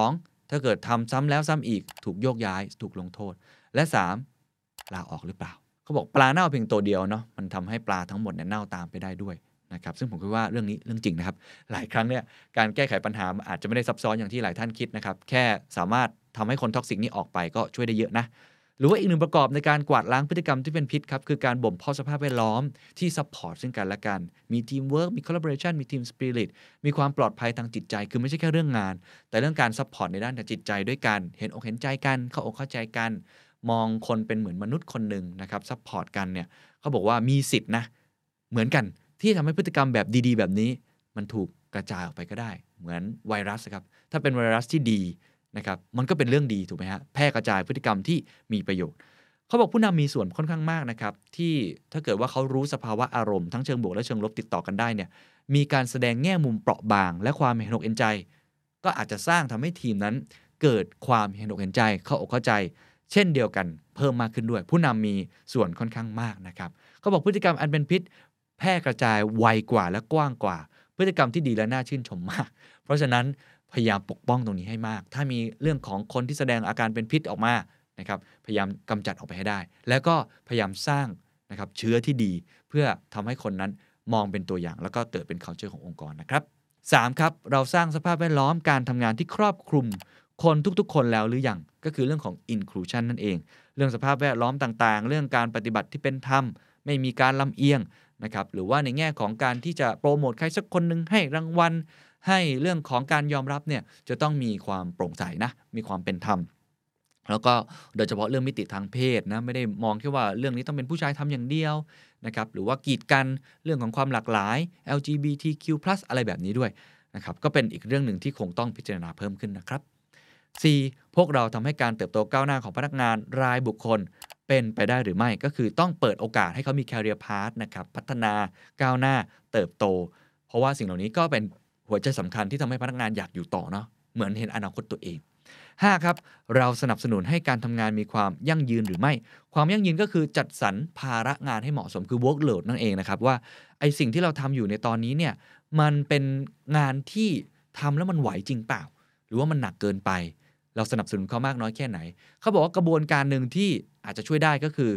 2. ถ้าเกิดทำซ้ำแล้วซ้ำอีกถูกโยกย้ายถูกลงโทษ และ 3. ลาออกหรือเปล่า เขาบอกปลาเน่าเพียงตัวเดียวเนาะมันทำให้ปลาทั้งหมดเนี่ยเน่าตามไปได้ด้วยนะครับซึ่งผมคิดว่าเรื่องนี้เรื่องจริงนะครับ หลายครั้งเนี่ยการแก้ไขปัญหาอาจจะไม่ได้ซับซ้อนอย่างที่หลายท่านคิดนะครับแค่สามารถทำให้คน toxic นี้ออกไปก็ช่วยได้เยอะนะ หรือว่าอีกหนึ่งประกอบในการกวาดล้างพฤติกรรมที่เป็นพิษครับคือการบ่มเพาะสภาพแวดล้อมที่ support ซึ่งกันและกัน มีทีมเวิร์กมี collaboration มี team spirit มีความปลอดภัยทางจิตใจ คือไม่ใช่แค่เรื่องงาน แต่เรื่องการ support ในด้านจิตใจด้วยกัน เห็นอกเห็นใจกัน เข้าอกเข้าใจกัน มองคนเป็นเหมือนมนุษย์คนหนึ่งนะครับ support กันเนี่ยเขาบอกว่ามีสิทธินะเหมือนกันที่ทำให้พฤติกรรมแบบดีๆ แบบนี้ มันถูกกระจายออกไปก็ได้ เหมือนไวรัสครับถ้าเป็นไวรัสที่ดี นะครับมันก็เป็นเรื่องดีถูกไหมฮะแพร่กระจายพฤติกรรมที่มีประโยชน์เขาบอกผู้นำมีส่วนค่อนข้างมากนะครับ ที่ถ้าเกิดว่าเขารู้สภาวะอารมณ์ทั้งเชิงบวกและเชิงลบติดต่อกันได้เนี่ยมีการแสดงแง่มุมเปราะบาง และความเห็นอกเห็นใจ ก็อาจจะสร้างทำให้ทีมนั้น เกิดความเห็นอกเห็นใจเข้าอกเข้าใจ เช่นเดียวกันเพิ่มมากขึ้นด้วย ผู้นำมีส่วนค่อนข้างมากนะครับเขาบอกพฤติกรรมอันเป็นพิษ แพร่กระจายไวกว่าและกว้างกว่า พฤติกรรมที่ดีและน่าชื่นชมมาก เพราะฉะนั้น พยายามปกป้องตรงนี้ให้มาก ถ้ามีเรื่องของคนที่แสดงอาการเป็นพิษออกมานะครับพยายามกำจัดออกไปให้ได้ แล้วก็พยายามสร้างนะครับเชื้อที่ดีเพื่อทำให้คนนั้นมองเป็นตัวอย่าง แล้วก็เกิดเป็น culture ขององค์กรนะครับ 3. ครับเราสร้างสภาพแวดล้อมการทำงานที่ครอบคลุมคนทุกๆ คนแล้วหรือยังก็คือเรื่องของ inclusion นั่นเอง เรื่องสภาพแวดล้อมต่างๆ เรื่องการปฏิบัติที่เป็นธรรม ไม่มีการลำเอียงนะครับหรือว่าในแง่ของการที่จะโปรโมทใครสักคนหนึ่งให้รางวัล ให้เรื่องของการยอมรับเนี่ยจะต้องมีความโปร่งใสนะ มีความเป็นธรรมแล้วก็โดยเฉพาะเรื่องมิติทางเพศนะไม่ได้มองแค่ว่าเรื่องนี้ต้องเป็นผู้ชายทำอย่างเดียวนะครับหรือว่ากีดกันเรื่องของความหลากหลาย LGBTQ+ อะไรแบบนี้ด้วยนะครับก็เป็นอีกเรื่องหนึ่งที่คงต้องพิจารณาเพิ่มขึ้นนะครับ 4. พวกเราทำให้การเติบโตก้าวหน้าของพนักงานรายบุคคลเป็นไปได้หรือไม่ก็คือต้องเปิดโอกาสให้เขามี career path นะครับพัฒนาก้าวหน้าเติบโต เพราะว่าสิ่งเหล่านี้ก็เป็น หัวใจสำคัญที่ทำให้พนักงานอยากอยู่ต่อเนาะเหมือนเห็นอนาคตตัวเอง 5 ครับ เราสนับสนุนให้การทำงานมีความยั่งยืนหรือไม่ ความยั่งยืนก็คือจัดสรรภาระงานให้เหมาะสมคือ workload นั่นเองนะครับ ว่าไอสิ่งที่เราทำอยู่ในตอนนี้เนี่ยมันเป็นงานที่ทำแล้วมันไหวจริงเปล่า หรือว่ามันหนักเกินไป เราสนับสนุนเขามากน้อยแค่ไหน เขาบอกว่ากระบวนการหนึ่งที่อาจจะช่วยได้ก็คือ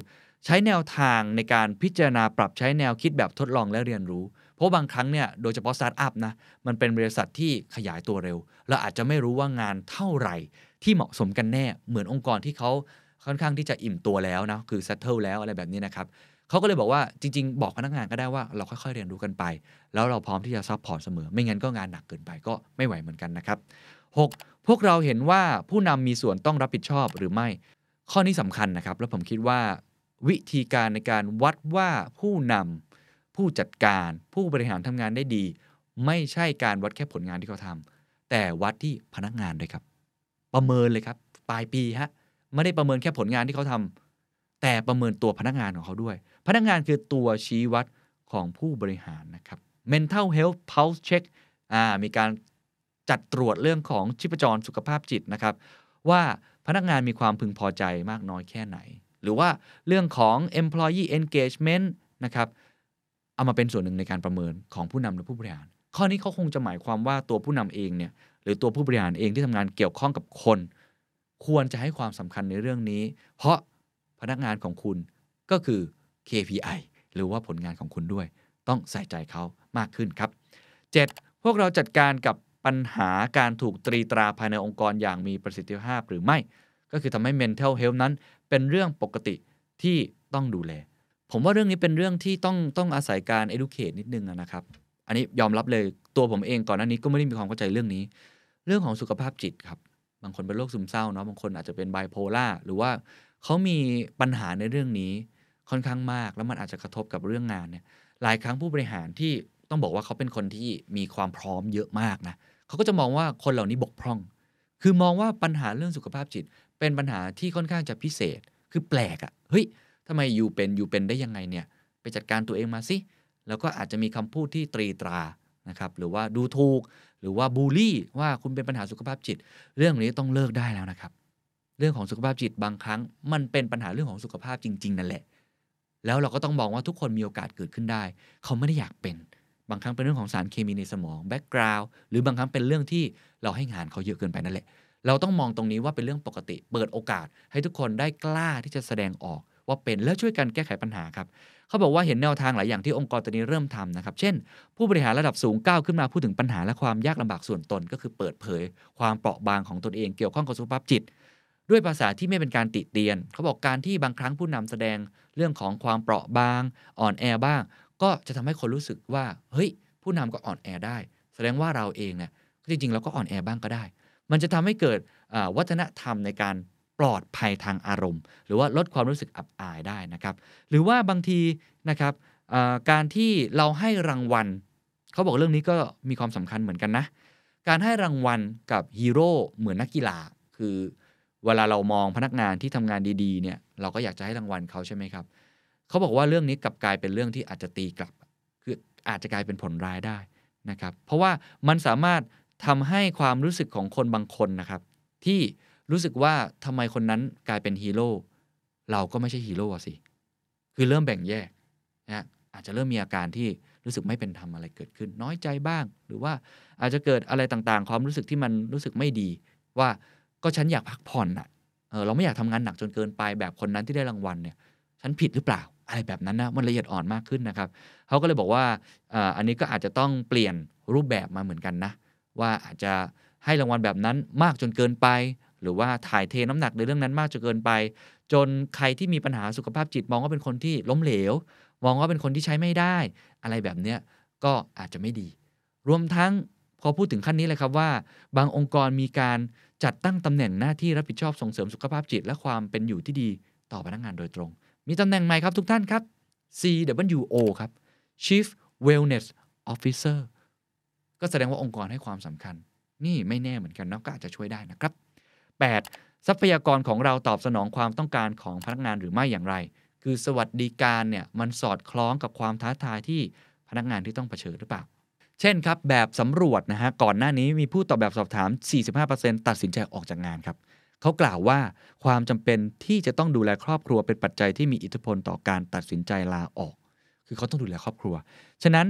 ใช้แนวทางในการพิจารณาปรับใช้แนวคิดแบบทดลองและเรียนรู้ เพราะบางครั้งเนี่ยโดยเฉพาะสตาร์ทอัพนะมันเป็นบริษัทที่ขยายตัวเร็ว เราอาจจะไม่รู้ว่างานเท่าไหร่ที่เหมาะสมกันแน่เหมือนองค์กรที่เขาค่อนข้างที่จะอิ่มตัวแล้วนะคือ settle แล้วอะไรแบบนี้นะครับเขาก็เลยบอกว่าจริง ๆ บอกพนักงานก็ได้ว่าเราค่อยๆเรียนรู้กันไป แล้วเราพร้อมที่จะ support เสมอ ไม่งั้นก็งานหนักเกินไปก็ไม่ไหวเหมือนกันนะครับ 6. พวกเราเห็นว่าผู้นำมีส่วนต้องรับผิดชอบหรือไม่ ข้อนี้สำคัญนะครับ แล้วผมคิดว่า วิธีการในการวัดว่าผู้นำ ผู้จัดการผู้บริหารทำงานได้ดี ไม่ใช่การวัดแค่ผลงานที่เขาทำแต่วัดที่พนักงานด้วยครับ ประเมินเลยครับ ปลายปีฮะไม่ได้ประเมินแค่ผลงานที่เขาทำแต่ประเมินตัวพนักงานของเขาด้วย พนักงานคือตัวชี้วัดของผู้บริหารนะครับ mental health pulse check อ่ามีการจัดตรวจเรื่องของชีพจรสุขภาพจิตนะครับ ว่าพนักงานมีความพึงพอใจมากน้อยแค่ไหน หรือว่าเรื่องของ employee engagement นะครับ เอามาเป็นส่วนหนึ่งในการประเมินของผู้นำและผู้บริหาร ข้อนี้เขาคงจะหมายความว่าตัวผู้นำเองเนี่ยหรือตัวผู้บริหารเองที่ทำงานเกี่ยวข้องกับคน ควรจะให้ความสำคัญในเรื่องนี้ เพราะพนักงานของคุณก็คือ KPI หรือว่าผลงานของคุณด้วย ต้องใส่ใจเขามากขึ้นครับ 7. พวกเราจัดการกับปัญหาการถูกตรีตราภายในองค์กรอย่างมีประสิทธิภาพหรือไม่ ก็คือทำให้ mental health นั้นเป็นเรื่องปกติที่ต้องดูแล ผมว่าเรื่องนี้เป็นเรื่องที่ต้องต้องอาศัยการ educate นิดนึงนะครับ อันนี้ยอมรับเลยตัวผมเองก่อนหน้านี้ก็ไม่ได้มีความเข้าใจเรื่องนี้ เรื่องของสุขภาพจิตครับ บางคนเป็นโรคซึมเศร้าเนาะบางคนอาจจะเป็นไบโพล่าหรือว่าเขามีปัญหาในเรื่องนี้ค่อนข้างมาก แล้วมันอาจจะกระทบกับเรื่องงานเนี่ยหลายครั้งผู้บริหารที่ต้องบอกว่าเขาเป็นคนที่มีความพร้อมเยอะมากนะเขาก็จะมองว่าคนเหล่านี้บกพร่อง คือมองว่าปัญหาเรื่องสุขภาพจิต เป็นปัญหาที่ค่อนข้างจะพิเศษ คือแปลกอะ่ะเฮ้ย ทำไมอยู่เป็นอยู่เป็นได้ยังไงเนี่ยไปจัดการตัวเองมาสิแล้วก็อาจจะมีคำพูดที่ตีตรานะครับหรือว่าดูถูกหรือว่าบูลลี่ว่าคุณเป็นปัญหาสุขภาพจิต เรื่องนี้ต้องเลิกได้แล้วนะครับ เรื่องของสุขภาพจิตบางครั้ง มันเป็นปัญหาเรื่องของสุขภาพจริง ๆ นั่นแหละ แล้วเราก็ต้องมองว่าทุกคนมีโอกาสเกิดขึ้นได้ เขาไม่ได้อยากเป็น บางครั้งเป็นเรื่องของสารเคมีในสมอง background หรือบางครั้งเป็นเรื่องที่เราให้งานเขาเยอะเกินไปนั่นแหละ เราต้องมองตรงนี้ว่าเป็นเรื่องปกติ เปิดโอกาสให้ทุกคนได้กล้าที่จะแสดงออก ว่าเป็นแล้วช่วยกันแก้ไขปัญหาครับเขาบอกว่าเห็นแนวทางหลายอย่างที่องค์กรตัวนี้เริ่มทำนะครับ เช่น ผู้บริหารระดับสูงก้าวขึ้นมาพูดถึงปัญหาและความยากลำบากส่วนตน ก็คือเปิดเผย ความเปราะบางของตนเองเกี่ยวข้องกับสุขภาพจิต ด้วยภาษาที่ไม่เป็นการติเตียน เขาบอกการที่บางครั้งผู้นำแสดงเรื่องของความเปราะบาง อ่อนแอบ้าง ก็จะทำให้คนรู้สึกว่าเฮ้ย ผู้นำก็อ่อนแอได้ แสดงว่าเราเองเนี่ยจริงๆเราก็อ่อนแอบ้างก็ได้ มันจะทำให้เกิดวัฒนธรรมในการ ปลอดภัยทางอารมณ์ หรือว่าลดความรู้สึกอับอายได้นะครับ หรือว่าบางทีนะครับการที่เราให้รางวัลเขาบอกเรื่องนี้ก็มีความสำคัญเหมือนกันนะ การให้รางวัลกับฮีโร่เหมือนนักกีฬาคือเวลาเรามองพนักงานที่ทำงานดีๆเนี่ยเราก็อยากจะให้รางวัลเขาใช่ไหมครับเขาบอกว่าเรื่องนี้กลับกลายเป็นเรื่องที่อาจจะตีกลับ คืออาจจะกลายเป็นผลร้ายได้นะครับ เพราะว่ามันสามารถทำให้ความรู้สึกของคนบางคนนะครับ ที่ รู้สึกว่าทำไมคนนั้นกลายเป็นฮีโร่เราก็ไม่ใช่ฮีโร่สิคือเริ่มแบ่งแยกนะอาจจะเริ่มมีอาการที่รู้สึกไม่เป็นธรรมอะไรเกิดขึ้น น้อยใจบ้าง หรือว่าอาจจะเกิดอะไรต่างๆ ความรู้สึกที่มันรู้สึกไม่ดี ว่าก็ฉันอยากพักผ่อนอะเออเราไม่อยากทำงานหนักจนเกินไปแบบคนนั้นที่ได้รางวัลเนี่ย ฉันผิดหรือเปล่า อะไรแบบนั้นนะมันละเอียดอ่อนมากขึ้นนะครับเขาก็เลยบอกว่าอันนี้ก็อาจจะต้องเปลี่ยนรูปแบบมาเหมือนกันนะ ว่าอาจจะให้รางวัลแบบนั้นมากจนเกินไป หรือว่าถ่ายเทน้ำหนักในเรื่องนั้นมากจนเกินไป จนใครที่มีปัญหาสุขภาพจิตมองว่าเป็นคนที่ล้มเหลว มองว่าเป็นคนที่ใช้ไม่ได้ อะไรแบบเนี้ยก็อาจจะไม่ดี รวมทั้งพอพูดถึงขั้นนี้เลยครับว่า บางองค์กรมีการจัดตั้งตำแหน่งหน้าที่รับผิดชอบส่งเสริมสุขภาพจิต และความเป็นอยู่ที่ดีต่อพนักงานโดยตรง มีตำแหน่งใหม่ครับทุกท่านครับ CWO ครับ Chief Wellness Officer ก็แสดงว่าองค์กรให้ความสำคัญ นี่ไม่แน่เหมือนกันนะก็อาจจะช่วยได้นะครับ 8. ทรัพยากรของเราตอบสนองความต้องการของพนักงานหรือไม่อย่างไร คือสวัสดิการเนี่ยมันสอดคล้องกับความท้าทายที่พนักงานที่ต้องเผชิญหรือเปล่า เช่นครับ แบบสำรวจนะฮะก่อนหน้านี้มีผู้ตอบแบบสอบถาม 45%ตัดสินใจออกจากงานครับเขากล่าวว่าความจำเป็นที่จะต้องดูแลครอบครัวเป็นปัจจัยที่มีอิทธิพลต่อการตัดสินใจลาออก คือเขาต้องดูแลครอบครัว ฉะนั้น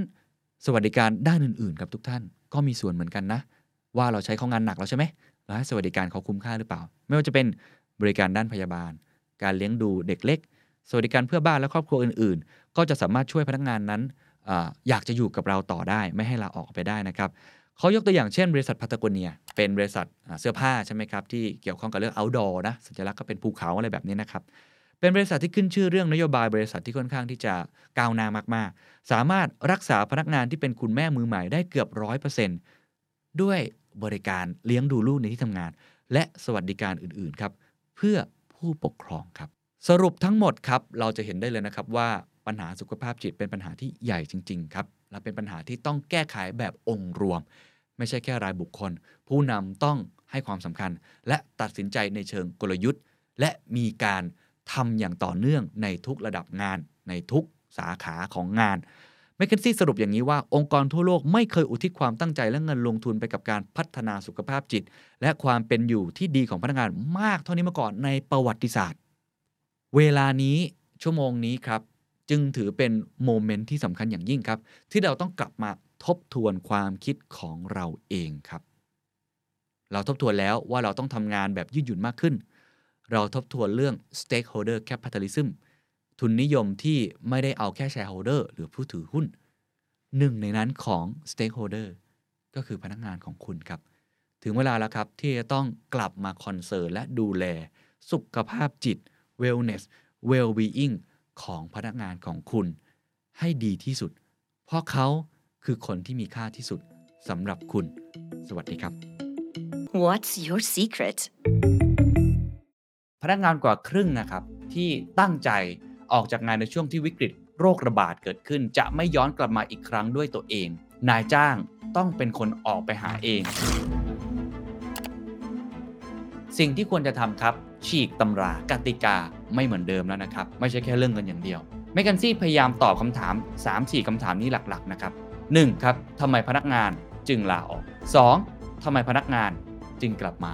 สวัสดิการด้านอื่นๆครับทุกท่าน ก็มีส่วนเหมือนกันนะ ว่าเราใช้เขางานหนักแล้วใช่ไหม เราให้สวัสดิการเขาคุ้มค่าหรือเปล่า ไม่ว่าจะเป็นบริการด้านพยาบาล การเลี้ยงดูเด็กเล็ก สวัสดิการเพื่อบ้านและครอบครัวอื่น ๆ ก็จะสามารถช่วยพนักงานนั้นออยากจะอยู่กับเราต่อได้ไม่ให้ลาออกไปได้นะครับเขายกตัวอย่างเช่น บริษัทพัตโกเนีย เป็นบริษัทเสื้อผ้าใช่ไหมครับที่เกี่ยวข้องกับเรื่อง outdoor นะสัญลักษณ์ก็เป็นภูเขาอะไรแบบนี้นะครับเป็นบริษัทที่ขึ้นชื่อเรื่องนโยบายบริษัทที่ค่อนข้างที่จะก้าวหน้ามากๆ สามารถรักษาพนักงานที่เป็นคุณแม่มือใหม่ได้เกือบร้อยเปอร์เซ็นต์ ด้วยบริการเลี้ยงดูลูกในที่ทำงาน และสวัสดิการอื่นๆครับเพื่อผู้ปกครองครับ สรุปทั้งหมดครับเราจะเห็นได้เลยนะครับว่าปัญหาสุขภาพจิตเป็นปัญหาที่ใหญ่จริง ๆ ครับและเป็นปัญหาที่ต้องแก้ไขแบบองค์รวม ไม่ใช่แค่รายบุคคล ผู้นำต้องให้ความสำคัญ และตัดสินใจในเชิงกลยุทธ์ และมีการทำอย่างต่อเนื่องในทุกระดับงาน ในทุกสาขาของงาน แมคเคนซี่สรุปอย่างนี้ว่าองค์กรทั่วโลกไม่เคยอุทิศความตั้งใจและเงินลงทุนไปกับการพัฒนาสุขภาพจิต และความเป็นอยู่ที่ดีของพนักงานมากเท่านี้มาก่อนในประวัติศาสตร์ เวลานี้ชั่วโมงนี้ครับ จึงถือเป็น moment ที่สำคัญอย่างยิ่งครับ ที่เราต้องกลับมาทบทวนความคิดของเราเองครับ เราทบทวนแล้วว่าเราต้องทำงานแบบยืดหยุ่นมากขึ้น เราทบทวนเรื่อง stakeholder capitalism ทุนนิยมที่ไม่ได้เอาแค่ shareholder หรือผู้ถือหุ้นหนึ่งในนั้นของ stakeholder ก็คือพนักงานของคุณครับ ถึงเวลาแล้วครับที่จะต้องกลับมา concern และดูแล สุขภาพจิต wellness well-being ของพนักงานของคุณ ให้ดีที่สุด เพราะเขาคือคนที่มีค่าที่สุดสำหรับคุณ สวัสดีครับ What's your secret? พนักงานกว่าครึ่งนะครับ ที่ตั้งใจ ออกจากงานในช่วงที่วิกฤตโรคระบาดเกิดขึ้น จะไม่ย้อนกลับมาอีกครั้งด้วยตัวเอง นายจ้างต้องเป็นคนออกไปหาเอง สิ่งที่ควรจะทำครับ ฉีกตำรากติกาไม่เหมือนเดิมแล้วนะครับ ไม่ใช่แค่เรื่องเงินอย่างเดียวเมกันซี่พยายามตอบคำถาม 3-4คำถามนี้หลักๆนะครับ 1. ครับทำไมพนักงานจึงลาออก 2. ทำไมพนักงานจึงกลับมา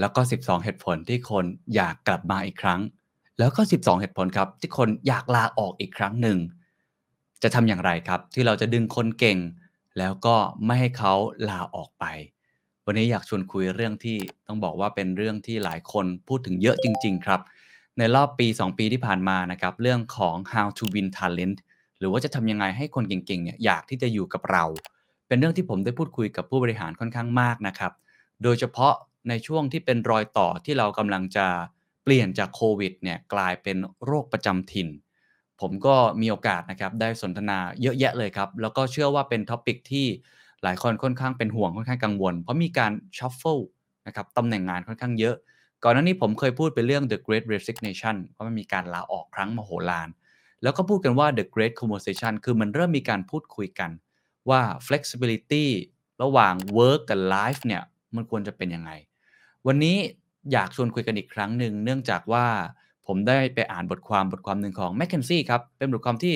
แล้วก็ 12 เหตุผลที่คนอยากกลับมาอีกครั้ง แล้วก็ 12 เหตุผลครับที่คนอยากลาออกอีกครั้งหนึ่ง จะทำอย่างไรครับ ที่เราจะดึงคนเก่ง แล้วก็ไม่ให้เขาลาออกไป วันนี้อยากชวนคุยเรื่องที่ต้องบอกว่าเป็นเรื่องที่หลายคนพูดถึงเยอะจริง ๆ ครับ ในรอบปี 2 ปีที่ผ่านมานะครับเรื่องของ how to win talent หรือว่าจะทำยังไงให้คนเก่งๆเนี่ยอยากที่จะอยู่กับเรา เป็นเรื่องที่ผมได้พูดคุยกับผู้บริหารค่อนข้างมากนะครับ โดยเฉพาะ ในช่วงที่เป็นรอยต่อที่เรากำลังจะเปลี่ยนจากโควิดเนี่ยกลายเป็นโรคประจำถิ่น ผมก็มีโอกาสนะครับได้สนทนาเยอะแยะเลยครับ แล้วก็เชื่อว่าเป็น topic ที่หลายคนค่อนข้างเป็นห่วงค่อนข้างกังวล เพราะมีการ shuffle นะครับตำแหน่งงานค่อนข้างเยอะ ก่อนหน้านี้ผมเคยพูดไปเรื่อง the great resignation ว่ามันมีการลาออกครั้งมโหฬารแล้วก็พูดกันว่า the great conversation คือมันเริ่มมีการพูดคุยกันว่า flexibility ระหว่าง work กับ life เนี่ยมันควรจะเป็นยังไง วันนี้อยากชวนคุยกันอีกครั้งหนึ่งเนื่องจากว่าผมได้ไปอ่านบทความบทความหนึ่งของ m c k เคนซี่ครับ เป็นบทความที่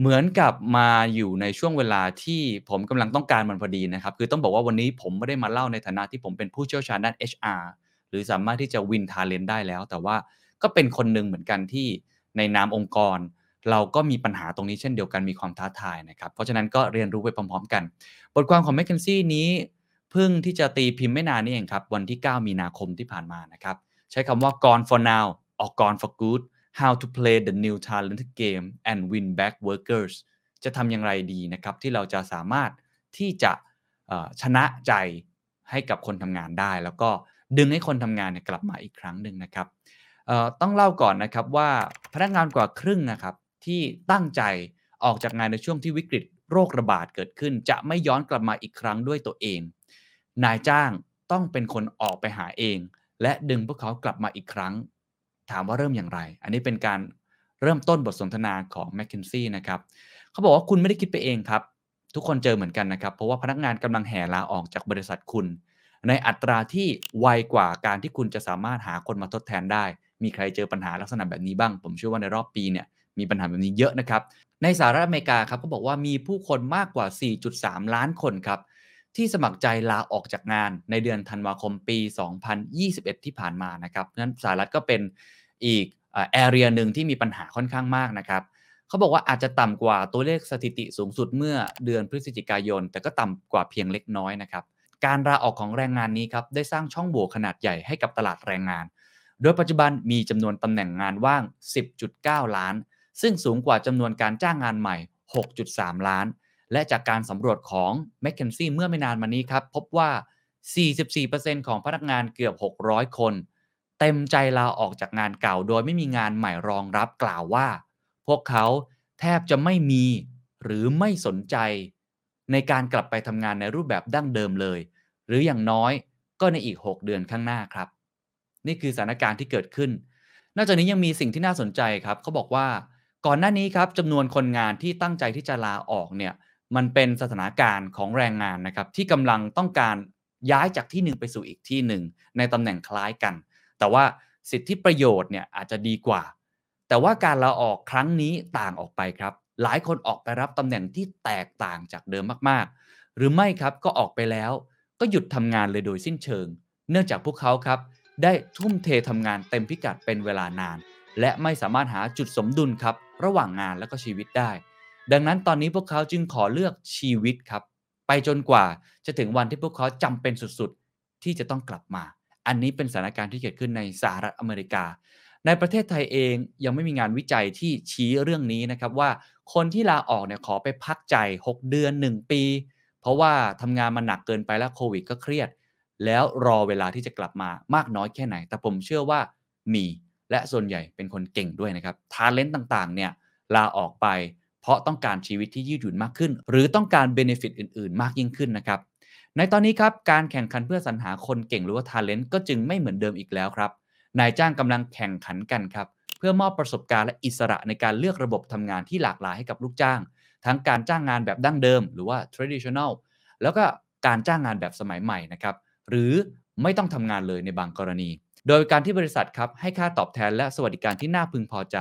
เหมือนกับมาอยู่ในช่วงเวลาที่ผมกำลังต้องการมันพอดีนะครับ คือต้องบอกว่าวันนี้ผมไม่ได้มาเล่าในฐานะที่ผมเป็นผู้เชี่ยวชาญด้าน HR หรือสามารถที่จะวินทาเลนได้แล้ว แต่ว่าก็เป็นคนหนึ่งเหมือนกันที่ในนามองค์กร เราก็มีปัญหาตรงนี้เช่นเดียวกันมีความท้าทายนะครับ เพราะฉะนั้นก็เรียนรู้ไปพร้อมๆ กัน บทความของ m c k เคนซี่นี้ พิ่งที่จะตีพิมพ์ไม่นานนี่เองครับ วันที่ 9 มีนาคมที่ผ่านมานะครับ ใช้คำว่า gone for now or gone for good how to play the new talent game and win back workers จะทำอย่างไรดีนะครับ ที่เราจะสามารถที่จะชนะใจให้กับคนทำงานได้ แล้วก็ดึงให้คนทำงานนกลับมาอีกครั้งหนึ่งนะครับต้องเล่าก่อนนะครับว่าพนักงานกว่าครึ่งนะครับที่ตั้งใจออกจากงานในช่วงที่วิกฤตโรคระบาดเกิดขึ้น จะไม่ย้อนกลับมาอีกครั้งด้วยตัวเอง นายจ้างต้องเป็นคนออกไปหาเอง และดึงพวกเขากลับมาอีกครั้ง ถามว่าเริ่มอย่างไร อันนี้เป็นการเริ่มต้นบทสนทนาของ m c k เคนซี่นะครับเขาบอกว่าคุณไม่ได้คิดไปเองครับ ทุกคนเจอเหมือนกันนะครับ เพราะว่าพนักงานกำลังแห่ลาออกจากบริษัทคุณ ในอัตราที่ไวกว่าการที่คุณจะสามารถหาคนมาทดแทนได้ มีใครเจอปัญหาลักษณะแบบนี้บ้าง ผมเชื่อว่าในรอบปีเนี่ยมีปัญหาแบบนี้เยอะนะครับ ในสหรัฐอเมริกาครับเขาบอกว่ามีผู้คนมากกว่า 4.3 ล้านคนครับ ที่สมัครใจลาออกจากงานในเดือนธันวาคมปี 2021 ที่ผ่านมานะครับนั้นสหรัฐก็เป็นอีกแอเรียหนึ่งที่มีปัญหาค่อนข้างมากนะครับเขาบอกว่าอาจจะต่ำกว่าตัวเลขสถิติสูงสุดเมื่อเดือนพฤศจิกายน แต่ก็ต่ำกว่าเพียงเล็กน้อยนะครับการลาออกของแรงงานนี้ครับได้สร้างช่องโหว่ขนาดใหญ่ให้กับตลาดแรงงาน โดยปัจจุบันมีจำนวนตำแหน่งงานว่าง 10.9 ล้าน ซึ่งสูงกว่าจำนวนการจ้างงานใหม่ 6.3 ล้าน และจากการสำรวจของ m c k เคนซี่เมื่อไม่นานมานี้ครับ พบว่า 44%ของพนักงานเกือบ 600 คน เต็มใจลาออกจากงานเก่า โดยไม่มีงานใหม่รองรับกล่าวว่า พวกเขาแทบจะไม่มีหรือไม่สนใจในการกลับไปทำงานในรูปแบบดั้งเดิมเลย หรืออย่างน้อยก็ในอีก 6 เดือนข้างหน้าครับ นี่คือสถานการณ์ที่เกิดขึ้น นอกจากนี้ยังมีสิ่งที่น่าสนใจครับเขาบอกว่าก่อนหน้านี้ครับจำนวนคนงานที่ตั้งใจที่จะลาออกเนี่ย มันเป็นสถานการณ์ของแรงงานนะครับที่กำลังต้องการย้ายจากที่หนึ่งไปสู่อีกที่หนึ่งในตำแหน่งคล้ายกัน แต่ว่าสิทธิประโยชน์เนี่ยอาจจะดีกว่า แต่ว่าการลาออกครั้งนี้ต่างออกไปครับ หลายคนออกไปรับตำแหน่งที่แตกต่างจากเดิมมากๆ หรือไม่ครับก็ออกไปแล้ว ก็หยุดทำงานเลยโดยสิ้นเชิง เนื่องจากพวกเขาครับได้ทุ่มเททำงานเต็มพิกัดเป็นเวลานาน และไม่สามารถหาจุดสมดุลครับระหว่างงานและก็ชีวิตได้ ดังนั้นตอนนี้พวกเขาจึงขอเลือกชีวิตครับ ไปจนกว่าจะถึงวันที่พวกเขาจำเป็นสุดๆ ที่จะต้องกลับมา อันนี้เป็นสถานการณ์ที่เกิดขึ้นในสหรัฐอเมริกา ในประเทศไทยเองยังไม่มีงานวิจัยที่ชี้เรื่องนี้นะครับว่าคนที่ลาออกเนี่ยขอไปพักใจ 6 เดือน 1 ปี เพราะว่าทำงานมาหนักเกินไปแล้วโควิดก็เครียด แล้วรอเวลาที่จะกลับมามากน้อยแค่ไหน แต่ผมเชื่อว่ามีและส่วนใหญ่เป็นคนเก่งด้วยนะครับทาเลนต์ต่างๆเนี่ยลาออกไป เพราะต้องการชีวิตที่ยืดหยุ่นมากขึ้น หรือต้องการเบเนฟิตอื่น ๆ มากยิ่งขึ้นนะครับ ในตอนนี้ครับการแข่งขันเพื่อสรรหาคนเก่งหรือว่าทาเลนต์ก็จึงไม่เหมือนเดิมอีกแล้วครับ นายจ้างกำลังแข่งขันกันครับ เพื่อมอบประสบการณ์และอิสระในการเลือกระบบทำงานที่หลากหลายให้กับลูกจ้าง ทั้งการจ้างงานแบบดั้งเดิม หรือว่า traditional แล้วก็การจ้างงานแบบสมัยใหม่นะครับหรือไม่ต้องทำงานเลยในบางกรณี โดยการที่บริษัทครับให้ค่าตอบแทนและสวัสดิการที่น่าพึงพอใจ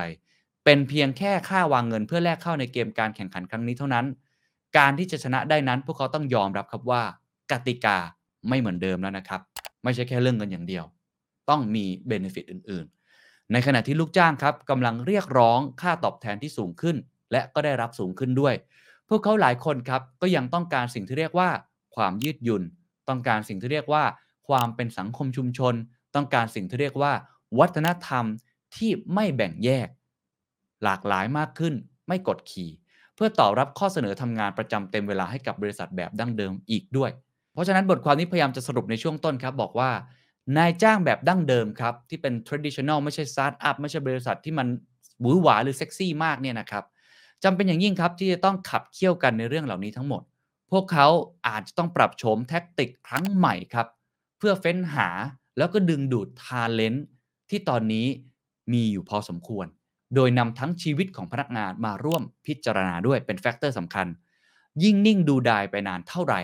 เป็นเพียงแค่ค่าวางเงินเพื่อแลกเข้าในเกมการแข่งขันครั้งนี้เท่านั้น การที่จะชนะได้นั้น พวกเขาต้องยอมรับครับว่ากติกาไม่เหมือนเดิมแล้วนะครับ ไม่ใช่แค่เรื่องเงินอย่างเดียว ต้องมีเบนฟิตอื่น ๆ ในขณะที่ลูกจ้างครับกำลังเรียกร้องค่าตอบแทนที่สูงขึ้น และก็ได้รับสูงขึ้นด้วย พวกเขาหลายคนครับก็ยังต้องการสิ่งที่เรียกว่า ความยืดหยุ่น ต้องการสิ่งที่เรียกว่า ความเป็นสังคมชุมชน ต้องการสิ่งที่เรียกว่า วัฒนธรรมที่ไม่แบ่งแยก หลากหลายมากขึ้น ไม่กดขี่ เพื่อตอบรับข้อเสนอทำงานประจำเต็มเวลาให้กับบริษัทแบบดั้งเดิมอีกด้วย เพราะฉะนั้นบทความนี้พยายามจะสรุปในช่วงต้นครับ บอกว่านายจ้างแบบดั้งเดิมครับ ที่เป็น traditional ไม่ใช่สตาร์ทอัพไม่ใช่บริษัทที่มันหวือหวาหรือเซ็กซี่มากเนี่ยนะครับจำเป็นอย่างยิ่งครับที่จะต้องขับเคี่ยวกันในเรื่องเหล่านี้ทั้งหมด พวกเขาอาจจะต้องปรับโฉม tactic ครั้งใหม่ครับ เพื่อเฟ้นหาแล้วก็ดึงดูด talent ที่ตอนนี้มีอยู่พอสมควร โดยนำทั้งชีวิตของพนักงานมาร่วมพิจารณาด้วยเป็น factor สำคัญ ยิ่งนิ่งดูดายไปนานเท่าไหร่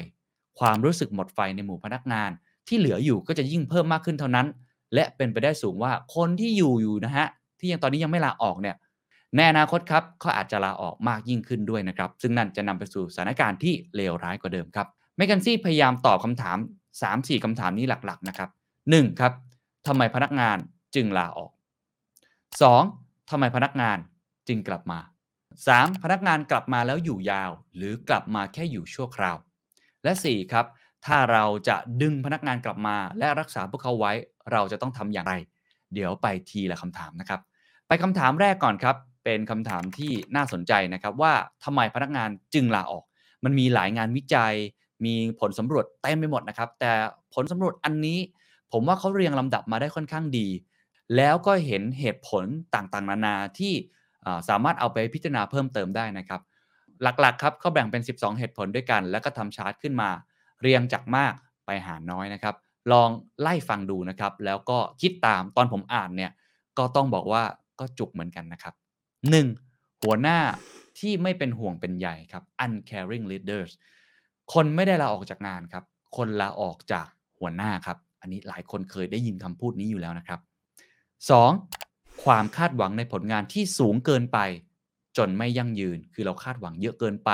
ความรู้สึกหมดไฟในหมู่พนักงาน ที่เหลืออยู่ก็จะยิ่งเพิ่มมากขึ้นเท่านั้น และเป็นไปได้สูงว่าคนที่อยู่อยู่นะฮะที่ยังตอนนี้ยังไม่ลาออกเนี่ยในอนาคตครับเขาอาจจะลาออกมากยิ่งขึ้นด้วยนะครับ ซึ่งนั่นจะนำไปสู่สถานการณ์ที่เลวร้ายกว่าเดิมครับเมกันซี่พยายามตอบคำถาม 3-4คำถามนี้หลักๆนะครับ 1. ครับทำไมพนักงานจึงลาออก 2. ทำไมพนักงานจึงกลับมา 3. พนักงานกลับมาแล้วอยู่ยาว หรือกลับมาแค่อยู่ชั่วคราว และ 4. ครับ ถ้าเราจะดึงพนักงานกลับมา และรักษาพวกเขาไว้ เราจะต้องทำอย่างไร เดี๋ยวไปทีละคำถามนะครับ ไปคำถามแรกก่อนครับ เป็นคำถามที่น่าสนใจนะครับว่าทำไมพนักงานจึงลาออก มันมีหลายงานวิจัย มีผลสำรวจเต็มไปหมดนะครับ แต่ผลสำรวจอันนี้ ผมว่าเขาเรียงลำดับมาได้ค่อนข้างดี แล้วก็เห็นเหตุผลต่างๆ นานาที่สามารถเอาไปพิจารณาเพิ่มเติมได้นะครับ หลักๆครับเขาแบ่งเป็น 12 เหตุผลด้วยกัน แล้วก็ทำชาร์ตขึ้นมา เรียงจากมากไปหาน้อยนะครับ ลองไล่ฟังดูนะครับ แล้วก็คิดตามตอนผมอ่านเนี่ยก็ต้องบอกว่าก็จุกเหมือนกันนะครับ 1. หัวหน้าที่ไม่เป็นห่วงเป็นใยครับ uncaring leaders คนไม่ได้ลาออกจากงานครับ คนลาออกจากหัวหน้าครับ อันนี้หลายคนเคยได้ยินคำพูดนี้อยู่แล้วนะครับ 2. ความคาดหวังในผลงานที่สูงเกินไป จนไม่ยั่งยืน คือเราคาดหวังเยอะเกินไป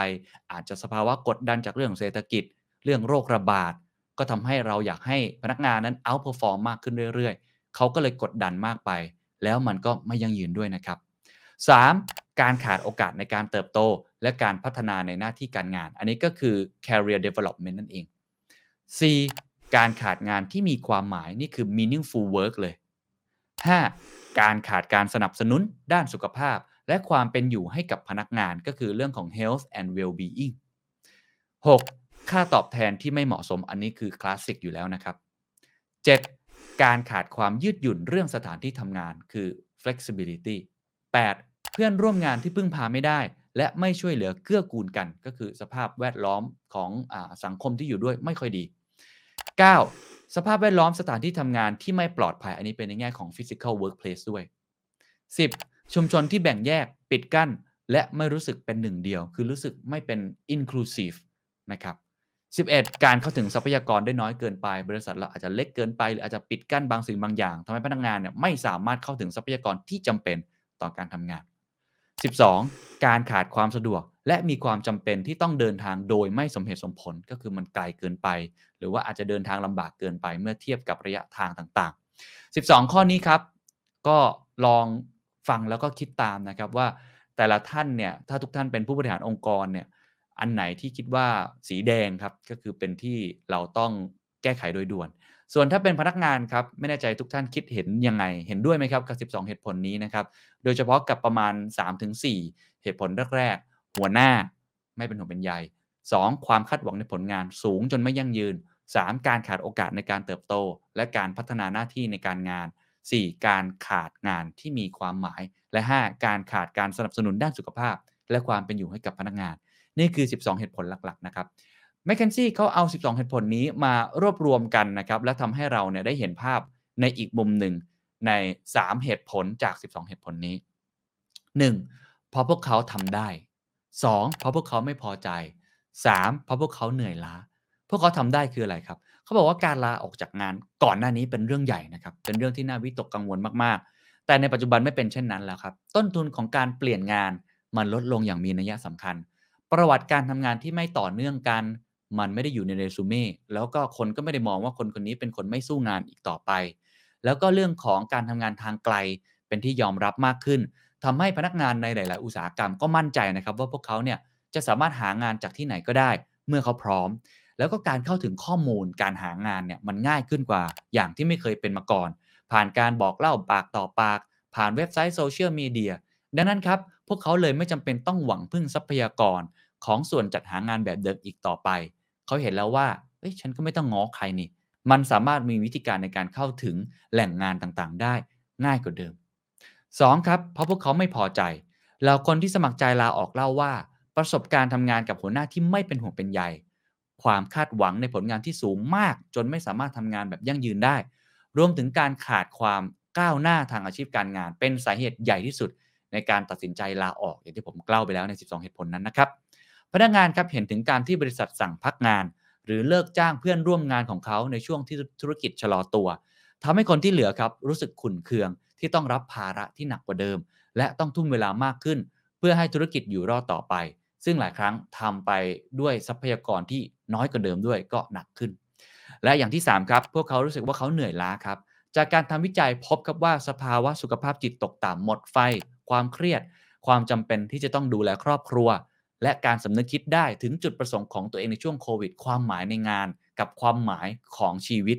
อาจจะสภาวะกดดันจากเรื่องเศรษฐกิจ เรื่องโรคระบาด ก็ทำให้เราอยากให้พนักงานนั้น outperform มากขึ้นเรื่อยๆ เขาก็เลยกดดันมากไป แล้วมันก็ไม่ยั่งยืนด้วยนะครับ 3. การขาดโอกาสในการเติบโต และการพัฒนาในหน้าที่การงาน อันนี้ก็คือ career development นั่นเอง 4. การขาดงานที่มีความหมายนี่คือ meaningful work เลย 5. การขาดการสนับสนุนด้านสุขภาพ และความเป็นอยู่ให้กับพนักงานก็คือเรื่องของ health and well-being 6. ค่าตอบแทนที่ไม่เหมาะสมอันนี้คือคลาสสิกอยู่แล้วนะครับ 7. การขาดความยืดหยุ่นเรื่องสถานที่ทำงานคือ flexibility 8. เพื่อนร่วมงานที่พึ่งพาไม่ได้ และไม่ช่วยเหลือเกื้อกูลกัน ก็คือสภาพแวดล้อมของอสังคมที่อยู่ด้วยไม่ค่อยดี 9. สภาพแวดล้อมสถานที่ทำงานที่ไม่ปลอดภัยอันนี้เป็นในแง่ของ physical workplace ด้วย 10. ชุมชนที่แบ่งแยกปิดกั้น และไม่รู้สึกเป็นหนึ่งเดียว คือรู้สึกไม่เป็น inclusive นะครับ 11. การเข้าถึงทรัพยากรได้น้อยเกินไป บริษัทเราอาจจะเล็กเกินไป หรืออาจจะปิดกั้นบางสิ่งบางอย่างทำให้พนักงานเนี่ยไม่สามารถเข้าถึงทรัพยากรที่จำเป็นต่อการทำงาน 12. การขาดความสะดวก และมีความจำเป็นที่ต้องเดินทางโดยไม่สมเหตุสมผลก็คือมันไกลเกินไป รือว่าอาจจะเดินทางลำบากเกินไปเมื่อเทียบกับระยะทางต่างๆ 12 ข้อนี้ครับ ก็ลองฟังแล้วก็คิดตามนะครับว่าแต่ละท่านเนี่ยถ้าทุกท่านเป็นผู้บริหารองค์กรเนี่ยอันไหนที่คิดว่าสีแดงครับก็คือเป็นที่เราต้องแก้ไขโดยด่วน ส่วนถ้าเป็นพนักงานครับไม่แน่ใจทุกท่านคิดเห็นยังไง เห็นด้วยไหมครับกับ 12 เหตุผลนี้นะครับ โดยเฉพาะกับประมาณ 3-4 เหตุผลแรกๆหัวหน้าไม่เป็นหัวงเป็นใย 2. ความคาดหวังในผลงานสูงจนไม่ยั่งยืน 3. การขาดโอกาสในการเติบโต และการพัฒนาหน้าที่ในการงาน 4. การขาดงานที่มีความหมาย และ 5. การขาดการสนับสนุนด้านสุขภาพ และความเป็นอยู่ให้กับพนักงาน นี่คือ 12 เหตุผลหลักๆนะครับแมคเคนซี่เขาเอา 12 เหตุผลนี้มารวบรวมกันนะครับและทำให้เราเนี่ยได้เห็นภาพในอีกมุมหนึ่งใน 3 เหตุผลจาก 12 เหตุผลนี้ 1. เพราะพวกเขาทำได้ 2. เพราะพวกเขาไม่พอใจ 3. เพราะพวกเขาเหนื่อยล้า พวกเขาทำได้คืออะไรครับ เขาบอกว่าการลาออกจากงานก่อนหน้านี้เป็นเรื่องใหญ่นะครับ เป็นเรื่องที่น่าวิตกกังวลมากๆ แต่ในปัจจุบันไม่เป็นเช่นนั้นแล้วครับ ต้นทุนของการเปลี่ยนงานมันลดลงอย่างมีนัยสำคัญ ประวัติการทำงานที่ไม่ต่อเนื่องกัน มันไม่ได้อยู่ในเรซูเม่ แล้วก็คนก็ไม่ได้มองว่าคนคนนี้เป็นคนไม่สู้งานอีกต่อไป แล้วก็เรื่องของการทำงานทางไกลเป็นที่ยอมรับมากขึ้นทำให้พนักงานในหลาย ๆ อุตสาหกรรมก็มั่นใจนะครับ ว่าพวกเขาเนี่ยจะสามารถหางานจากที่ไหนก็ได้ เมื่อเขาพร้อม แล้วก็การเข้าถึงข้อมูลการหางานเนี่ยมันง่ายขึ้นกว่าอย่างที่ไม่เคยเป็นมาก่อน ผ่านการบอกเล่าปากต่อปาก ผ่านเว็บไซต์โซเชียลมีเดียดังนั้นครับ พวกเขาเลยไม่จำเป็นต้องหวังพึ่งทรัพยากรของส่วนจัดหางานแบบเดิมอีกต่อไป เขาเห็นแล้วว่าเอ้ยฉันก็ไม่ต้องง้อใครนี่ มันสามารถมีวิธีการในการเข้าถึงแหล่งงานต่างๆ ได้ง่ายกว่าเดิม 2. ครับ เพราะพวกเขาไม่พอใจแล้วคนที่สมัครใจลาออกเล่าว่า ประสบการณ์ทำงานกับหัวหน้าที่ไม่เป็นห่วงเป็นใย ความคาดหวังในผลงานที่สูงมาก จนไม่สามารถทำงานแบบยั่งยืนได้ รวมถึงการขาดความก้าวหน้าทางอาชีพการงาน เป็นสาเหตุใหญ่ที่สุด ในการตัดสินใจลาออกอย่างที่ผมเล่าวไปแล้วใน 12 เหตุผลนั้นนะครับพนักงานครับเห็นถึงการที่บริษัทสั่งพักงาน หรือเลิกจ้างเพื่อนร่วมงานของเขาในช่วงที่ธุรกิจชะลอตัวทำให้คนที่เหลือครับรู้สึกขุ่นเคืองที่ต้องรับภาระที่หนักกว่าเดิม และต้องทุ่มเวลามากขึ้น เพื่อให้ธุรกิจอยู่รอดต่อไป ซึ่งหลายครั้งทำไปด้วยทรัพยากรที่น้อยกว่าเดิมด้วยก็หนักขึ้น และอย่างที่ 3 ครับ พวกเขารู้สึกว่าเขาเหนื่อยล้าครับ จากการทำวิจัยพบครับว่าสภาวะสุขภาพจิตตกต่ำหมดไฟ ความเครียด ความจำเป็นที่จะต้องดูแลครอบครัว และการสำนึกคิดได้ถึงจุดประสงค์ของตัวเองในช่วงโควิด ความหมายในงาน กับความหมายของชีวิต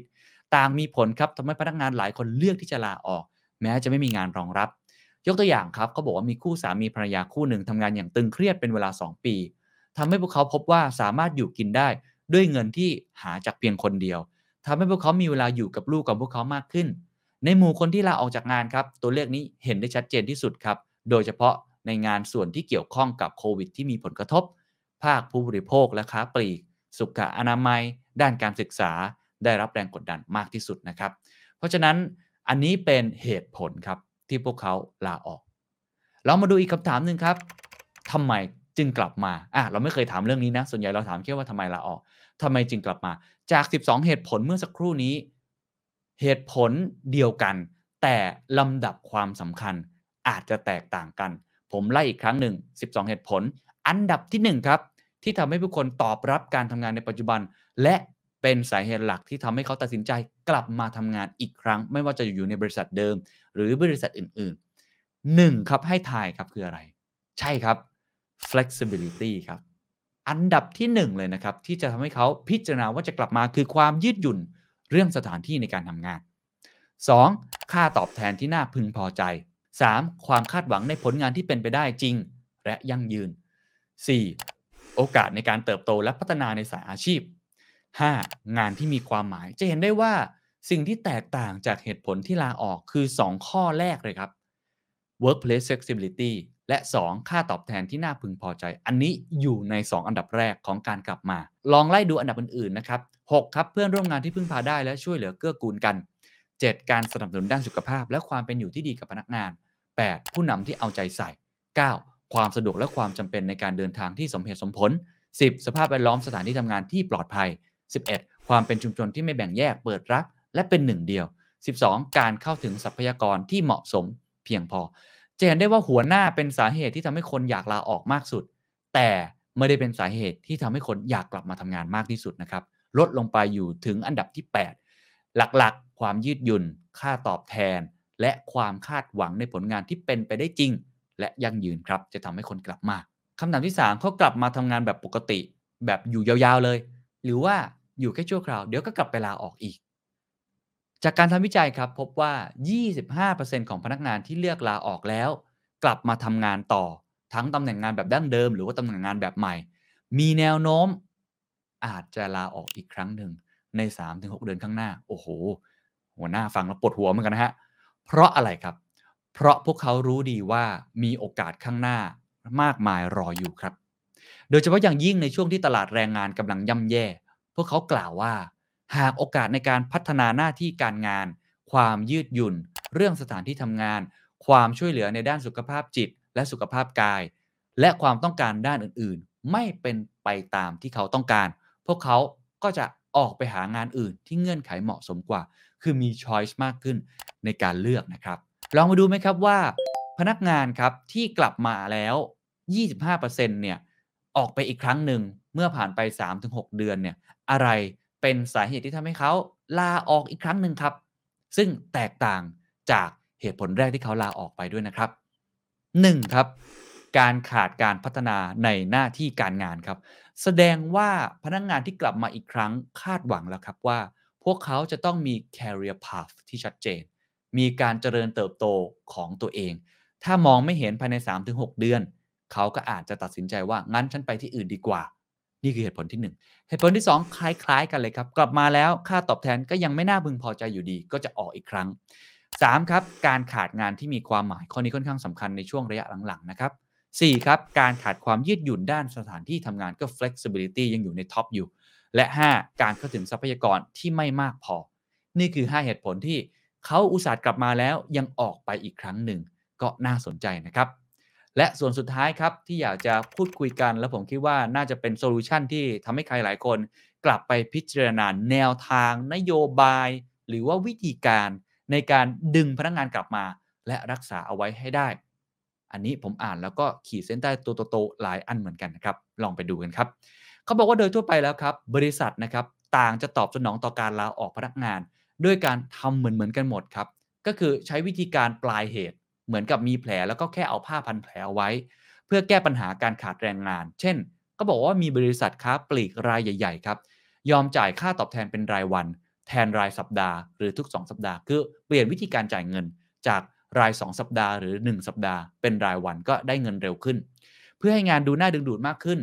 ต่างมีผลครับทำให้พนักงานหลายคนเลือกที่จะลาออก แม้จะไม่มีงานรองรับ ยกตัวอย่างครับเขาบอกว่ามีคู่สามีภรรยาคู่หนึ่งทำงานอย่างตึงเครียดเป็นเวลา 2 ปีทำให้พวกเขาพบว่าสามารถอยู่กินได้ด้วยเงินที่หาจากเพียงคนเดียวทำให้พวกเขามีเวลาอยู่กับลูกของพวกเขามากขึ้น ในหมู่คนที่ลาออกจากงานครับ ตัวเลขนี้เห็นได้ชัดเจนที่สุดครับ โดยเฉพาะในงานส่วนที่เกี่ยวข้องกับโควิดที่มีผลกระทบ ภาคผู้บริโภคและค้าปลีก สุขอนามัย ด้านการศึกษา ได้รับแรงกดดันมากที่สุดนะครับ เพราะฉะนั้นอันนี้เป็นเหตุผลครับ ที่พวกเขาลาออก เรามาดูอีกคำถามหนึ่งครับทำไมจึงกลับมาอะเราไม่เคยถามเรื่องนี้นะ ส่วนใหญ่เราถามแค่ว่าทำไมลาออกทำไมจึงกลับมา จาก 12 เหตุผลเมื่อสักครู่นี้ เหตุผลเดียวกัน แต่ลำดับความสำคัญอาจจะแตกต่างกัน ผมไล่อีกครั้งหนึ่ง 12 เหตุผล อันดับที่ 1 ครับ ที่ทำให้ผู้คนตอบรับการทำงานในปัจจุบัน และเป็นสาเหตุหลักที่ทำให้เขาตัดสินใจกลับมาทำงานอีกครั้ง ไม่ว่าจะอยู่ในบริษัทเดิม หรือบริษัทอื่นๆ 1. ครับให้ทายครับคืออะไร ใช่ครับ flexibility ครับ อันดับที่1เลยนะครับ ที่จะทำให้เขาพิจารณาว่าจะกลับมาคือความยืดหยุ่นเรื่องสถานที่ในการทำงาน 2. ค่าตอบแทนที่น่าพึงพอใจ 3. ความคาดหวังในผลงานที่เป็นไปได้จริง และยั่งยืน 4. โอกาสในการเติบโตและพัฒนาในสายอาชีพ 5. งานที่มีความหมายจะเห็นได้ว่า สิ่งที่แตกต่างจากเหตุผลที่ลาออกคือ 2 ข้อแรกเลยครับ workplace flexibility และ 2 ค่าตอบแทนที่น่าพึงพอใจ อันนี้อยู่ใน 2 อันดับแรกของการกลับมา ลองไล่ดูอันดับอื่นๆนะครับ 6 ครับเพื่อนร่วมงานที่พึ่งพาได้และช่วยเหลือเกื้อกูลกัน 7. การสนับสนุนด้านสุขภาพ และความเป็นอยู่ที่ดีกับพนักงาน 8. ผู้นำที่เอาใจใส่ 9. ความสะดวกและความจำเป็นในการเดินทางที่สมเหตุสมผล 10. สภาพแวดล้อมสถานที่ทำงานที่ปลอดภัย 11. ความเป็นชุมชนที่ไม่แบ่งแยกเปิดรับ และเป็นหนึ่งเดียว 12. การเข้าถึงทรัพยากรที่เหมาะสมเพียงพอ จะเห็นได้ว่าหัวหน้าเป็นสาเหตุที่ทำให้คนอยากลาออกมากสุด แต่ไม่ได้เป็นสาเหตุที่ทำให้คนอยากกลับมาทำงานมากที่สุดนะครับ ลดลงไปอยู่ถึงอันดับที่ 8 หลักๆ ความยืดหยุ่น ค่าตอบแทน และความคาดหวังในผลงานที่เป็นไปได้จริง และยั่งยืนครับ จะทำให้คนกลับมาคำถามที่3เขากลับมาทำงานแบบปกติ แบบอยู่ยาวๆเลย หรือว่าอยู่แค่ชั่วคราว เดี๋ยวก็กลับไปลาออกอีก จากการทำวิจัยครับพบว่า 25%ของพนักงานที่เลือกลาออกแล้ว กลับมาทำงานต่อทั้งตำแหน่งงานแบบดั้งเดิม หรือว่าตำแหน่งงานแบบใหม่ มีแนวโน้มอาจจะลาออกอีกครั้งหนึ่งใน 3-6 เดือนข้างหน้า โอ้โห หัวหน้าฟังแล้วปวดหัวเหมือนกันนะฮะ เพราะอะไรครับ เพราะพวกเขารู้ดีว่ามีโอกาสข้างหน้ามากมายรออยู่ครับ โดยเฉพาะอย่างยิ่งในช่วงที่ตลาดแรงงานกำลังย่ำแย่ พวกเขากล่าวว่า หากโอกาสในการพัฒนาหน้าที่การงาน ความยืดหยุ่น เรื่องสถานที่ทำงาน ความช่วยเหลือในด้านสุขภาพจิต และสุขภาพกาย และความต้องการด้านอื่นๆ ไม่เป็นไปตามที่เขาต้องการ พวกเขาก็จะออกไปหางานอื่นที่เงื่อนไขเหมาะสมกว่า คือมีช้อยส์มากขึ้นในการเลือกนะครับ ลองมาดูไหมครับว่า พนักงานครับที่กลับมาแล้ว 25%เนี่ยออกไปอีกครั้งหนึ่งเมื่อผ่านไป 3-6 เดือนเนี่ยอะไร เป็นสาเหตุที่ทำให้เขาลาออกอีกครั้งหนึ่งครับ ซึ่งแตกต่างจากเหตุผลแรกที่เขาลาออกไปด้วยนะครับ 1. ครับ การขาดการพัฒนาในหน้าที่การงานครับ แสดงว่าพนักงานที่กลับมาอีกครั้งคาดหวังแล้วครับว่า พวกเขาจะต้องมี career path ที่ชัดเจน มีการเจริญเติบโตของตัวเอง ถ้ามองไม่เห็นภายใน 3-6 เดือน เขาก็อาจจะตัดสินใจว่างั้นฉันไปที่อื่นดีกว่า นี่คือเหตุผลที่ 1 เหตุผลที่ 2 คล้าย ๆ กันเลยครับ กลับมาแล้วค่าตอบแทนก็ยังไม่น่าพึงพอใจอยู่ดี ก็จะออกอีกครั้ง 3. ครับ การขาดงานที่มีความหมายข้อนี้ค่อนข้างสำคัญในช่วงระยะหลังๆนะครับ 4. ครับการขาดความยืดหยุ่นด้านสถานที่ทำงานก็ flexibility ยังอยู่ในท็อปอยู่ และ 5. การเข้าถึงทรัพยากรที่ไม่มากพอ นี่คือ 5 เหตุผลที่เขาอุตส่าห์กลับมาแล้วยังออกไปอีกครั้งหนึ่งก็น่าสนใจนะครับ และส่วนสุดท้ายครับที่อยากจะพูดคุยกัน แล้วผมคิดว่าน่าจะเป็นโซลูชันที่ทำให้ใครหลายคน กลับไปพิจารณาแนวทางนโยบาย หรือว่าวิธีการในการดึงพนักงานกลับมา และรักษาเอาไว้ให้ได้ อันนี้ผมอ่านแล้วก็ขีดเส้นใต้ตัวโตๆหลายอันเหมือนกันนะครับ ลองไปดูกันครับเขาบอกว่าโดยทั่วไปแล้วครับ บริษัทนะครับต่างจะตอบสนองต่อการลาออกพนักงาน ด้วยการทำเหมือนเหมือนกันหมดครับก็คือใช้วิธีการปลายเหตุ เหมือนกับมีแผลแล้วก็แค่เอาผ้าพันแผลเอาไว้ เพื่อแก้ปัญหาการขาดแรงงาน เช่น ก็บอกว่ามีบริษัทค้าปลีกรายใหญ่ ๆ ครับ ยอมจ่ายค่าตอบแทนเป็นรายวัน แทนรายสัปดาห์หรือทุก 2 สัปดาห์ คือเปลี่ยนวิธีการจ่ายเงินจากราย 2 สัปดาห์หรือ 1 สัปดาห์ เป็นรายวันก็ได้เงินเร็วขึ้น เพื่อให้งานดูน่าดึงดูดมากขึ้น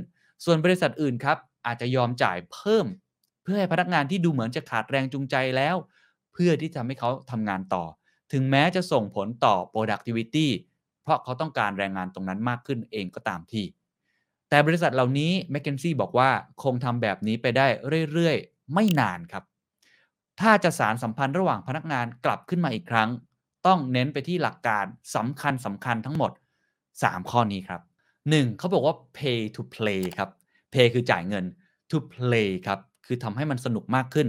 ส่วนบริษัทอื่นครับอาจจะยอมจ่ายเพิ่ม เพื่อให้พนักงานที่ดูเหมือนจะขาดแรงจูงใจแล้ว เพื่อที่จะทำให้เขาทำงานต่อ ถึงแม้จะส่งผลต่อ productivity เพราะเขาต้องการแรงงานตรงนั้นมากขึ้นเองก็ตามทีแต่บริษัทเหล่านี้ m c k เคนซี่บอกว่าคงทำแบบนี้ไปได้เรื่อยๆ ไม่นานครับ ถ้าจะสารสัมพันธ์ระหว่างพนักงานกลับขึ้นมาอีกครั้ง ต้องเน้นไปที่หลักการสำคัญสำคัญทั้งหมด 3 ข้อนี้ครับ 1. เขาบอกว่า pay to play ครับ pay คือจ่ายเงิน to play ครับ คือทำให้มันสนุกมากขึ้น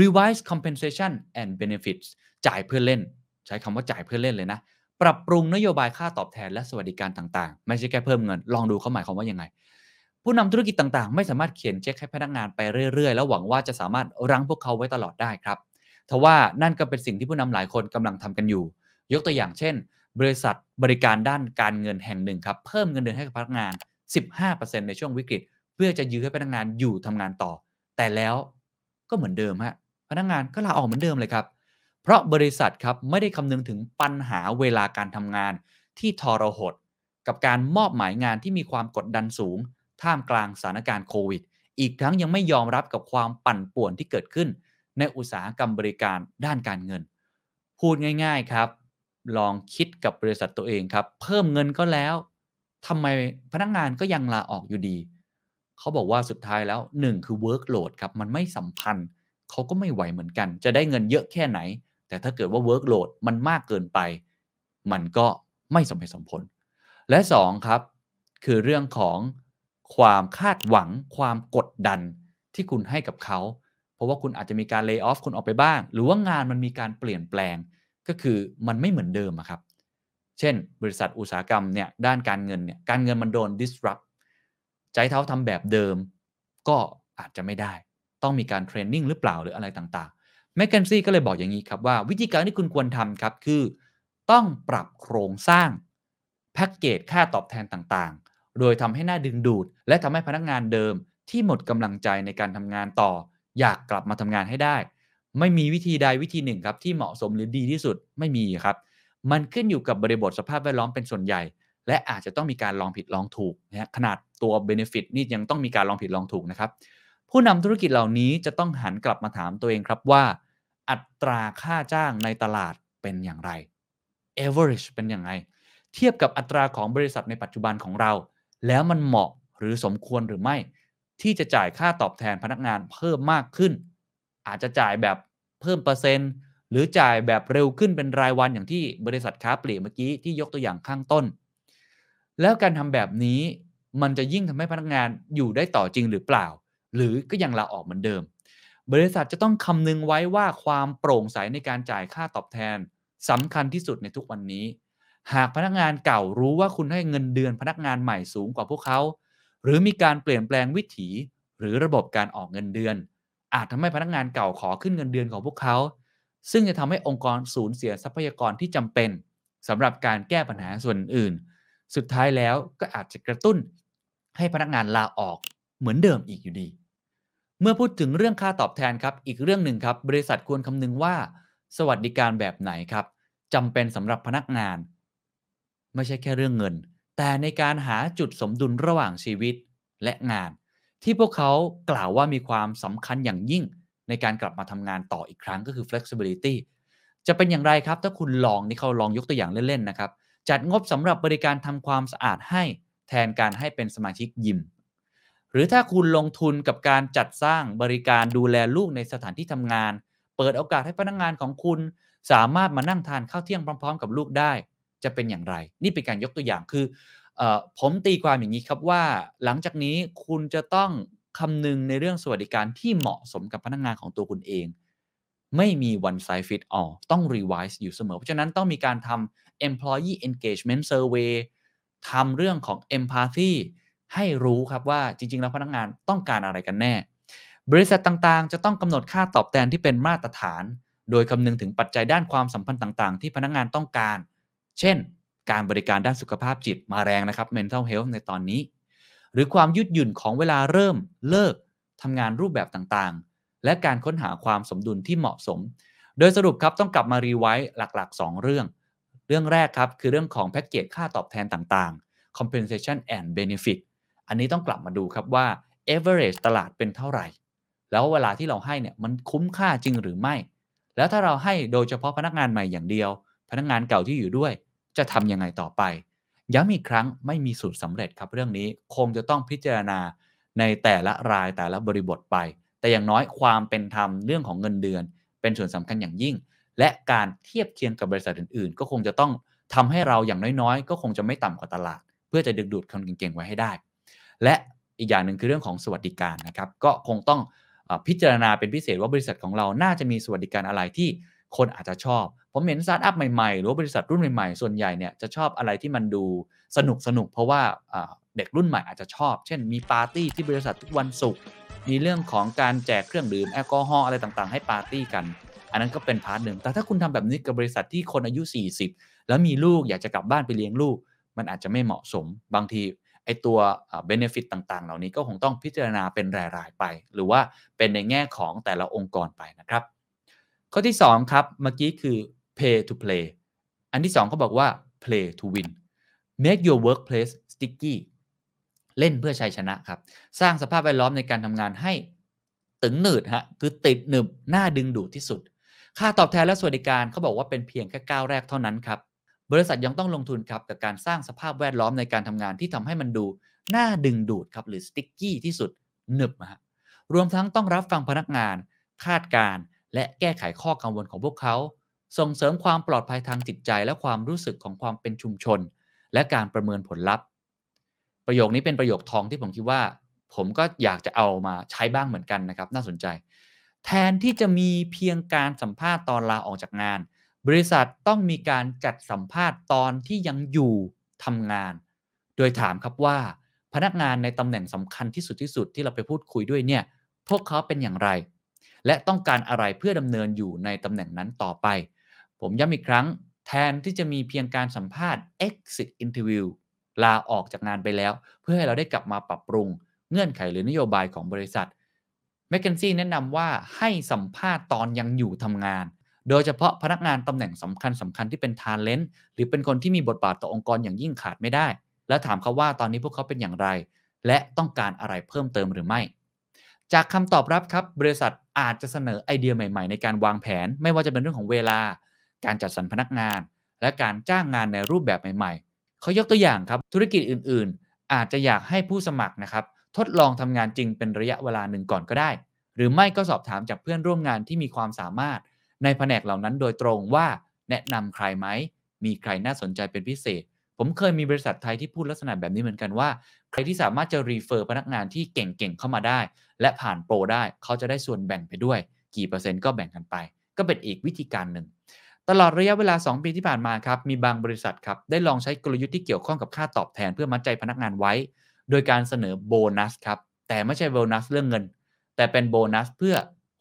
revise compensation and benefits จ่ายเพื่อเล่น ใช้คำว่าจ่ายเพื่อเล่นเลยนะ ปรับปรุงนโยบายค่าตอบแทนและสวัสดิการต่างๆ ไม่ใช่แค่เพิ่มเงิน ลองดูเขาหมายความว่ายังไง ผู้นำธุรกิจต่างๆ ไม่สามารถเขียนเช็คให้พนักงานไปเรื่อยๆ แล้วหวังว่าจะสามารถรั้งพวกเขาไว้ตลอดได้ครับทว่านั่นก็เป็นสิ่งที่ผู้นำหลายคนกำลังทำกันอยู่ ยกตัวอย่างเช่น บริษัทบริการด้านการเงินแห่งหนึ่งครับเพิ่มเงินเดือนให้กับพนักงาน 15%ในช่วงวิกฤต เพื่อจะยื้อให้พนักงานอยู่ทำงานต่อ แต่แล้วก็เหมือนเดิมฮะพนักงานก็ลาออกเหมือนเดิมเลยครับ เพราะบริษัทครับไม่ได้คำนึงถึงปัญหาเวลาการทำงานที่ทรหด กับการมอบหมายงานที่มีความกดดันสูง ท่ามกลางสถานการณ์โควิด อีกทั้งยังไม่ยอมรับกับความปั่นป่วนที่เกิดขึ้น ในอุตสาหกรรมบริการด้านการเงิน พูดง่าย ๆครับ ลองคิดกับบริษัทตัวเองครับ เพิ่มเงินก็แล้วทำไมพนักงานก็ยังลาออกอยู่ดี เขาบอกว่าสุดท้ายแล้ว 1 คือ workload ครับมันไม่สัมพันธ์ เขาก็ไม่ไหวเหมือนกัน จะได้เงินเยอะแค่ไหน แต่ถ้าเกิดว่า workload มันมากเกินไป มันก็ไม่สมเหตุสมผล และ 2 ครับ คือเรื่องของความคาดหวังความกดดันที่คุณให้กับเขา เพราะว่าคุณอาจจะมีการเลิกออฟคุณออกไปบ้าง หรือว่างานมันมีการเปลี่ยนแปลง ก็คือมันไม่เหมือนเดิมครับ เช่น บริษัทอุตสาหกรรมเนี่ยด้านการเงินเนี่ยการเงินมันโดน disrupt ใจเท้าทำแบบเดิม ก็อาจจะไม่ได้ ต้องมีการเทรนนิ่งหรือเปล่าหรืออะไรต่างๆ แมคเคนซี่ก็เลยบอกอย่างนี้ครับว่าวิธีการที่คุณควรทำครับคือ ต้องปรับโครงสร้างแพ็กเกจค่าตอบแทนต่างๆ โดยทำให้หน่าดึงดูด และทำให้พนักงานเดิมที่หมดกำลังใจในการทำงานต่อ อยากกลับมาทำงานให้ได้ ไม่มีวิธีใดวิธีหนึ่งครับที่เหมาะสมหรือดีที่สุดไม่มีครับ มันขึ้นอยู่กับบริบทสภาพแวดล้อมเป็นส่วนใหญ่ และอาจจะต้องมีการลองผิดลองถูกนะขนาดตัว Benefit นี่ยังต้องมีการลองผิดลองถูกนะครับ ผู้นำธุรกิจเหล่านี้จะต้องหันกลับมาถามตัวเองครับว่า อัตราค่าจ้างในตลาดเป็นอย่างไร average เป็นอย่างไร เทียบกับอัตราของบริษัทในปัจจุบันของเรา แล้วมันเหมาะหรือสมควรหรือไม่ ที่จะจ่ายค่าตอบแทนพนักงานเพิ่มมากขึ้น อาจจะจ่ายแบบเพิ่มเปอร์เซ็นต์ หรือจ่ายแบบเร็วขึ้นเป็นรายวันอย่างที่บริษัทค้าปลีกเมื่อกี้ที่ยกตัวอย่างข้างต้น แล้วการทำแบบนี้มันจะยิ่งทำให้พนักงานอยู่ได้ต่อจริงหรือเปล่า หรือก็ยังลาออกเหมือนเดิม บริษัทจะต้องคำนึงไว้ว่าความโปร่งใสในการจ่ายค่าตอบแทนสำคัญที่สุดในทุกวันนี้ หากพนักงานเก่ารู้ว่าคุณให้เงินเดือนพนักงานใหม่สูงกว่าพวกเขา หรือมีการเปลี่ยนแปลงวิถี หรือระบบการออกเงินเดือน อาจทำให้พนักงานเก่าขอขึ้นเงินเดือนของพวกเขา ซึ่งจะทำให้องค์กรสูญเสียทรัพยากรที่จำเป็นสำหรับการแก้ปัญหาส่วนอื่น สุดท้ายแล้วก็อาจจะกระตุ้นให้พนักงานลาออกเหมือนเดิมอีกอยู่ดี เมื่อพูดถึงเรื่องค่าตอบแทนครับอีกเรื่องหนึ่งครับ บริษัทควรคำนึงว่า สวัสดิการแบบไหนครับจำเป็นสำหรับพนักงาน ไม่ใช่แค่เรื่องเงิน แต่ในการหาจุดสมดุลระหว่างชีวิตและงาน ที่พวกเขากล่าวว่ามีความสำคัญอย่างยิ่ง ในการกลับมาทำงานต่ออีกครั้งก็คือ flexibility จะเป็นอย่างไรครับ ถ้าคุณลองนี่เขาลองยกตัวอย่างเล่นๆนะครับจัดงบสำหรับบริการทำความสะอาดให้แทนการให้เป็นสมาชิกยิม หรือถ้าคุณลงทุนกับการจัดสร้างบริการดูแลลูกในสถานที่ทำงาน เปิดโอกาสให้พนักงงานของคุณ สามารถมานั่งทานข้าวเที่ยงพร้อม ๆ กับลูกได้ จะเป็นอย่างไร นี่เป็นการยกตัวอย่างคืออผมตีความอย่างนี้ครับว่า หลังจากนี้คุณจะต้องคำนึงในเรื่องสวัสดิการที่เหมาะสมกับพนักงงานของตัวคุณเอง ไม่มี one size fit all ต้อง revise อยู่เสมอ เพราะฉะนั้นต้องมีการทำ employee engagement survey ทำเรื่องของ empathy ให้รู้ครับว่าจริง ๆ แล้วพนักงานต้องการอะไรกันแน่ บริษัทต่างๆ จะต้องกำหนดค่าตอบแทนที่เป็นมาตรฐาน โดยคำนึงถึงปัจจัยด้านความสัมพันธ์ต่างๆ ที่พนักงานต้องการ เช่น การบริการด้านสุขภาพจิตมาแรงนะครับ mental health ในตอนนี้ หรือความยืดหยุ่นของเวลาเริ่มเลิกทำงานรูปแบบต่างๆ และการค้นหาความสมดุลที่เหมาะสม โดยสรุปครับต้องกลับมารีไวซ์หลักๆ 2 เรื่อง เรื่องแรกครับคือเรื่องของแพ็กเกจค่าตอบแทนต่างๆ compensation and benefit อันนี้ต้องกลับมาดูครับว่า average ตลาดเป็นเท่าไหร่ แล้วเวลาที่เราให้เนี่ยมันคุ้มค่าจริงหรือไม่ แล้วถ้าเราให้โดยเฉพาะพนักงานใหม่อย่างเดียว พนักงานเก่าที่อยู่ด้วย จะทำยังไงต่อไปย้ำอีกครั้งไม่มีสูตรสำเร็จครับเรื่องนี้คงจะต้องพิจารณาในแต่ละรายแต่ละบริบทไป แต่อย่างน้อยความเป็นธรรมเรื่องของเงินเดือน เป็นส่วนสำคัญอย่างยิ่ง และการเทียบเคียงกับบริษัทอื่น ๆ ก็คงจะต้องทำให้เราอย่างน้อยๆ ก็คงจะไม่ต่ำกว่าตลาด เพื่อจะดึงดูดคนเก่งๆไว้ให้ได้ และอีกอย่างหนึ่งคือเรื่องของสวัสดิการนะครับ ก็คงต้องพิจารณาเป็นพิเศษว่าบริษัทของเราน่าจะมีสวัสดิการอะไรที่คนอาจจะชอบ ผมเห็นสตาร์ทอัพใหม่ๆ หรือว่าบริษัทรุ่นใหม่ๆ ส่วนใหญ่เนี่ยจะชอบอะไรที่มันดูสนุกสนุกเพราะว่าเด็กรุ่นใหม่อาจจะชอบ เช่นมีปาร์ตี้ที่บริษัททุกวันศุกร์มีเรื่องของการแจกเครื่องดื่มแอลกอฮอล์อะไรต่างๆ ให้ปาร์ตี้กัน อันนั้นก็เป็น part หนึ่งแต่ถ้าคุณทำแบบนี้กับบริษัทที่คนอายุ 40 แล้วมีลูกอยากจะกลับบ้านไปเลี้ยงลูก มันอาจจะไม่เหมาะสม บางที ไอ้ตัว benefit ต่างๆ เหล่านี้ก็คงต้องพิจารณาเป็นรายๆไป หรือว่าเป็นในแง่ของแต่ละองค์กรไปนะครับ ข้อที่ 2 ครับ เมื่อกี้คือ pay to play อันที่2เขาบอกว่า play to win make your workplace sticky เล่นเพื่อชัยชนะครับ สร้างสภาพแวดล้อมในการทำงานให้ตึงหนืดฮะคือติดหนึบน่าดึงดูดที่สุด ค่าตอบแทนและสวัสดิการเขาบอกว่าเป็นเพียงแค่ก้าวแรกเท่านั้นครับ บริษัทยังต้องลงทุนครับกับการสร้างสภาพแวดล้อมในการทำงานที่ทำให้มันดูน่าดึงดูดครับหรือสติ๊กกี้ที่สุดหนึบอะฮะรวมทั้งต้องรับฟังพนักงาน คาดการณ์และแก้ไขข้อกังวลของพวกเขา ส่งเสริมความปลอดภัยทางจิตใจ และความรู้สึกของความเป็นชุมชน และการประเมินผลลัพธ์ ประโยคนี้เป็นประโยคทองที่ผมคิดว่า ผมก็อยากจะเอามาใช้บ้างเหมือนกันนะครับ น่าสนใจ แทนที่จะมีเพียงการสัมภาษณ์ตอนลาออกจากงาน บริษัทต้องมีการจัดสัมภาษณ์ตอนที่ยังอยู่ทำงาน โดยถามครับว่า พนักงานในตำแหน่งสำคัญที่สุดที่สุดที่เราไปพูดคุยด้วยเนี่ยพวกเขาเป็นอย่างไร และต้องการอะไรเพื่อดำเนินอยู่ในตำแหน่งนั้นต่อไป ผมย้ำอีกครั้ง แทนที่จะมีเพียงการสัมภาษณ์ exit interview ลาออกจากงานไปแล้ว เพื่อให้เราได้กลับมาปรับปรุง เงื่อนไขหรือนโยบายของบริษัท m c k เคนซี่แนะนำว่าให้สัมภาษณ์ตอนยังอยู่ทำงาน โดยเฉพาะพนักงานตำแหน่งสำคัญสำคัญที่เป็นทาเลนต์หรือเป็นคนที่มีบทบาทต่อองค์กรอย่างยิ่งขาดไม่ได้ และถามเขาว่าตอนนี้พวกเขาเป็นอย่างไร และต้องการอะไรเพิ่มเติมหรือไม่ จากคำตอบรับครับบริษัทอาจจะเสนอไอเดียใหม่ ๆ ในการวางแผน ไม่ว่าจะเป็นเรื่องของเวลา การจัดสรรพนักงาน และการจ้างงานในรูปแบบใหม่ ๆ เขายกตัวอย่างครับธุรกิจอื่น ๆ อาจจะอยากให้ผู้สมัครนะครับทดลองทำงานจริงเป็นระยะเวลาหนึ่งก่อนก็ได้ หรือไม่ก็สอบถามจากเพื่อนร่วมงานที่มีความสามารถ ในแผนกเหล่านั้นโดยตรงว่าแนะนำใครไหม มีใครน่าสนใจเป็นพิเศษ ผมเคยมีบริษัทไทยที่พูดลักษณะแบบนี้เหมือนกันว่า ใครที่สามารถจะรีเฟอร์พนักงานที่เก่งๆเข้ามาได้ และผ่านโปรได้เขาจะได้ส่วนแบ่งไปด้วย กี่เปอร์เซ็นต์ก็แบ่งกันไป ก็เป็นอีกวิธีการหนึ่ง ตลอดระยะเวลา 2 ปีที่ผ่านมาครับมีบางบริษัทครับได้ลองใช้กลยุทธ์ที่เกี่ยวข้องกับค่าตอบแทนเพื่อมัดใจพนักงานไว้ โดยการเสนอโบนัสครับแต่ไม่ใช่โบนัสเรื่องเงิน แต่เป็นโบนัสเพื่อ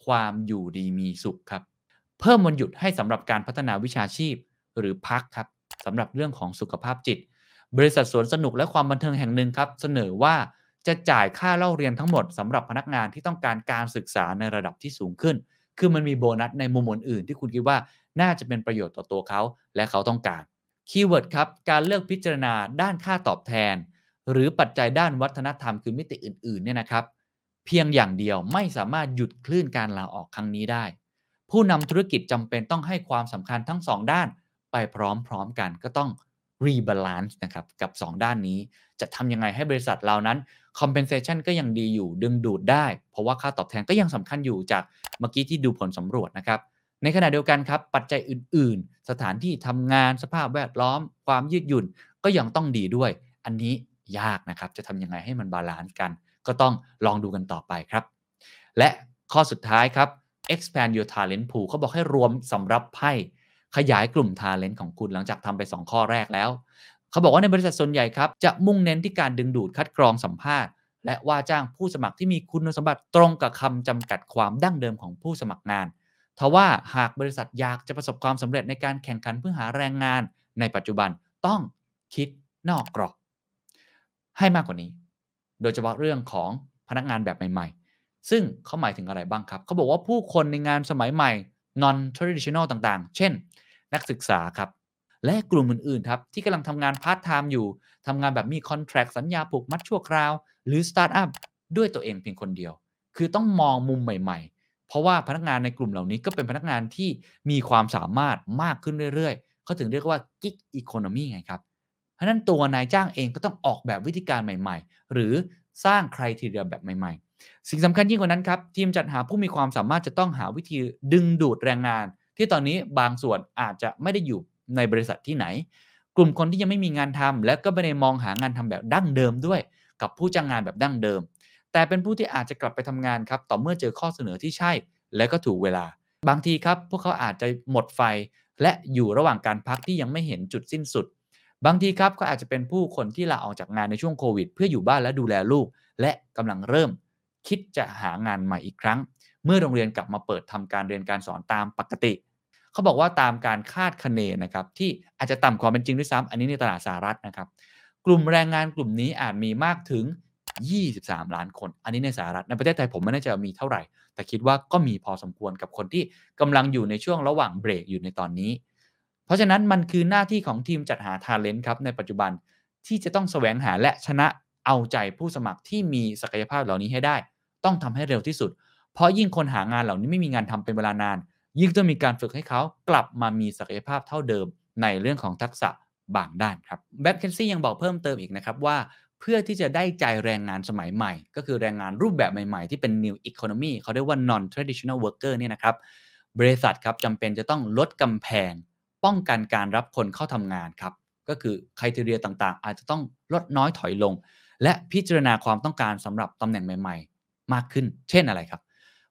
ความอยู่ดีมีสุขครับ เพิ่มวันหยุดให้สำหรับการพัฒนาวิชาชีพหรือพักครับสำหรับเรื่องของสุขภาพจิต บริษัทสวนสนุกและความบันเทิงแห่งหนึ่งครับ เสนอว่าจะจ่ายค่าเล่าเรียนทั้งหมดสำหรับพนักงานที่ต้องการการศึกษาในระดับที่สูงขึ้น คือมันมีโบนัสในมุมอื่นๆที่คุณคิดว่าน่าจะเป็นประโยชน์ต่อตัวเขา และเขาต้องการkeyword ครับการเลือกพิจารณาด้านค่าตอบแทน หรือปัจจัยด้านวัฒนธรรมคือมิติอื่นๆเนี่ยนะครับ เพียงอย่างเดียวไม่สามารถหยุดคลื่นการลาออกครั้งนี้ได้ ผู้นำธุรกิจจำเป็นต้องให้ความสำคัญทั้ง 2 ด้าน ไปพร้อมๆกันก็ต้อง rebalance นะครับกับ 2 ด้านนี้ จะทำยังไงให้บริษัทเรานั้น compensation ก็ยังดีอยู่ดึงดูดได้ เพราะว่าค่าตอบแทนก็ยังสำคัญอยู่จากเมื่อกี้ที่ดูผลสำรวจนะครับ ในขณะเดียวกันครับ ปัจจัยอื่น ๆ สถานที่ทำงานสภาพแวดล้อม ความยืดหยุ่นก็ยังต้องดีด้วย อันนี้ยากนะครับ จะทำยังไงให้มัน balance กัน ก็ต้องลองดูกันต่อไปครับ และข้อสุดท้ายครับ expand your talent pool เขาบอกให้รวมสำรับไพ่ขยายกลุ่ม talent ของคุณหลังจากทำไป 2 ข้อแรกแล้ว เขาบอกว่าในบริษัทส่วนใหญ่ครับ จะมุ่งเน้นที่การดึงดูดคัดกรองสัมภาษณ์ และว่าจ้างผู้สมัครที่มีคุณสมบัติตรงกับคำจำกัดความดั้งเดิมของผู้สมัครงานทว่าหากบริษัทอยากจะประสบความสำเร็จในการแข่งขันเพื่อหาแรงงานในปัจจุบันต้องคิดนอกกรอบให้มากกว่านี้ โดยเฉพาะเรื่องของพนักงานแบบใหม่ๆ ซึ่งเขาหมายถึงอะไรบ้างครับเขาบอกว่าผู้คนในงานสมัยใหม่ non traditional ต่างๆ เช่น นักศึกษาครับ และกลุ่มอื่นๆครับที่กำลังทำงานพาร์ทไทม์อยู่ทำงานแบบมี contract สัญญาผูกมัดชั่วคราว หรือสตาร์ทอัพด้วยตัวเองเพียงคนเดียว คือต้องมองมุมใหม่ ๆ เพราะว่าพนักงานในกลุ่มเหล่านี้ก็เป็นพนักงานที่มีความสามารถมากขึ้นเรื่อยๆเขาถึงเรียกว่า gig economy ไงครับเพราะนั้นตัวนายจ้างเองก็ต้องออกแบบวิธีการใหม่ ๆ หรือสร้างใครทีเดียแบบใหม่ๆ สิ่งสำคัญยิ่งกว่านั้นครับ ทีมจัดหาผู้มีความสามารถจะต้องหาวิธีดึงดูดแรงงาน ที่ตอนนี้บางส่วนอาจจะไม่ได้อยู่ในบริษัทที่ไหน กลุ่มคนที่ยังไม่มีงานทำและก็ไม่ได้มองหางานทำแบบดั้งเดิมด้วย กับผู้จ้างงานแบบดั้งเดิม แต่เป็นผู้ที่อาจจะกลับไปทำงานครับต่อเมื่อเจอข้อเสนอที่ใช่ และก็ถูกเวลา บางทีครับ พวกเขาอาจจะหมดไฟ และอยู่ระหว่างการพักที่ยังไม่เห็นจุดสิ้นสุด บางทีครับก็อาจจะเป็นผู้คนที่ลาออกจากงานในช่วงโควิด เพื่ออยู่บ้านและดูแลลูก และกำลังเริ่ม คิดจะหางานใหม่อีกครั้ง เมื่อโรงเรียนกลับมาเปิดทำการเรียนการสอนตามปกติ เขาบอกว่าตามการคาดคะเนนะครับที่อาจจะต่ำกว่าเป็นจริงด้วยซ้ำอันนี้ในตลาดสหรัฐนะครับ กลุ่มแรงงานกลุ่มนี้อาจมีมากถึง 23 ล้านคน อันนี้ในสหรัฐในประเทศไทยผมไม่แน่ใจว่ามีเท่าไหร่ แต่คิดว่าก็มีพอสมควรกับคนที่กำลังอยู่ในช่วงระหว่างเบรกอยู่ในตอนนี้ เพราะฉะนั้นมันคือหน้าที่ของทีมจัดหาทาเลนต์ครับในปัจจุบันที่จะต้องแสวงหาและชนะเอาใจผู้สมัครที่มีศักยภาพเหล่านี้ให้ได้ ต้องทำให้เร็วที่สุด เพราะยิ่งคนหางานเหล่านี้ไม่มีงานทำเป็นเวลานาน ยิ่งต้องมีการฝึกให้เขากลับมามีศักยภาพเท่าเดิมในเรื่องของทักษะบางด้านครับแบ็คเคนซี่ยังบอกเพิ่มเติมอีกนะครับว่าเพื่อที่จะได้ใจแรงงานสมัยใหม่ ก็คือแรงงานรูปแบบใหม่ ๆ ที่เป็น new economy เขาเรียกว่า non traditional worker เนี่ยนะครับบริษัทครับจำเป็นจะต้องลดกำแพง ป้องกันการรับคนเข้าทำงานครับก็คือคุณเรียต่างๆ อาจจะต้องลดน้อยถอยลง และพิจารณาความต้องการสำหรับตำแหน่งใหม่ มากขึ้น เช่นอะไรครับ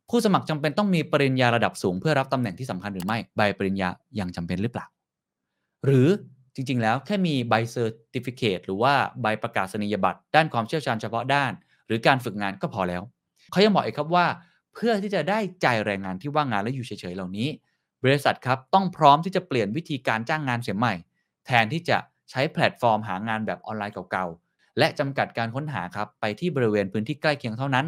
ผู้สมัครจำเป็นต้องมีปริญญาระดับสูงเพื่อรับตำแหน่งที่สำคัญหรือไม่ใบปริญญายังจำเป็นหรือเปล่า หรือจริง ๆ แล้วแค่มีใบ certificate หรือว่าใบประกาศนียบัตร ด้านความเชี่ยวชาญเฉพาะด้าน หรือการฝึกงานก็พอแล้วเขายังบอกอีกครับว่า เพื่อที่จะได้ใจแรงงานที่ว่างงานและอยู่เฉยๆเหล่านี้ บริษัทครับต้องพร้อมที่จะเปลี่ยนวิธีการจ้างงานเสียใหม่ แทนที่จะใช้แพลตฟอร์มหางานแบบออนไลน์เก่าๆและจำกัดการค้นหาครับไปที่บริเวณพื้นที่ใกล้เคียงเท่านั้น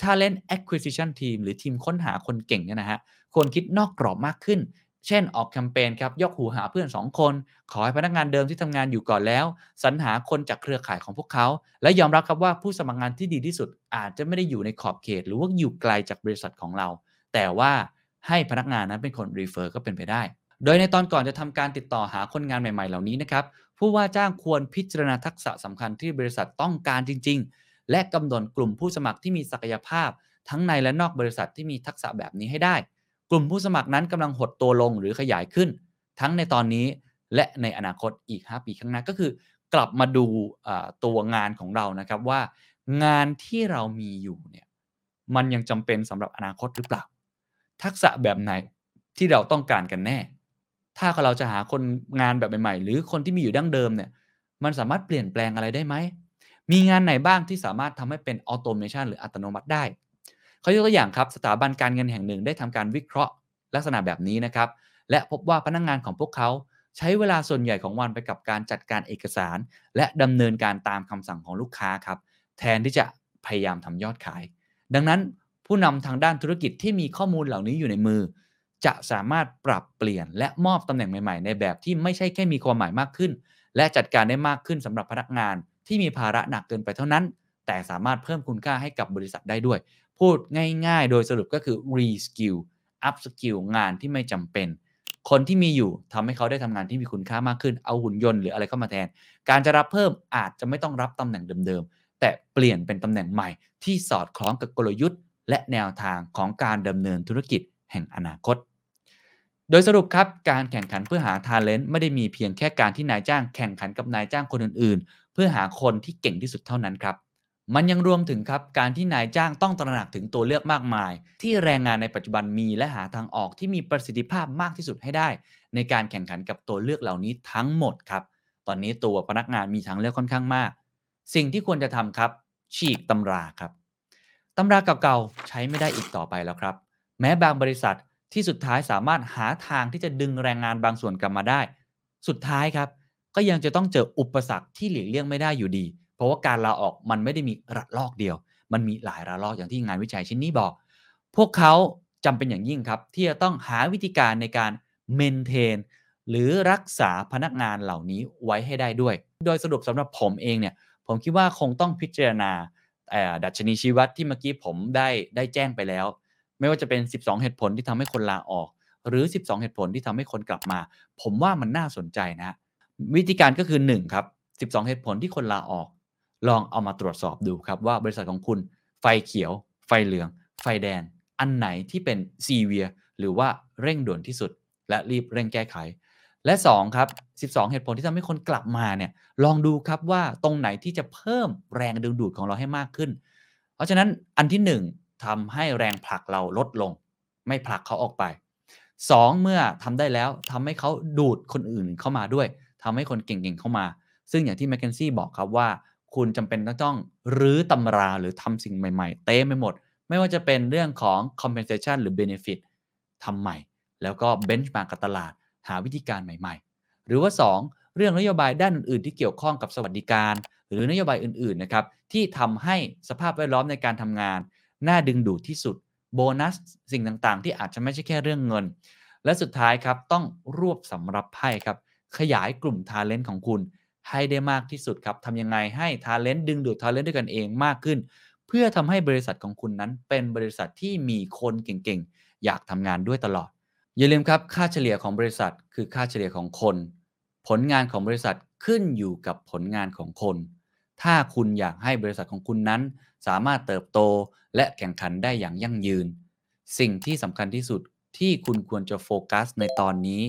Talent Acquisition Team หรือทีมค้นหาคนเก่งเนี่ยนะฮะควรคิดนอกกรอบมากขึ้น เช่นออกแคมเปญครับยกหูหาเพื่อน 2 คน ขอให้พนักงานเดิมที่ทำงานอยู่ก่อนแล้ว สรรหาคนจากเครือข่ายของพวกเขา และยอมรับครับว่าผู้สมัครงานที่ดีที่สุด อาจจะไม่ได้อยู่ในขอบเขต หรือว่าอยู่ไกลจากบริษัทของเรา แต่ว่าให้พนักงานนั้นเป็นคนรีเฟอร์ก็เป็นไปได้ โดยในตอนก่อนจะทำการติดต่อหาคนงานใหม่ๆ เหล่านี้นะครับผู้ว่าจ้างควรพิจารณาทักษะสำคัญที่บริษัทต้องการจริง ๆ และกำหนดกลุ่มผู้สมัครที่มีศักยภาพ ทั้งในและนอกบริษัทที่มีทักษะแบบนี้ให้ได้ กลุ่มผู้สมัครนั้นกำลังหดตัวลงหรือขยายขึ้น ทั้งในตอนนี้และในอนาคตอีก 5 ปีข้างหน้าก็คือกลับมาดูตัวงานของเรานะครับว่างานที่เรามีอยู่เนี่ยมันยังจำเป็นสำหรับอนาคตหรือเปล่า ทักษะแบบไหนที่เราต้องการกันแน่ ถ้าเราจะหาคนงานแบบใหม่ๆ หรือคนที่มีอยู่ดั้งเดิมเนี่ยมันสามารถเปลี่ยนแปลงอะไรได้ไหม มีงานไหนบ้างที่สามารถทำให้เป็นออโตเมชันหรืออัตโนมัติได้ เขายกตัวอย่างครับ สถาบันการเงินแห่งหนึ่งได้ทำการวิเคราะห์ลักษณะแบบนี้นะครับ และพบว่าพนักงงานของพวกเขาใช้เวลาส่วนใหญ่ของวันไปกับการจัดการเอกสาร และดำเนินการตามคำสั่งของลูกค้าครับ แทนที่จะพยายามทำยอดขาย ดังนั้นผู้นำทางด้านธุรกิจที่มีข้อมูลเหล่านี้อยู่ในมือ จะสามารถปรับเปลี่ยนและมอบตำแหน่งใหม่ ๆ ในแบบที่ไม่ใช่แค่มีความหมายมากขึ้น และจัดการได้มากขึ้นสำหรับพนักงาน ที่มีภาระหนักเกินไปเท่านั้น แต่สามารถเพิ่มคุณค่าให้กับบริษัทได้ด้วย พูดง่ายๆ โดยสรุปก็คือ reskill up skill งานที่ไม่จำเป็น คนที่มีอยู่ทำให้เขาได้ทำงานที่มีคุณค่ามากขึ้น เอาหุ่นยนต์หรืออะไรเข้ามาแทน การจะรับเพิ่มอาจจะไม่ต้องรับตำแหน่งเดิมๆ แต่เปลี่ยนเป็นตำแหน่งใหม่ ที่สอดคล้องกับกลยุทธ์ และแนวทางของการดำเนินธุรกิจแห่งอนาคตโดยสรุปครับ การแข่งขันเพื่อหาทาเลนต์ไม่ได้มีเพียงแค่การที่นายจ้างแข่งขันกับนายจ้างคนอื่น เพื่อหาคนที่เก่งที่สุดเท่านั้นครับ มันยังรวมถึงครับการที่นายจ้างต้องตระหนักถึงตัวเลือกมากมาย ที่แรงงานในปัจจุบันมีและหาทางออกที่มีประสิทธิภาพมากที่สุดให้ได้ ในการแข่งขันกับตัวเลือกเหล่านี้ทั้งหมดครับ ตอนนี้ตัวพนักงานมีทางเลือกค่อนข้างมาก สิ่งที่ควรจะทำครับ ฉีกตำราครับตำราเก่าๆใช้ไม่ได้อีกต่อไปแล้วครับ แม้บางบริษัทที่สุดท้ายสามารถหาทางที่จะดึงแรงงานบางส่วนกลับมาได้ สุดท้ายครับ ก็ยังจะต้องเจออุปสรรคที่หลีกเลี่ยงไม่ได้อยู่ดี เพราะว่าการลาออกมันไม่ได้มีระลอกเดียว มันมีหลายระลอกอย่างที่งานวิจัยชิ้นนี้บอก พวกเขาจำเป็นอย่างยิ่งครับ ที่จะต้องหาวิธีการในการเมนเทนหรือรักษาพนักงานเหล่านี้ไว้ให้ได้ด้วย โดยสรุปสำหรับผมเองเนี่ย ผมคิดว่าคงต้องพิจารณาดัชนีชีวัดที่เมื่อกี้ผมได้ได้แจ้งไปแล้ว ไม่ว่าจะเป็น 12 เหตุผลที่ทำให้คนลาออก หรือ 12 เหตุผลที่ทำให้คนกลับมา ผมว่ามันน่าสนใจนะ วิธีการก็คือ1ครับ12 เหตุผลที่คนลาออก ลองเอามาตรวจสอบดูครับว่าบริษัทของคุณไฟเขียว ไฟเหลือง ไฟแดง อันไหนที่เป็นซีเวียหรือว่าเร่งด่วนที่สุด และรีบเร่งแก้ไข และ2ครับ12 เหตุผลที่ทำให้คนกลับมาเนี่ยลองดูครับว่าตรงไหนที่จะเพิ่มแรงดึงดูดของเราให้มากขึ้น เพราะฉะนั้นอันที่ 1ทำให้แรงผลักเราลดลง ไม่ผลักเขาออกไป 2 เมื่อทำได้แล้วทำให้เขาดูดคนอื่นเข้ามาด้วย ทำให้คนเก่งๆเข้ามา ซึ่งอย่างที่แมคเคนซี่บอกครับว่า คุณจำเป็นต้องรื้อตำราหรือทำสิ่งใหม่ๆ เต็มไปหมด ไม่ว่าจะเป็นเรื่องของ compensation หรือ benefit ทำใหม่ แล้วก็ benchmark กับตลาด หาวิธีการใหม่ๆ หรือว่า 2 เรื่องนโยบายด้านอื่นๆ ที่เกี่ยวข้องกับสวัสดิการ หรือนโยบายอื่นๆนะครับที่ทำให้สภาพแวดล้อมในการทำงานน่าดึงดูดที่สุดโบนัสสิ่งต่างๆ ที่อาจจะไม่ใช่แค่เรื่องเงิน และสุดท้ายครับต้องรวบสำรับไพ่ครับ ขยายกลุ่ม talent ของคุณให้ได้มากที่สุดครับทำยังไงให้ talent ดึงดูด talent ด้วยกันเองมากขึ้น เพื่อทำให้บริษัทของคุณนั้น เป็นบริษัทที่มีคนเก่งๆ อยากทำงานด้วยตลอด อย่าลืมครับค่าเฉลี่ยของบริษัท คือค่าเฉลี่ยของคน ผลงานของบริษัทขึ้นอยู่กับผลงานของคน ถ้าคุณอยากให้บริษัทของคุณนั้น สามารถเติบโตและแข่งขันได้อย่างยั่งยืน สิ่งที่สำคัญที่สุดที่คุณควรจะโฟกัสในตอนนี้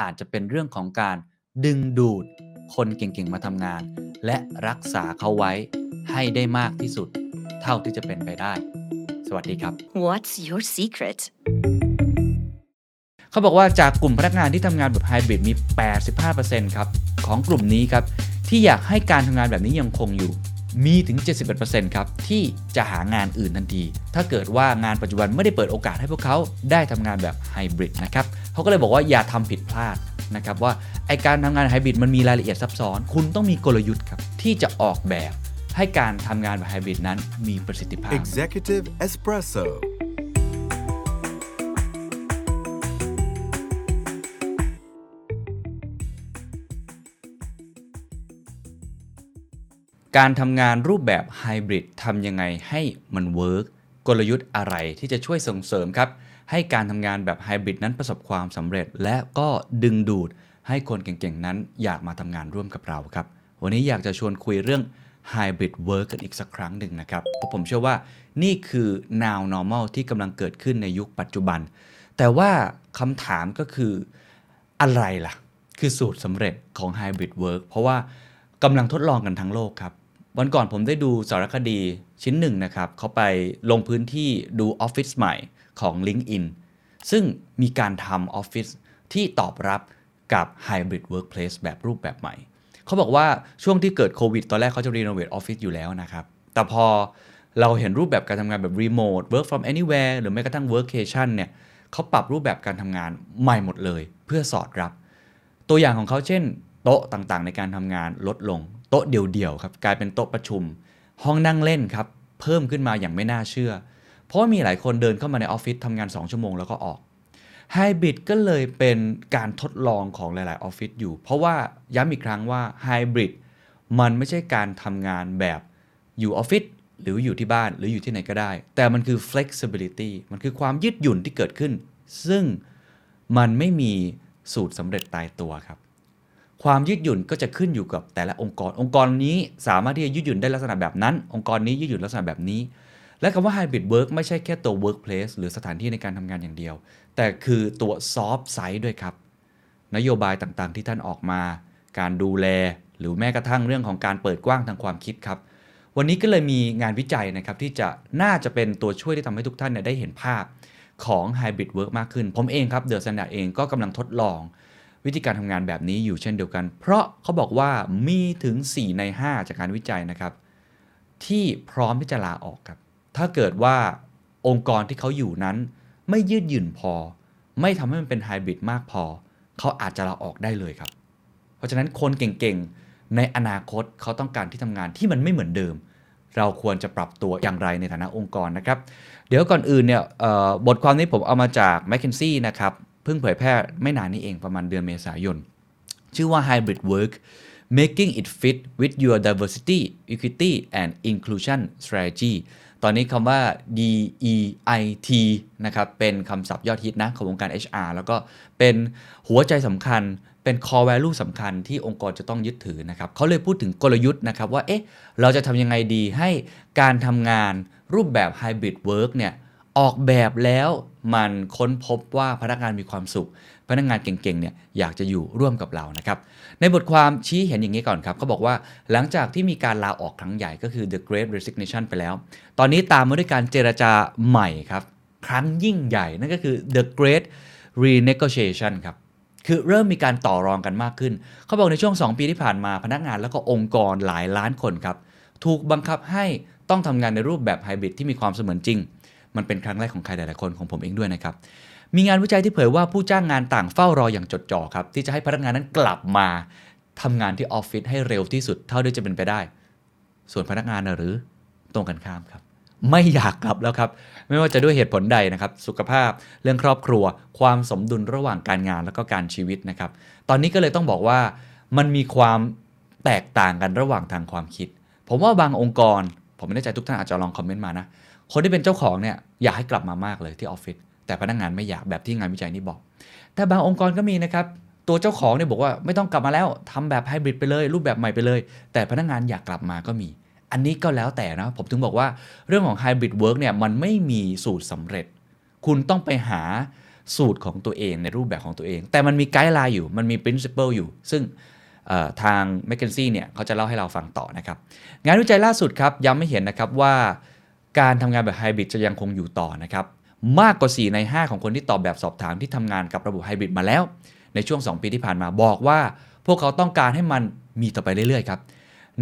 อาจจะเป็นเรื่องของการดึงดูดคนเก่งๆมาทำงาน และรักษาเขาไว้ให้ได้มากที่สุด เท่าที่จะเป็นไปได้ สวัสดีครับ What's your secret? เขาบอกว่าจากกลุ่มพนักงานที่ทำงานแบบไฮบริดมี 85%ครับ ของกลุ่มนี้ครับ ที่อยากให้การทำงานแบบนี้ยังคงอยู่ มีถึง 71%ครับที่จะหางานอื่นทันที ถ้าเกิดว่างานปัจจุบันไม่ได้เปิดโอกาสให้พวกเขาได้ทำงานแบบไฮบริดนะครับเขาก็เลยบอกว่าอย่าทำผิดพลาดนะครับว่าไอการทำงานไฮบริดมันมีรายละเอียดซับซ้อน คุณต้องมีกลยุทธ์ครับที่จะออกแบบให้การทำงานแบบไฮบริดนั้นมีประสิทธิภาพ Executive Espresso. การทำงานรูปแบบไฮบริดทำยังไงให้มัน work กลยุทธ์อะไรที่จะช่วยส่งเสริมครับ ให้การทำงานแบบไฮบริดนั้นประสบความสำเร็จ และก็ดึงดูดให้คนเก่งๆ นั้นอยากมาทำงานร่วมกับเราครับ วันนี้อยากจะชวนคุยเรื่อง Hybrid Work กันอีกสักครั้งหนึ่งนะครับ เพราะผมเชื่อว่านี่คือ now normal ที่กำลังเกิดขึ้นในยุคปัจจุบัน แต่ว่าคำถามก็คืออะไรล่ะ คือสูตรสำเร็จของ Hybrid Work เพราะว่ากำลังทดลองกันทั้งโลกครับ วันก่อนผมได้ดูสารคดีชิ้นหนึ่งนะครับเขาไปลงพื้นที่ดูออฟฟิศใหม่ของ LinkedIn ซึ่งมีการทำออฟฟิศที่ตอบรับกับ Hybrid Workplace แบบรูปแบบใหม่ เขาบอกว่าช่วงที่เกิดโควิดตอนแรกเขาจะ renovate ออฟฟิศอยู่แล้วนะครับ แต่พอเราเห็นรูปแบบการทำงานแบบ remote work from anywhere หรือแม้กระทั่ง workation เนี่ยเขาปรับรูปแบบการทำงานใหม่หมดเลย เพื่อสอดรับ ตัวอย่างของเขาเช่น โต๊ะต่างๆ ในการทำงานลดลง โต๊ะเดี่ยวๆครับกลายเป็นโต๊ะประชุม ห้องนั่งเล่นครับเพิ่มขึ้นมาอย่างไม่น่าเชื่อ เพราะมีหลายคนเดินเข้ามาในออฟฟิศทำงาน 2 ชั่วโมงแล้วก็ออกไฮบริดก็เลยเป็นการทดลองของหลาย ๆ ออฟฟิศอยู่ เพราะว่าย้ำอีกครั้งว่าไฮบริดมันไม่ใช่การทำงานแบบอยู่ออฟฟิศหรืออยู่ที่บ้านหรืออยู่ที่ไหนก็ได้ แต่มันคือ flexibility มันคือความยืดหยุ่นที่เกิดขึ้น ซึ่งมันไม่มีสูตรสำเร็จตายตัวครับ ความยืดหยุ่นก็จะขึ้นอยู่กับแต่ละองค์กร องค์กรนี้สามารถที่จะยืดหยุ่นได้ลักษณะแบบนั้น องค์กรนี้ยืดหยุ่นลักษณะแบบนี้ และคำว่า hybrid work ไม่ใช่แค่ตัว workplace หรือสถานที่ในการทำงานอย่างเดียว แต่คือตัว soft side ด้วยครับ นโยบายต่างๆ ที่ท่านออกมา การดูแล หรือแม้กระทั่งเรื่องของการเปิดกว้างทางความคิดครับ วันนี้ก็เลยมีงานวิจัยนะครับที่จะน่าจะเป็นตัวช่วยที่ทำให้ทุกท่านเนี่ยได้เห็นภาพของ hybrid work มากขึ้น ผมเองครับ THE STANDARD เองก็กำลังทดลอง วิธีการทำงานแบบนี้อยู่เช่นเดียวกัน เพราะเขาบอกว่ามีถึง 4 ใน 5 จากการวิจัยนะครับ ที่พร้อมที่จะลาออกครับ ถ้าเกิดว่าองค์กรที่เขาอยู่นั้น ไม่ยืดหยุ่นพอ ไม่ทำให้มันเป็นไฮบริดมากพอ เขาอาจจะลาออกได้เลยครับ เพราะฉะนั้นคนเก่งๆ ในอนาคตเขาต้องการที่ทำงานที่มันไม่เหมือนเดิม เราควรจะปรับตัวอย่างไรในฐานะองค์กรนะครับ เดี๋ยวก่อนอื่นเนี่ยบทความนี้ผมเอามาจาก m c k เคนซี่นะครับ เพิ่งเผยแพร่ไม่นานนี้เองประมาณเดือนเมษายน ชื่อว่า Hybrid Work Making it fit with your diversity equity and inclusion strategy ตอนนี้คำว่า DEIT นะครับ เป็นคำศัพท์ยอดฮิตนะของวงการ HR แล้วก็เป็นหัวใจสำคัญ เป็น core value สำคัญที่องค์กรจะต้องยึดถือนะครับ เขาเลยพูดถึงกลยุทธ์นะครับว่า เอ๊ะ เราจะทำยังไงดีให้การทำงานรูปแบบ hybrid work เนี่ย ออกแบบแล้วมันค้นพบว่าพนักงานมีความสุข พนักงานเก่งๆเนี่ยอยากจะอยู่ร่วมกับเรานะครับ ในบทความชี้เห็นอย่างนี้ก่อนครับเขาบอกว่าหลังจากที่มีการลาออกครั้งใหญ่ก็คือ the great resignation ไปแล้ว ตอนนี้ตามมาด้วยการเจรจาใหม่ครับ ครั้งยิ่งใหญ่นั่นก็คือ the great renegotiation ครับคือเริ่มมีการต่อรองกันมากขึ้น เขาบอกในช่วง 2 ปีที่ผ่านมาพนักงานแล้วก็องค์กรหลายล้านคนครับ ถูกบังคับให้ต้องทำงานในรูปแบบไฮบริดที่มีความเสมือนจริง มันเป็นครั้งแรกของใครหลายๆคนของผมเองด้วยนะครับ มีงานวิจัยที่เผยว่าผู้จ้างงานต่างเฝ้ารออย่างจดจ่อครับที่จะให้พนักงานนั้นกลับมาทำงานที่ออฟฟิศให้เร็วที่สุดเท่าที่จะเป็นไปได้ ส่วนพนักงานหรือตรงกันข้ามครับไม่อยากกลับแล้วครับ ไม่ว่าจะด้วยเหตุผลใดนะครับ สุขภาพเรื่องครอบครัว ความสมดุลระหว่างการงานแล้วก็การชีวิตนะครับ ตอนนี้ก็เลยต้องบอกว่ามันมีความแตกต่างกันระหว่างทางความคิด ผมว่าบางองค์กร ผมไม่แน่ใจทุกท่านอาจจะลองคอมเมนต์มานะ คนที่เป็นเจ้าของเนี่ยอยากให้กลับมามากเลยที่ออฟฟิศแต่พนักงานไม่อยากแบบที่งานวิจัยนี้บอก แต่บางองค์กรก็มีนะครับ ตัวเจ้าของเนี่ยบอกว่าไม่ต้องกลับมาแล้วทำแบบไฮบริดไปเลย รูปแบบใหม่ไปเลย แต่พนักงานอยากกลับมาก็มี อันนี้ก็แล้วแต่นะผมถึงบอกว่าเรื่องของ hybrid work เนี่ยมันไม่มีสูตรสำเร็จ คุณต้องไปหาสูตรของตัวเองในรูปแบบของตัวเอง แต่มันมี guideline อยู่มันมี principle อยู่ ซึ่งทาง m c k เคนซี่เนี่ยเขาจะเล่าให้เราฟังต่อนะครับ งานวิจัยล่าสุดครับย้ำให้เห็นนะครับว่า การทำงานแบบไฮบริดจะยังคงอยู่ต่อนะครับ มากกว่า 4 ใน 5 ของคนที่ตอบแบบสอบถามที่ทำงานกับระบบไฮบริดมาแล้ว ในช่วง 2 ปีที่ผ่านมาบอกว่า พวกเขาต้องการให้มันมีต่อไปเรื่อยๆครับ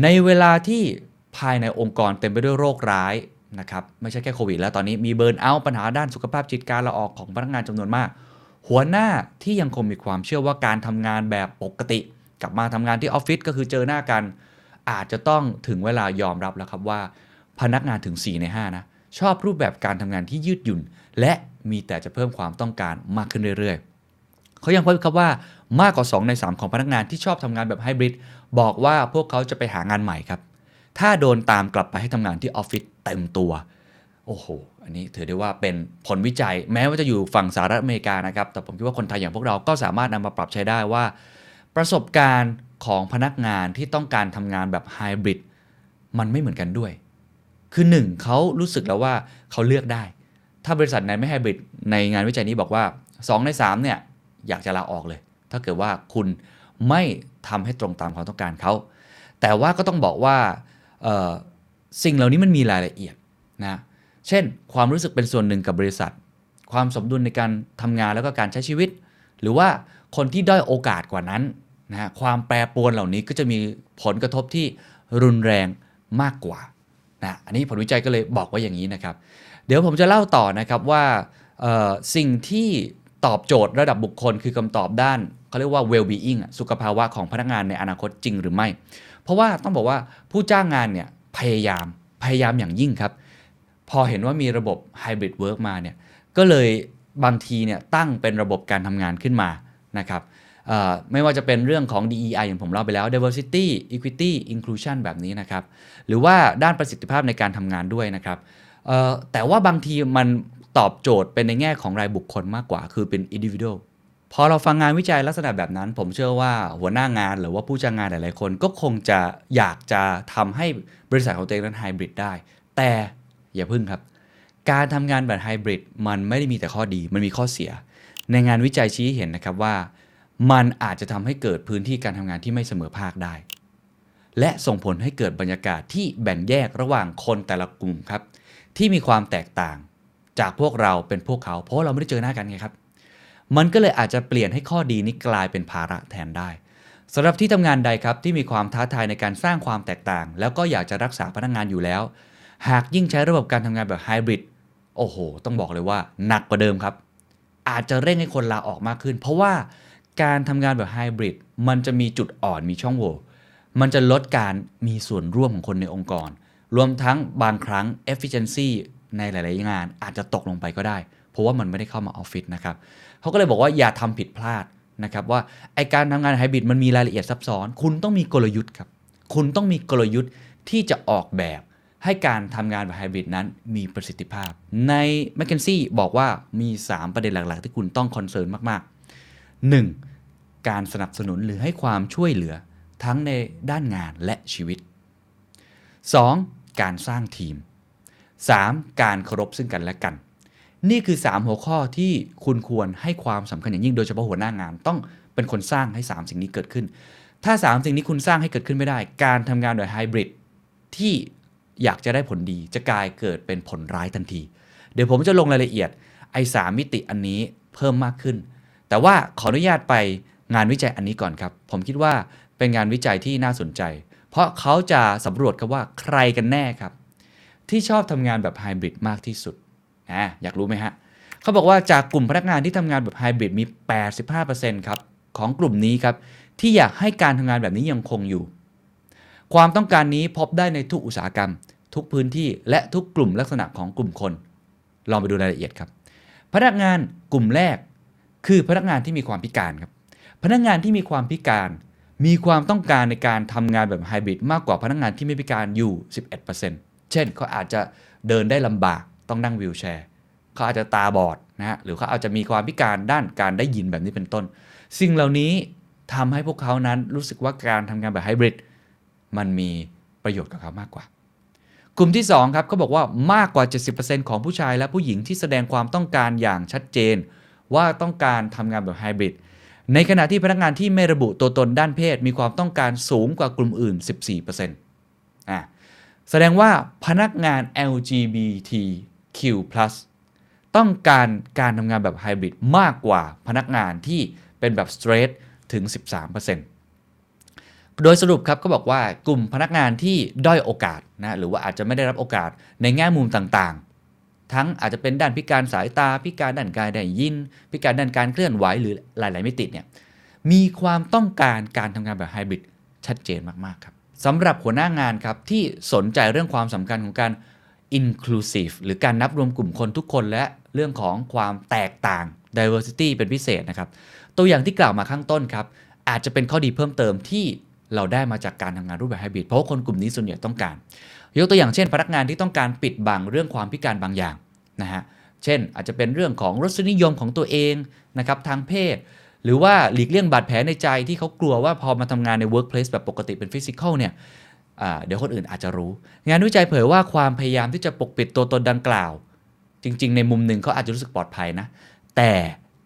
ในเวลาที่ภายในองค์กรเต็มไปด้วยโรคร้ายนะครับไม่ใช่แค่โควิดแล้วตอนนี้มีเบิร์นเอาท์ปัญหาด้านสุขภาพจิตการละออกของพนักงานจำนวนมาก หัวหน้าที่ยังคงมีความเชื่อว่าการทำงานแบบปกติ กลับมาทำงานที่ออฟฟิศก็คือเจอหน้ากัน อาจจะต้องถึงเวลายอมรับแล้วครับว่า พนักงานถึง 4 ใน 5 นะ ชอบรูปแบบการทำงานที่ยืดหยุ่น และมีแต่จะเพิ่มความต้องการมากขึ้นเรื่อยๆ เขายังพบครับว่ามากกว่า 2 ใน 3 ของพนักงานที่ชอบทำงานแบบไฮบริดบอกว่าพวกเขาจะไปหางานใหม่ครับ ถ้าโดนตามกลับไปให้ทำงานที่ออฟฟิศเต็มตัว โอ้โห อันนี้ถือได้ว่าเป็นผลวิจัย แม้ว่าจะอยู่ฝั่งสหรัฐอเมริกานะครับ แต่ผมคิดว่าคนไทยอย่างพวกเราก็สามารถนำมาปรับใช้ได้ว่า ประสบการณ์ของพนักงานที่ต้องการทำงานแบบไฮบริดมันไม่เหมือนกันด้วย คือหนึ่งเขารู้สึกแล้วว่าเขาเลือกได้ ถ้าบริษัทไหนไม่ไฮบริดในงานวิจัยนี้บอกว่า 2 ใน3เนี่ยอยากจะลาออกเลย ถ้าเกิดว่าคุณไม่ทำให้ตรงตามความต้องการเขา แต่ว่าก็ต้องบอกว่าสิ่งเหล่านี้มันมีรายละเอียดนะเช่น ความรู้สึกเป็นส่วนหนึ่งกับบริษัท ความสมดุลในการทำงานแล้วก็การใช้ชีวิต หรือว่าคนที่ด้อยโอกาสกว่านั้นนะความแปรปรวนเหล่านี้ก็จะมีผลกระทบที่รุนแรงมากกว่า นะอันนี้ผลวิจัยก็เลยบอกว่าอย่างนี้นะครับ เดี๋ยวผมจะเล่าต่อนะครับว่าสิ่งที่ตอบโจทย์ระดับบุคคลคือคำตอบด้านเขาเรียกว่า well-being สุขภาวะของพนักงานในอนาคตจริงหรือไม่ เพราะว่าต้องบอกว่าผู้จ้างงานเนี่ยพยายามพยายามอย่างยิ่งครับ พอเห็นว่ามีระบบ Hybrid Work มาเนี่ยก็เลยบางทีเนี่ยตั้งเป็นระบบการทำงานขึ้นมานะครับ ไม่ว่าจะเป็นเรื่องของ DEI อย่างผมเล่าไปแล้ว diversity equity inclusion แบบนี้นะครับ หรือว่าด้านประสิทธิภาพในการทำงานด้วยนะครับแต่ว่าบางทีมันตอบโจทย์เป็นในแง่ของรายบุคคลมากกว่า คือเป็น individual พอเราฟังงานวิจัยลักษณะแบบนั้น ผมเชื่อว่าหัวหน้างานหรือว่าผู้จ้างงานหลายๆคน ก็คงจะอยากจะทำให้บริษัทของตัวเองนั้นไฮบริดได้ แต่อย่าพึ่งครับ การทำงานแบบไฮบริดมันไม่ได้มีแต่ข้อดี มันมีข้อเสีย ในงานวิจัยชี้เห็นนะครับว่า มันอาจจะทำให้เกิดพื้นที่การทำงานที่ไม่เสมอภาคได้ และส่งผลให้เกิดบรรยากาศที่แบ่งแยกระหว่างคนแต่ละกลุ่มครับ ที่มีความแตกต่าง จากพวกเราเป็นพวกเขา เพราะเราไม่ได้เจอหน้ากันไงครับ มันก็เลยอาจจะเปลี่ยนให้ข้อดีนี้กลายเป็นภาระแทนได้สำหรับที่ทำงานใดครับที่มีความท้าทายในการสร้างความแตกต่าง แล้วก็อยากจะรักษาพนักงานอยู่แล้ว หากยิ่งใช้ระบบการทำงานแบบไฮบริดโอ้โห ต้องบอกเลยว่าหนักกว่าเดิมครับ อาจจะเร่งให้คนลาออกมากขึ้น เพราะว่า การทำงานแบบไฮบริดมันจะมีจุดอ่อนมีช่องโหว่มันจะลดการมีส่วนร่วมของคนในองค์กร รวมทั้งบางครั้ง efficiency ในหลาย ๆ งานอาจจะตกลงไปก็ได้ เพราะว่ามันไม่ได้เข้ามาออฟฟิศนะครับเขาก็เลยบอกว่าอย่าทำผิดพลาดนะครับว่าไอการทำงานไฮบริดมันมีรายละเอียดซับซ้อน คุณต้องมีกลยุทธ์ครับ คุณต้องมีกลยุทธ์ที่จะออกแบบให้การทำงานแบบไฮบริดนั้นมีประสิทธิภาพ ใน m c k เคนซี่บอกว่ามี 3 ประเด็นหลัก ๆ ที่คุณต้องคอนเซิร์นมาก ๆ 1. การสนับสนุนหรือให้ความช่วยเหลือทั้งในด้านงานและชีวิต 2. การสร้างทีม 3. การเคารพซึ่งกันและกัน นี่คือ 3 หัวข้อที่คุณควรให้ความสำคัญอย่างยิ่งโดยเฉพาะหัวหน้างานต้องเป็นคนสร้างให้ 3 สิ่งนี้เกิดขึ้น ถ้า 3 สิ่งนี้คุณสร้างให้เกิดขึ้นไม่ได้ การทำงานแบบไฮบริดที่อยากจะได้ผลดีจะกลายเกิดเป็นผลร้ายทันที เดี๋ยวผมจะลงรายละเอียดไอ้สามมิติอันนี้เพิ่มมากขึ้น แต่ว่าขออนุญาตไป งานวิจัยอันนี้ก่อนครับ ผมคิดว่าเป็นงานวิจัยที่น่าสนใจ เพราะเขาจะสำรวจครับว่าใครกันแน่ครับ ที่ชอบทำงานแบบไฮบริดมากที่สุดอะอยากรู้ไหมฮะเขาบอกว่าจากกลุ่มพนักงานที่ทำงานแบบไฮบริดมี 85%ครับของกลุ่มนี้ครับที่อยากให้การทำงานแบบนี้ยังคงอยู่ ความต้องการนี้พบได้ในทุกอุตสาหกรรม ทุกพื้นที่และทุกกลุ่มลักษณะของกลุ่มคน ลองไปดูรายละเอียดครับ พนักงานกลุ่มแรกคือพนักงานที่มีความพิการครับ พนักงานที่มีความพิการ มีความต้องการในการทำงานแบบไฮบริดมากกว่าพนักงานที่ไม่พิการอยู่ 11%เช่นเขาอาจจะเดินได้ลำบากต้องนั่งวีลแชร์เขาอาจจะตาบอดนะฮะหรือเขาอาจจะมีความพิการด้านการได้ยินแบบนี้เป็นต้น สิ่งเหล่านี้ทำให้พวกเขานั้นรู้สึกว่าการทำงานแบบไฮบริดมันมีประโยชน์กับเขามากกว่า กลุ่มที่ 2 ครับเขาบอกว่ามากกว่า 70%ของผู้ชายและผู้หญิงที่แสดงความต้องการอย่างชัดเจน ว่าต้องการทำงานแบบไฮบริด ในขณะที่พนักงานที่ไม่ระบุตัวตนด้านเพศ มีความต้องการสูงกว่ากลุ่มอื่น 14%อะแสดงว่าพนักงาน LGBTQ+ ต้องการการทำงานแบบไฮบริดมากกว่าพนักงานที่เป็นแบบ straight ถึง 13%โดยสรุปครับก็บอกว่ากลุ่มพนักงานที่ด้อยโอกาสนะหรือว่าอาจจะไม่ได้รับโอกาสในแง่มุมต่างๆ ทั้งอาจจะเป็นด้านพิการสายตา พิการด้านกายได้ยิน พิการด้านการเคลื่อนไหวหรือหลาย ๆ มิติเนี่ยมีความต้องการการทำงานแบบไฮบริดชัดเจนมาก ๆ ครับสำหรับหัวหน้างานครับที่สนใจเรื่องความสำคัญของการ inclusive หรือการนับรวมกลุ่มคนทุกคนและเรื่องของความแตกต่าง diversity เป็นพิเศษนะครับ ตัวอย่างที่กล่าวมาข้างต้นครับ อาจจะเป็นข้อดีเพิ่มเติมที่เราได้มาจากการทำงานรูปแบบไฮบริดเพราะคนกลุ่มนี้ส่วนใหญ่ต้องการ ยกตัวอย่างเช่น พนักงานที่ต้องการปิดบังเรื่องความพิการบางอย่างนะฮะเช่น อาจจะเป็นเรื่องของรสนิยมของตัวเองนะครับทางเพศ หรือว่าหลีกเลี่ยงบาดแผลในใจที่เขากลัวว่าพอมาทำงานใน workplace แบบปกติเป็นฟิสิกอลเนี่ยเดี๋ยวคนอื่นอาจจะรู้ งานวิจัยเผยว่าความพยายามที่จะปกปิดตัวตนดังกล่าว จริง ๆ ในมุมหนึ่งเขาอาจจะรู้สึกปลอดภัยนะ แต่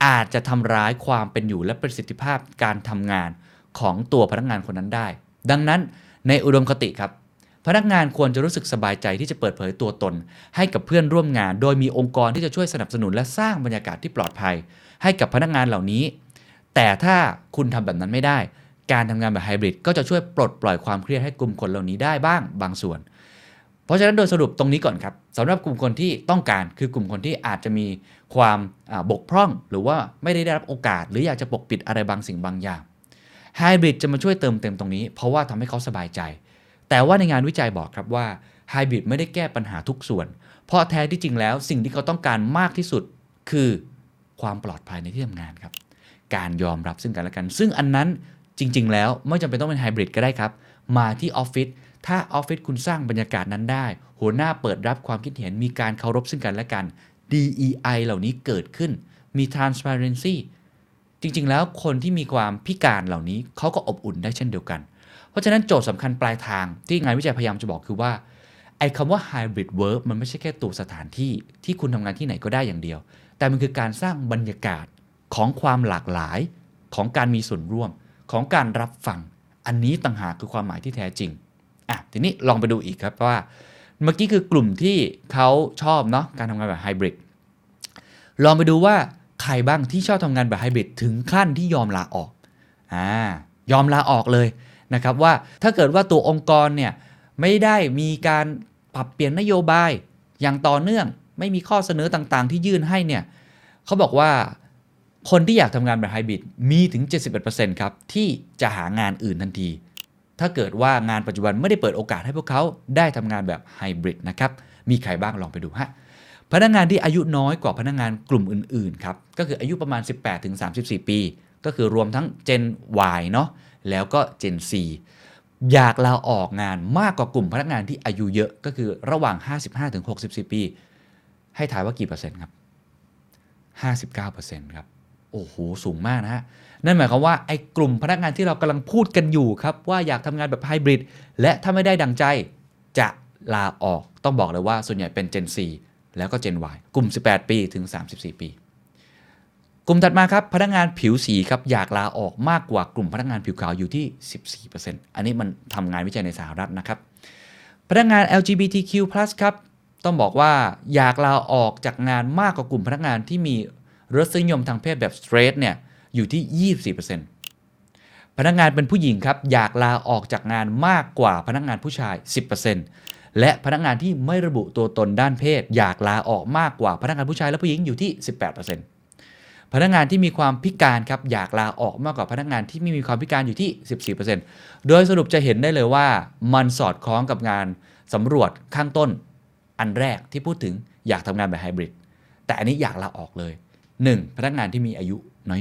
อาจจะทำร้ายความเป็นอยู่และประสิทธิภาพการทำงานของตัวพนักงานคนนั้นได้ ดังนั้นในอุดมคติครับ พนักงานควรจะรู้สึกสบายใจที่จะเปิดเผยตัวตน ให้กับเพื่อนร่วมงาน โดยมีองค์กรที่จะช่วยสนับสนุนและสร้างบรรยากาศที่ปลอดภัย ให้กับพนักงานเหล่านี้ แต่ถ้าคุณทำแบบนั้นไม่ได้ การทำงานแบบไฮบริดก็จะช่วยปลดปล่อยความเครียดให้กลุ่มคนเหล่านี้ได้บ้างบางส่วน เพราะฉะนั้นโดยสรุปตรงนี้ก่อนครับสำหรับกลุ่มคนที่ต้องการคือกลุ่มคนที่อาจจะมีความบกพร่อง หรือว่าไม่ได้รับโอกาส หรืออยากจะปกปิดอะไรบางสิ่งบางอย่างไฮบริดจะมาช่วยเติมเต็มตรงนี้ เพราะว่าทำให้เขาสบายใจ แต่ว่าในงานวิจัยบอกครับว่าไฮบริดไม่ได้แก้ปัญหาทุกส่วน เพราะแท้ที่จริงแล้วสิ่งที่เขาต้องการมากที่สุดคือความปลอดภัยในที่ทำงานครับ การยอมรับซึ่งกันและกัน ซึ่งอันนั้นจริง ๆ แล้วไม่จำเป็นต้องเป็นไฮบริดก็ได้ครับ มาที่ออฟฟิศถ้าออฟฟิศคุณสร้างบรรยากาศนั้นได้ หัวหน้าเปิดรับความคิดเห็นมีการเคารพซึ่งกันและกัน DEI เหล่านี้เกิดขึ้นมี transparency จริง ๆ แล้วคนที่มีความพิการเหล่านี้เขาก็อบอุ่นได้เช่นเดียวกัน เพราะฉะนั้นโจทย์สำคัญปลายทางที่งานวิจัยพยายามจะบอกคือว่าไอ้คำว่า hybrid work มันไม่ใช่แค่ตัวสถานที่ที่คุณทำงานที่ไหนก็ได้อย่างเดียว แต่มันคือการสร้างบรรยากาศของความหลากหลายของการมีส่วนร่วมของการรับฟัง อันนี้ต่างหากคือความหมายที่แท้จริงอะทีนี้ลองไปดูอีกครับว่า เมื่อกี้คือกลุ่มที่เขาชอบเนาะการทำงานแบบไฮบริดลองไปดูว่าใครบ้างที่ชอบทำงานแบบไฮบริดถึงขั้นที่ยอมลาออกอ่ายอมลาออกเลย นะครับว่าถ้าเกิดว่าตัวองค์กรเนี่ยไม่ได้มีการปรับเปลี่ยนนโยบายอย่างต่อเนื่อง ไม่มีข้อเสนอต่างๆ ที่ยื่นให้เนี่ยเขาบอกว่าคนที่อยากทำงานแบบไฮบริดมีถึง 71%ครับ ที่จะหางานอื่นทันที ถ้าเกิดว่างานปัจจุบันไม่ได้เปิดโอกาสให้พวกเขาได้ทำงานแบบไฮบริดนะครับ มีใครบ้างลองไปดูฮะ พนักงานที่อายุน้อยกว่าพนักงานกลุ่มอื่น ๆ ครับ ก็คืออายุประมาณ 18-34 ปี ก็คือรวมทั้ง Gen Y เนาะ แล้วก็ Gen Z อยากลาออกงานมากกว่ากลุ่มพนักงานที่อายุเยอะก็คือระหว่าง 55-64 ปี ให้ถ่ายว่ากี่เปอร์เซ็นต์ครับ 59%ครับ โอ้โห สูงมากนะฮะ นั่นหมายความว่าไอ้กลุ่มพนักงานที่เรากำลังพูดกันอยู่ครับ ว่าอยากทำงานแบบไฮบริดและถ้าไม่ได้ดังใจจะลาออกต้องบอกเลยว่าส่วนใหญ่เป็น Gen Z แล้วก็ Gen Y กลุ่ม 18 ปีถึง 34 ปี กลุ่มถัดมาครับพนักงานผิวสีครับอยากลาออกมากกว่ากลุ่มพนักงานผิวขาวอยู่ที่ 14%อันนี้มันทำงานวิจัยในสหรัฐนะครับ พนักงาน LGBTQ+ ครับต้องบอกว่าอยากลาออกจากงานมากกว่ากลุ่มพนักงานที่มีรสนิยมทางเพศแบบ straight เนี่ยอยู่ที่ 24%พนักงานเป็นผู้หญิงครับอยากลาออกจากงานมากกว่าพนักงานผู้ชาย 10%และพนักงานที่ไม่ระบุตัวตนด้านเพศ อยากลาออกมากกว่าพนักงานผู้ชายและผู้หญิงอยู่ที่ 18% พนักงานที่มีความพิการครับอยากลาออกมากกว่าพนักงานที่ไม่มีความพิการอยู่ที่ 14%โดยสรุปจะเห็นได้เลยว่ามันสอดคล้องกับงานสำรวจข้างต้นอันแรกที่พูดถึงอยากทำงานแบบไฮบริดแต่อันนี้อยากลาออกเลย 1. พนักงานที่มีอายุ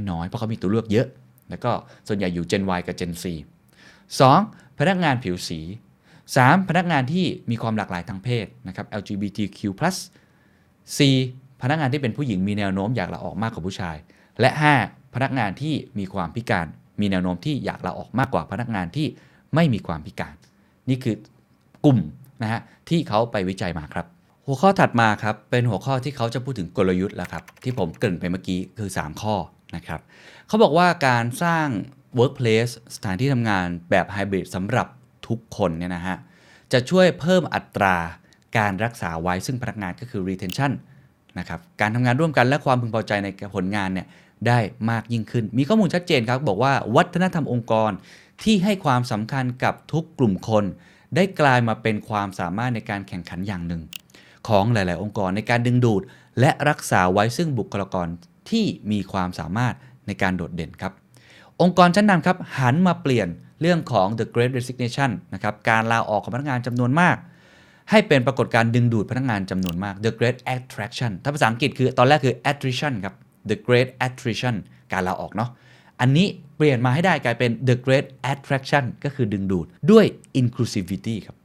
น้อยๆ เพราะเขามีตัวเลือกเยอะ แล้วก็ส่วนใหญ่อยู่ Gen Y กับ Gen C 2. พนักงานผิวสี 3. พนักงานที่มีความหลากหลายทางเพศนะครับ LGBTQ+ C พนักงานที่เป็นผู้หญิงมีแนวโน้มอยากลาออกมากกว่าผู้ชาย และ 5. พนักงานที่มีความพิการ มีแนวโน้มที่อยากลาออกมากกว่าพนักงานที่ไม่มีความพิการ นี่คือกลุ่มนะฮะที่เขาไปวิจัยมาครับ หัวข้อถัดมาครับเป็นหัวข้อที่เขาจะพูดถึงกลยุทธ์แล้วครับที่ผมเกริ่นไปเมื่อกี้คือ 3 ข้อนะครับเขาบอกว่าการสร้าง workplace สถานที่ทำงานแบบไฮบริดสำหรับทุกคนเนี่ยนะฮะจะช่วยเพิ่มอัตราการรักษาไว้ซึ่งพนักงานก็คือ retention นะครับการทำงานร่วมกันและความพึงพอใจในผลงานเนี่ยได้มากยิ่งขึ้น มีข้อมูลชัดเจนครับ บอกว่าวัฒนธรรมองค์กรที่ให้ความสำคัญกับทุกกลุ่มคน ได้กลายมาเป็นความสามารถในการแข่งขันอย่างหนึ่ง ของหลาย ๆ องค์กรในการดึงดูด และรักษาไว้ซึ่งบุคลากรที่มีความสามารถในการโดดเด่นครับ องค์กรชั้นนำครับหันมาเปลี่ยนเรื่องของ the great resignation นะครับการลาออกของพนักงานจำนวนมาก ให้เป็นปรากฏการ์ดึงดูดพนักงานจำนวนมาก the great attraction ถ้าภาษาอังกฤษคือตอนแรกคือ attrition ครับ the great attrition การลาออกเนาะอันนี้เปลี่ยนมาให้ได้กลายเป็น the great attraction ก็คือดึงดูดด้วย inclusivity ครับ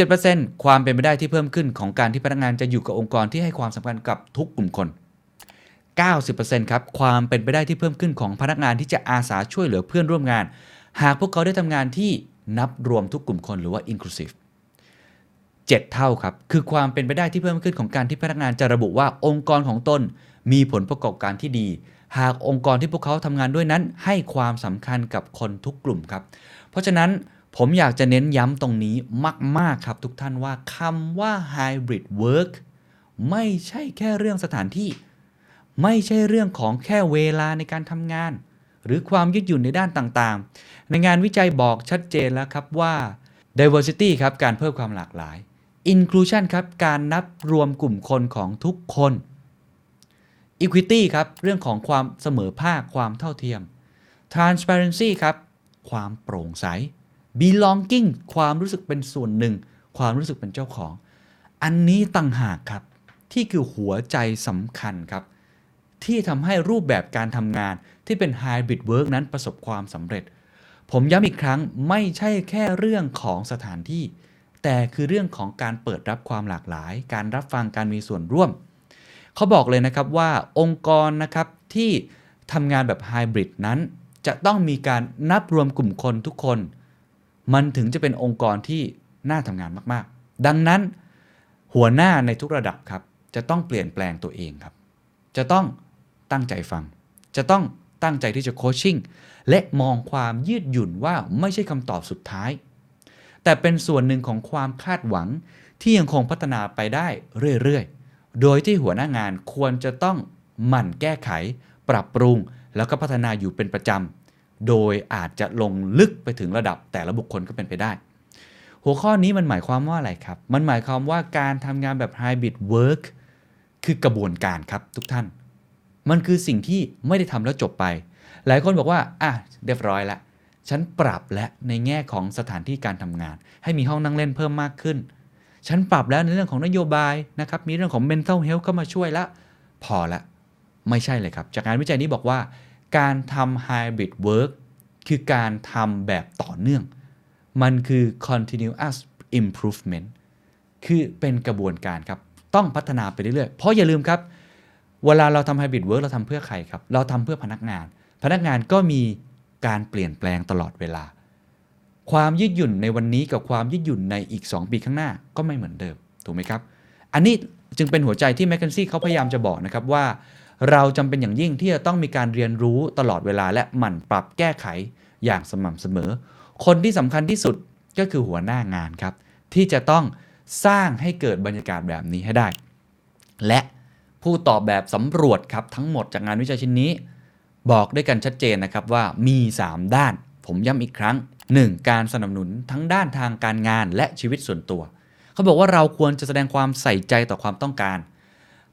47%ความเป็นไปได้ที่เพิ่มขึ้นของการที่พนักงานจะอยู่กับองค์กรที่ให้ความสำคัญกับทุกกลุ่มคน 90%ครับความเป็นไปได้ที่เพิ่มขึ้นของพนักงานที่จะอาสาช่วยเหลือเพื่อนร่วมงาน หากพวกเขาได้ทำงานที่นับรวมทุกกลุ่มคนหรือว่า inclusive 7 เท่าครับ คือความเป็นไปได้ที่เพิ่มขึ้นของการที่พนักงานจะระบุว่าองค์กรของตนมีผลประกอบการที่ดี หากองค์กรที่พวกเขาทำงานด้วยนั้น ให้ความสำคัญกับคนทุกกลุ่มครับ เพราะฉะนั้นผมอยากจะเน้นย้ำตรงนี้มาก ๆ ครับทุกท่านว่าคำว่า hybrid work ไม่ใช่แค่เรื่องสถานที่ ไม่ใช่เรื่องของแค่เวลาในการทำงาน หรือความยืดหยุ่นในด้านต่างๆ ในงานวิจัยบอกชัดเจนแล้วครับว่า diversity ครับการเพิ่มความหลากหลาย inclusion ครับการนับรวมกลุ่มคนของทุกคน equity ครับเรื่องของความเสมอภาคความเท่าเทียม transparency ครับความโปร่งใส belonging ความรู้สึกเป็นส่วนหนึ่ง ความรู้สึกเป็นเจ้าของ อันนี้ต่างหากครับ ที่คือหัวใจสำคัญครับ ที่ทำให้รูปแบบการทำงานที่เป็น hybrid work นั้นประสบความสำเร็จ ผมย้ำอีกครั้งไม่ใช่แค่เรื่องของสถานที่ แต่คือเรื่องของการเปิดรับความหลากหลาย การรับฟังการมีส่วนร่วม เขาบอกเลยนะครับว่าองค์กรนะครับที่ทำงานแบบไฮบริดนั้น จะต้องมีการนับรวมกลุ่มคนทุกคน มันถึงจะเป็นองค์กรที่น่าทำงานมากๆ ดังนั้น หัวหน้าในทุกระดับครับ จะต้องเปลี่ยนแปลงตัวเองครับ จะต้องตั้งใจฟัง จะต้องตั้งใจที่จะโคชชิ่งและมองความยืดหยุ่นว่าไม่ใช่คำตอบสุดท้าย แต่เป็นส่วนหนึ่งของความคาดหวังที่ยังคงพัฒนาไปได้เรื่อยๆ โดยที่หัวหน้างานควรจะต้องหมั่นแก้ไข ปรับปรุง แล้วก็พัฒนาอยู่เป็นประจำ โดยอาจจะลงลึกไปถึงระดับแต่ละบุคคลก็เป็นไปได้ หัวข้อนี้มันหมายความว่าอะไรครับ มันหมายความว่าการทำงานแบบ hybrid work คือกระบวนการครับทุกท่าน มันคือสิ่งที่ไม่ได้ทำแล้วจบไป หลายคนบอกว่า อะ เรียบร้อยละ ฉันปรับและในแง่ของสถานที่การทำงาน ให้มีห้องนั่งเล่นเพิ่มมากขึ้น ฉันปรับแล้วในเรื่องของนโยบายนะครับมีเรื่องของ mental health เข้ามาช่วยละ พอละ ไม่ใช่เลยครับ จากงานวิจัยนี้บอกว่า การทำ hybrid work คือการทำแบบต่อเนื่อง มันคือ continuous improvement คือเป็นกระบวนการครับ ต้องพัฒนาไปเรื่อยๆ เพราะอย่าลืมครับ เวลาเราทำ hybrid work เราทำเพื่อใครครับ เราทำเพื่อพนักงาน พนักงานก็มี การเปลี่ยนแปลงตลอดเวลา ความยืดหยุ่นในวันนี้กับความยืดหยุ่นในอีก 2 ปีข้างหน้าก็ไม่เหมือนเดิมถูกไหมครับ อันนี้จึงเป็นหัวใจที่แมคเคนซี่เขาพยายามจะบอกนะครับว่า เราจำเป็นอย่างยิ่งที่จะต้องมีการเรียนรู้ตลอดเวลาและหมั่นปรับแก้ไขอย่างสม่ำเสมอ คนที่สำคัญที่สุดก็คือหัวหน้างานครับ ที่จะต้องสร้างให้เกิดบรรยากาศแบบนี้ให้ได้ และผู้ตอบแบบสำรวจครับทั้งหมดจากงานวิจัยชิ้นนี้ บอกด้วยกันชัดเจนนะครับว่ามี 3 ด้าน ผมย้ำอีกครั้ง 1. การสนับสนุนทั้งด้านทางการงานและชีวิตส่วนตัว เขาบอกว่าเราควรจะแสดงความใส่ใจต่อความต้องการ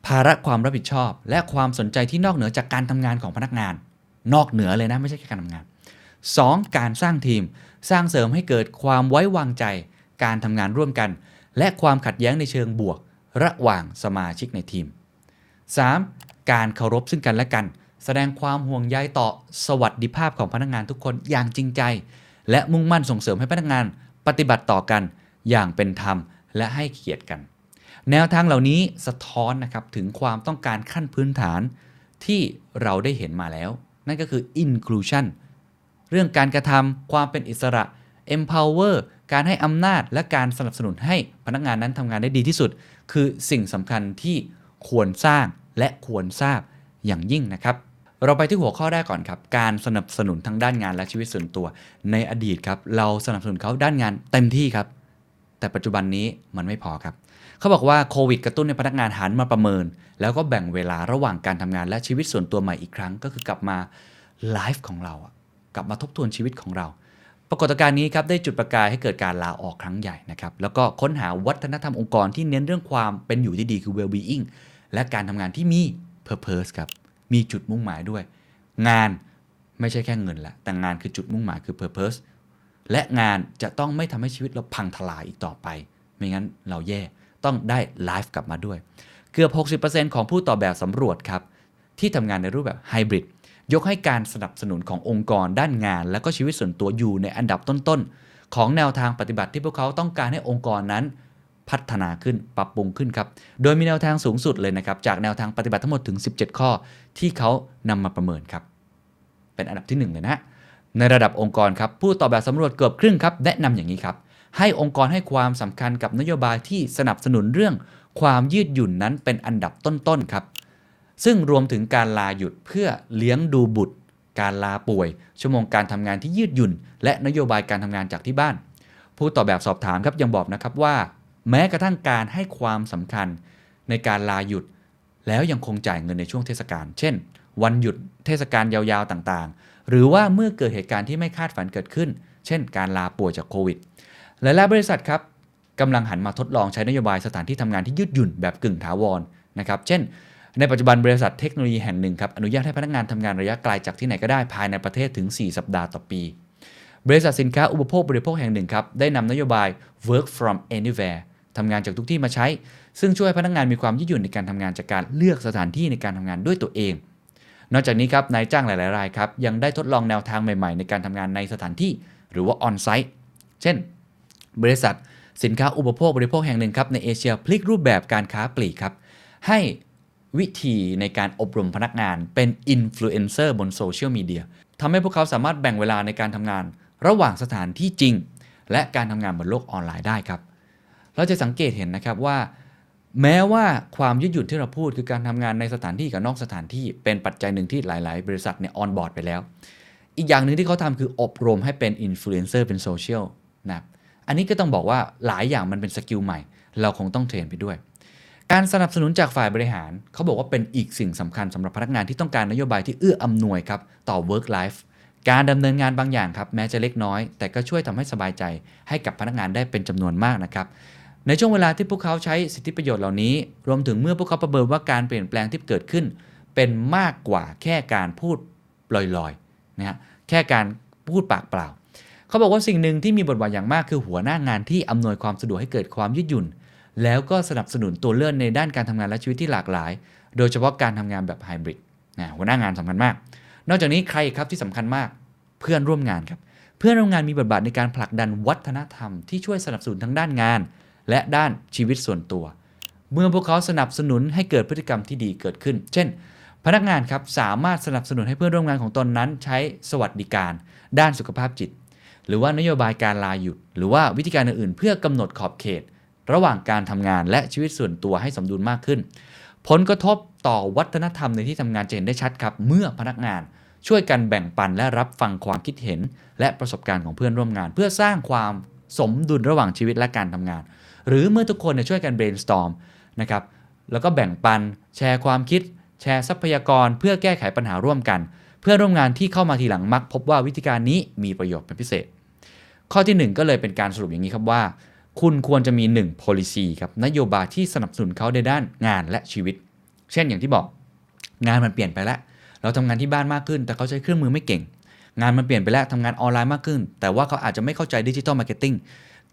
ภาระความรับผิดชอบ และความสนใจที่นอกเหนือจากการทำงานของพนักงาน นอกเหนือเลยนะไม่ใช่แค่การทำงาน 2. การสร้างทีม สร้างเสริมให้เกิดความไว้วางใจ การทำงานร่วมกัน และความขัดแย้งในเชิงบวก ระหว่างสมาชิกในทีม 3. การเคารพซึ่งกันและกัน แสดงความห่วงใยต่อสวัสดิภาพของพนักงานทุกคนอย่างจริงใจ และมุ่งมั่นส่งเสริมให้พนักงานปฏิบัติต่อกันอย่างเป็นธรรมและให้เกียรติกัน แนวทางเหล่านี้สะท้อนนะครับถึงความต้องการขั้นพื้นฐานที่เราได้เห็นมาแล้ว นั่นก็คือ inclusion เรื่องการกระทำความเป็นอิสระ empower การให้อำนาจและการสนับสนุนให้พนักงานนั้นทำงานได้ดีที่สุด คือสิ่งสำคัญที่ควรสร้างและควรทราบอย่างยิ่งนะครับ เราไปที่หัวข้อแรกก่อนครับ การสนับสนุนทั้งด้านงานและชีวิตส่วนตัว ในอดีตครับเราสนับสนุนเขาด้านงานเต็มที่ครับ แต่ปัจจุบันนี้มันไม่พอครับ เขาบอกว่าโควิดกระตุ้นให้พนักงานหันมาประเมิน แล้วก็แบ่งเวลาระหว่างการทำงานและชีวิตส่วนตัวใหม่อีกครั้ง ก็คือกลับมาไลฟ์ของเราอะกลับมาทบทวนชีวิตของเรา ปรากฏการณ์นี้ครับได้จุดประกายให้เกิดการลาออกครั้งใหญ่นะครับแล้วก็ค้นหาวัฒนธรรมองค์กรที่เน้นเรื่องความเป็นอยู่ที่ดีคือ well-being และการทำงานที่มี purpose ครับ มีจุดมุ่งหมายด้วย งานไม่ใช่แค่เงินละแต่งานคือจุดมุ่งหมายคือ purpose และงานจะต้องไม่ทำให้ชีวิตเราพังทลายอีกต่อไป ไม่งั้นเราแย่ต้องได้ไลฟ์กลับมาด้วย เกือบ 60%ของผู้ตอบแบบสำรวจครับ ที่ทำงานในรูปแบบไฮบริดยกให้การสนับสนุนขององค์กรด้านงาน และก็ชีวิตส่วนตัวอยู่ในอันดับต้นๆ ของแนวทางปฏิบัติที่พวกเขาต้องการให้องค์กรนั้น พัฒนาขึ้นปรับปรุงขึ้นครับ โดยมีแนวทางสูงสุดเลยนะครับ จากแนวทางปฏิบัติทั้งหมดถึง 17 ข้อ ที่เขานำมาประเมินครับ เป็นอันดับที่ 1 เลยนะ ในระดับองค์กรครับ ผู้ตอบแบบสำรวจเกือบครึ่งครับ แนะนำอย่างนี้ครับ ให้องค์กรให้ความสำคัญกับนโยบายที่สนับสนุนเรื่อง ความยืดหยุ่นนั้นเป็นอันดับต้นๆครับ ซึ่งรวมถึงการลาหยุดเพื่อเลี้ยงดูบุตร การลาป่วย ชั่วโมงการทำงานที่ยืดหยุ่น และนโยบายการทำงานจากที่บ้าน ผู้ตอบแบบสอบถามครับยังบอกนะครับว่า แม้กระทั่งการให้ความสำคัญในการลาหยุด แล้วยังคงจ่ายเงินในช่วงเทศกาล เช่น วันหยุดเทศกาลยาวๆต่างๆ หรือว่าเมื่อเกิดเหตุการณ์ที่ไม่คาดฝันเกิดขึ้น เช่น การลาป่วยจากโควิด หลายๆบริษัทครับกำลังหันมาทดลองใช้นโยบายสถานที่ทำงานที่ยืดหยุ่นแบบกึ่งถาวรนะครับ เช่น ในปัจจุบันบริษัทเทคโนโลยีแห่งหนึ่งครับอนุญาตให้พนักงานทำงานระยะไกลจากที่ไหนก็ได้ภายในประเทศถึง 4 สัปดาห์ต่อปีบริษัทสินค้าอุปโภคบริโภคแห่งหนึ่งครับ ได้นำนโยบาย work from anywhere ทำงานจากทุกที่มาใช้ ซึ่งช่วยพนักงานมีความยืดหยุ่นในการทำงานจากการเลือกสถานที่ในการทำงานด้วยตัวเอง นอกจากนี้ครับนายจ้างหลายๆรายครับยังได้ทดลองแนวทางใหม่ๆ ในการทำงานในสถานที่ หรือว่า on-site เช่น บริษัท สินค้าอุปโภคบริโภคแห่งหนึ่งครับในเอเชียพลิกรูปแบบการค้าปลีกครับให้วิธีในการอบรมพนักงานเป็นอินฟลูเอนเซอร์บนโซเชียลมีเดียทำให้พวกเขาสามารถแบ่งเวลาในการทำงาน ระหว่างสถานที่จริง และการทำงานบนโลกออนไลน์ได้ครับ เราจะสังเกตเห็นนะครับว่า แม้ว่าความยืดหยุ่นที่เราพูดคือการทำงานในสถานที่กับนอกสถานที่เป็นปัจจัยหนึ่งที่หลาย ๆ บริษัทเนี่ย onboard ไปแล้ว อีกอย่างหนึ่งที่เขาทำคืออบรมให้เป็นอินฟลูเอนเซอร์เป็นโซเชียลนะครับอันนี้ก็ต้องบอกว่าหลายอย่างมันเป็น skill ใหม่ เราคงต้อง train ไปด้วย การสนับสนุนจากฝ่ายบริหาร เขาบอกว่าเป็นอีกสิ่งสำคัญสำหรับพนักงานที่ต้องการนโยบายที่เอื้ออำนวยครับต่อ work life การดำเนินงานบางอย่างครับแม้จะเล็กน้อย แต่ก็ช่วยทำให้สบายใจให้กับพนักงานได้เป็นจำนวนมากนะครับ ในช่วงเวลาที่พวกเขาใช้สิทธิประโยชน์เหล่านี้ รวมถึงเมื่อพวกเขาประเมินว่าการเปลี่ยนแปลงที่เกิดขึ้น เป็นมากกว่าแค่การพูดลอยๆนะฮะแค่การพูดปากเปล่า เขาบอกว่าสิ่งหนึ่งที่มีบทบาทอย่างมากคือหัวหน้างานที่อำนวยความสะดวกให้เกิดความยืดหยุ่น แล้วก็สนับสนุนตัวเลือกในด้านการทำงานและชีวิตที่หลากหลาย โดยเฉพาะการทำงานแบบไฮบริดนะหัวหน้างานสำคัญมาก นอกจากนี้ใครครับที่สำคัญมากเพื่อนร่วมงานครับเพื่อนร่วมงานมีบทบาทในการผลักดันวัฒนธรรมที่ช่วยสนับสนุนทั้งด้านงาน และด้านชีวิตส่วนตัว เมื่อพวกเขาสนับสนุนให้เกิดพฤติกรรมที่ดีเกิดขึ้น เช่น พนักงานครับสามารถสนับสนุนให้เพื่อนร่วมงานของตนนั้น ใช้สวัสดิการ ด้านสุขภาพจิต หรือว่านโยบายการลาหยุด หรือว่าวิธีการอื่นๆ เพื่อกำหนดขอบเขต ระหว่างการทำงานและชีวิตส่วนตัวให้สมดุลมากขึ้น ผลกระทบต่อวัฒนธรรมในที่ทำงานจะเห็นได้ชัดครับ เมื่อพนักงานช่วยกันแบ่งปันและรับฟังความคิดเห็น และประสบการณ์ของเพื่อนร่วมงาน เพื่อสร้างความสมดุลระหว่างชีวิตและการทำงาน หรือเมื่อทุกคนช่วยกัน brainstorm นะครับแล้วก็แบ่งปันแชร์ความคิด แชร์ทรัพยากรเพื่อแก้ไขปัญหาร่วมกัน เพื่อนร่วมงานที่เข้ามาทีหลังมัก พบว่าวิธีการนี้มีประโยชน์เป็นพิเศษ ข้อที่ 1 ก็เลยเป็นการสรุปอย่างนี้ครับว่า คุณควรจะมี 1 policy ครับนโยบายที่สนับสนุนเขาในด้านงานและชีวิต เช่นอย่างที่บอก งานมันเปลี่ยนไปแล้วเราทำงานที่บ้านมากขึ้น แต่เขาใช้เครื่องมือไม่เก่ง งานมันเปลี่ยนไปแล้วทำงานออนไลน์มากขึ้น แต่ว่าเขาอาจจะไม่เข้าใจ digital marketing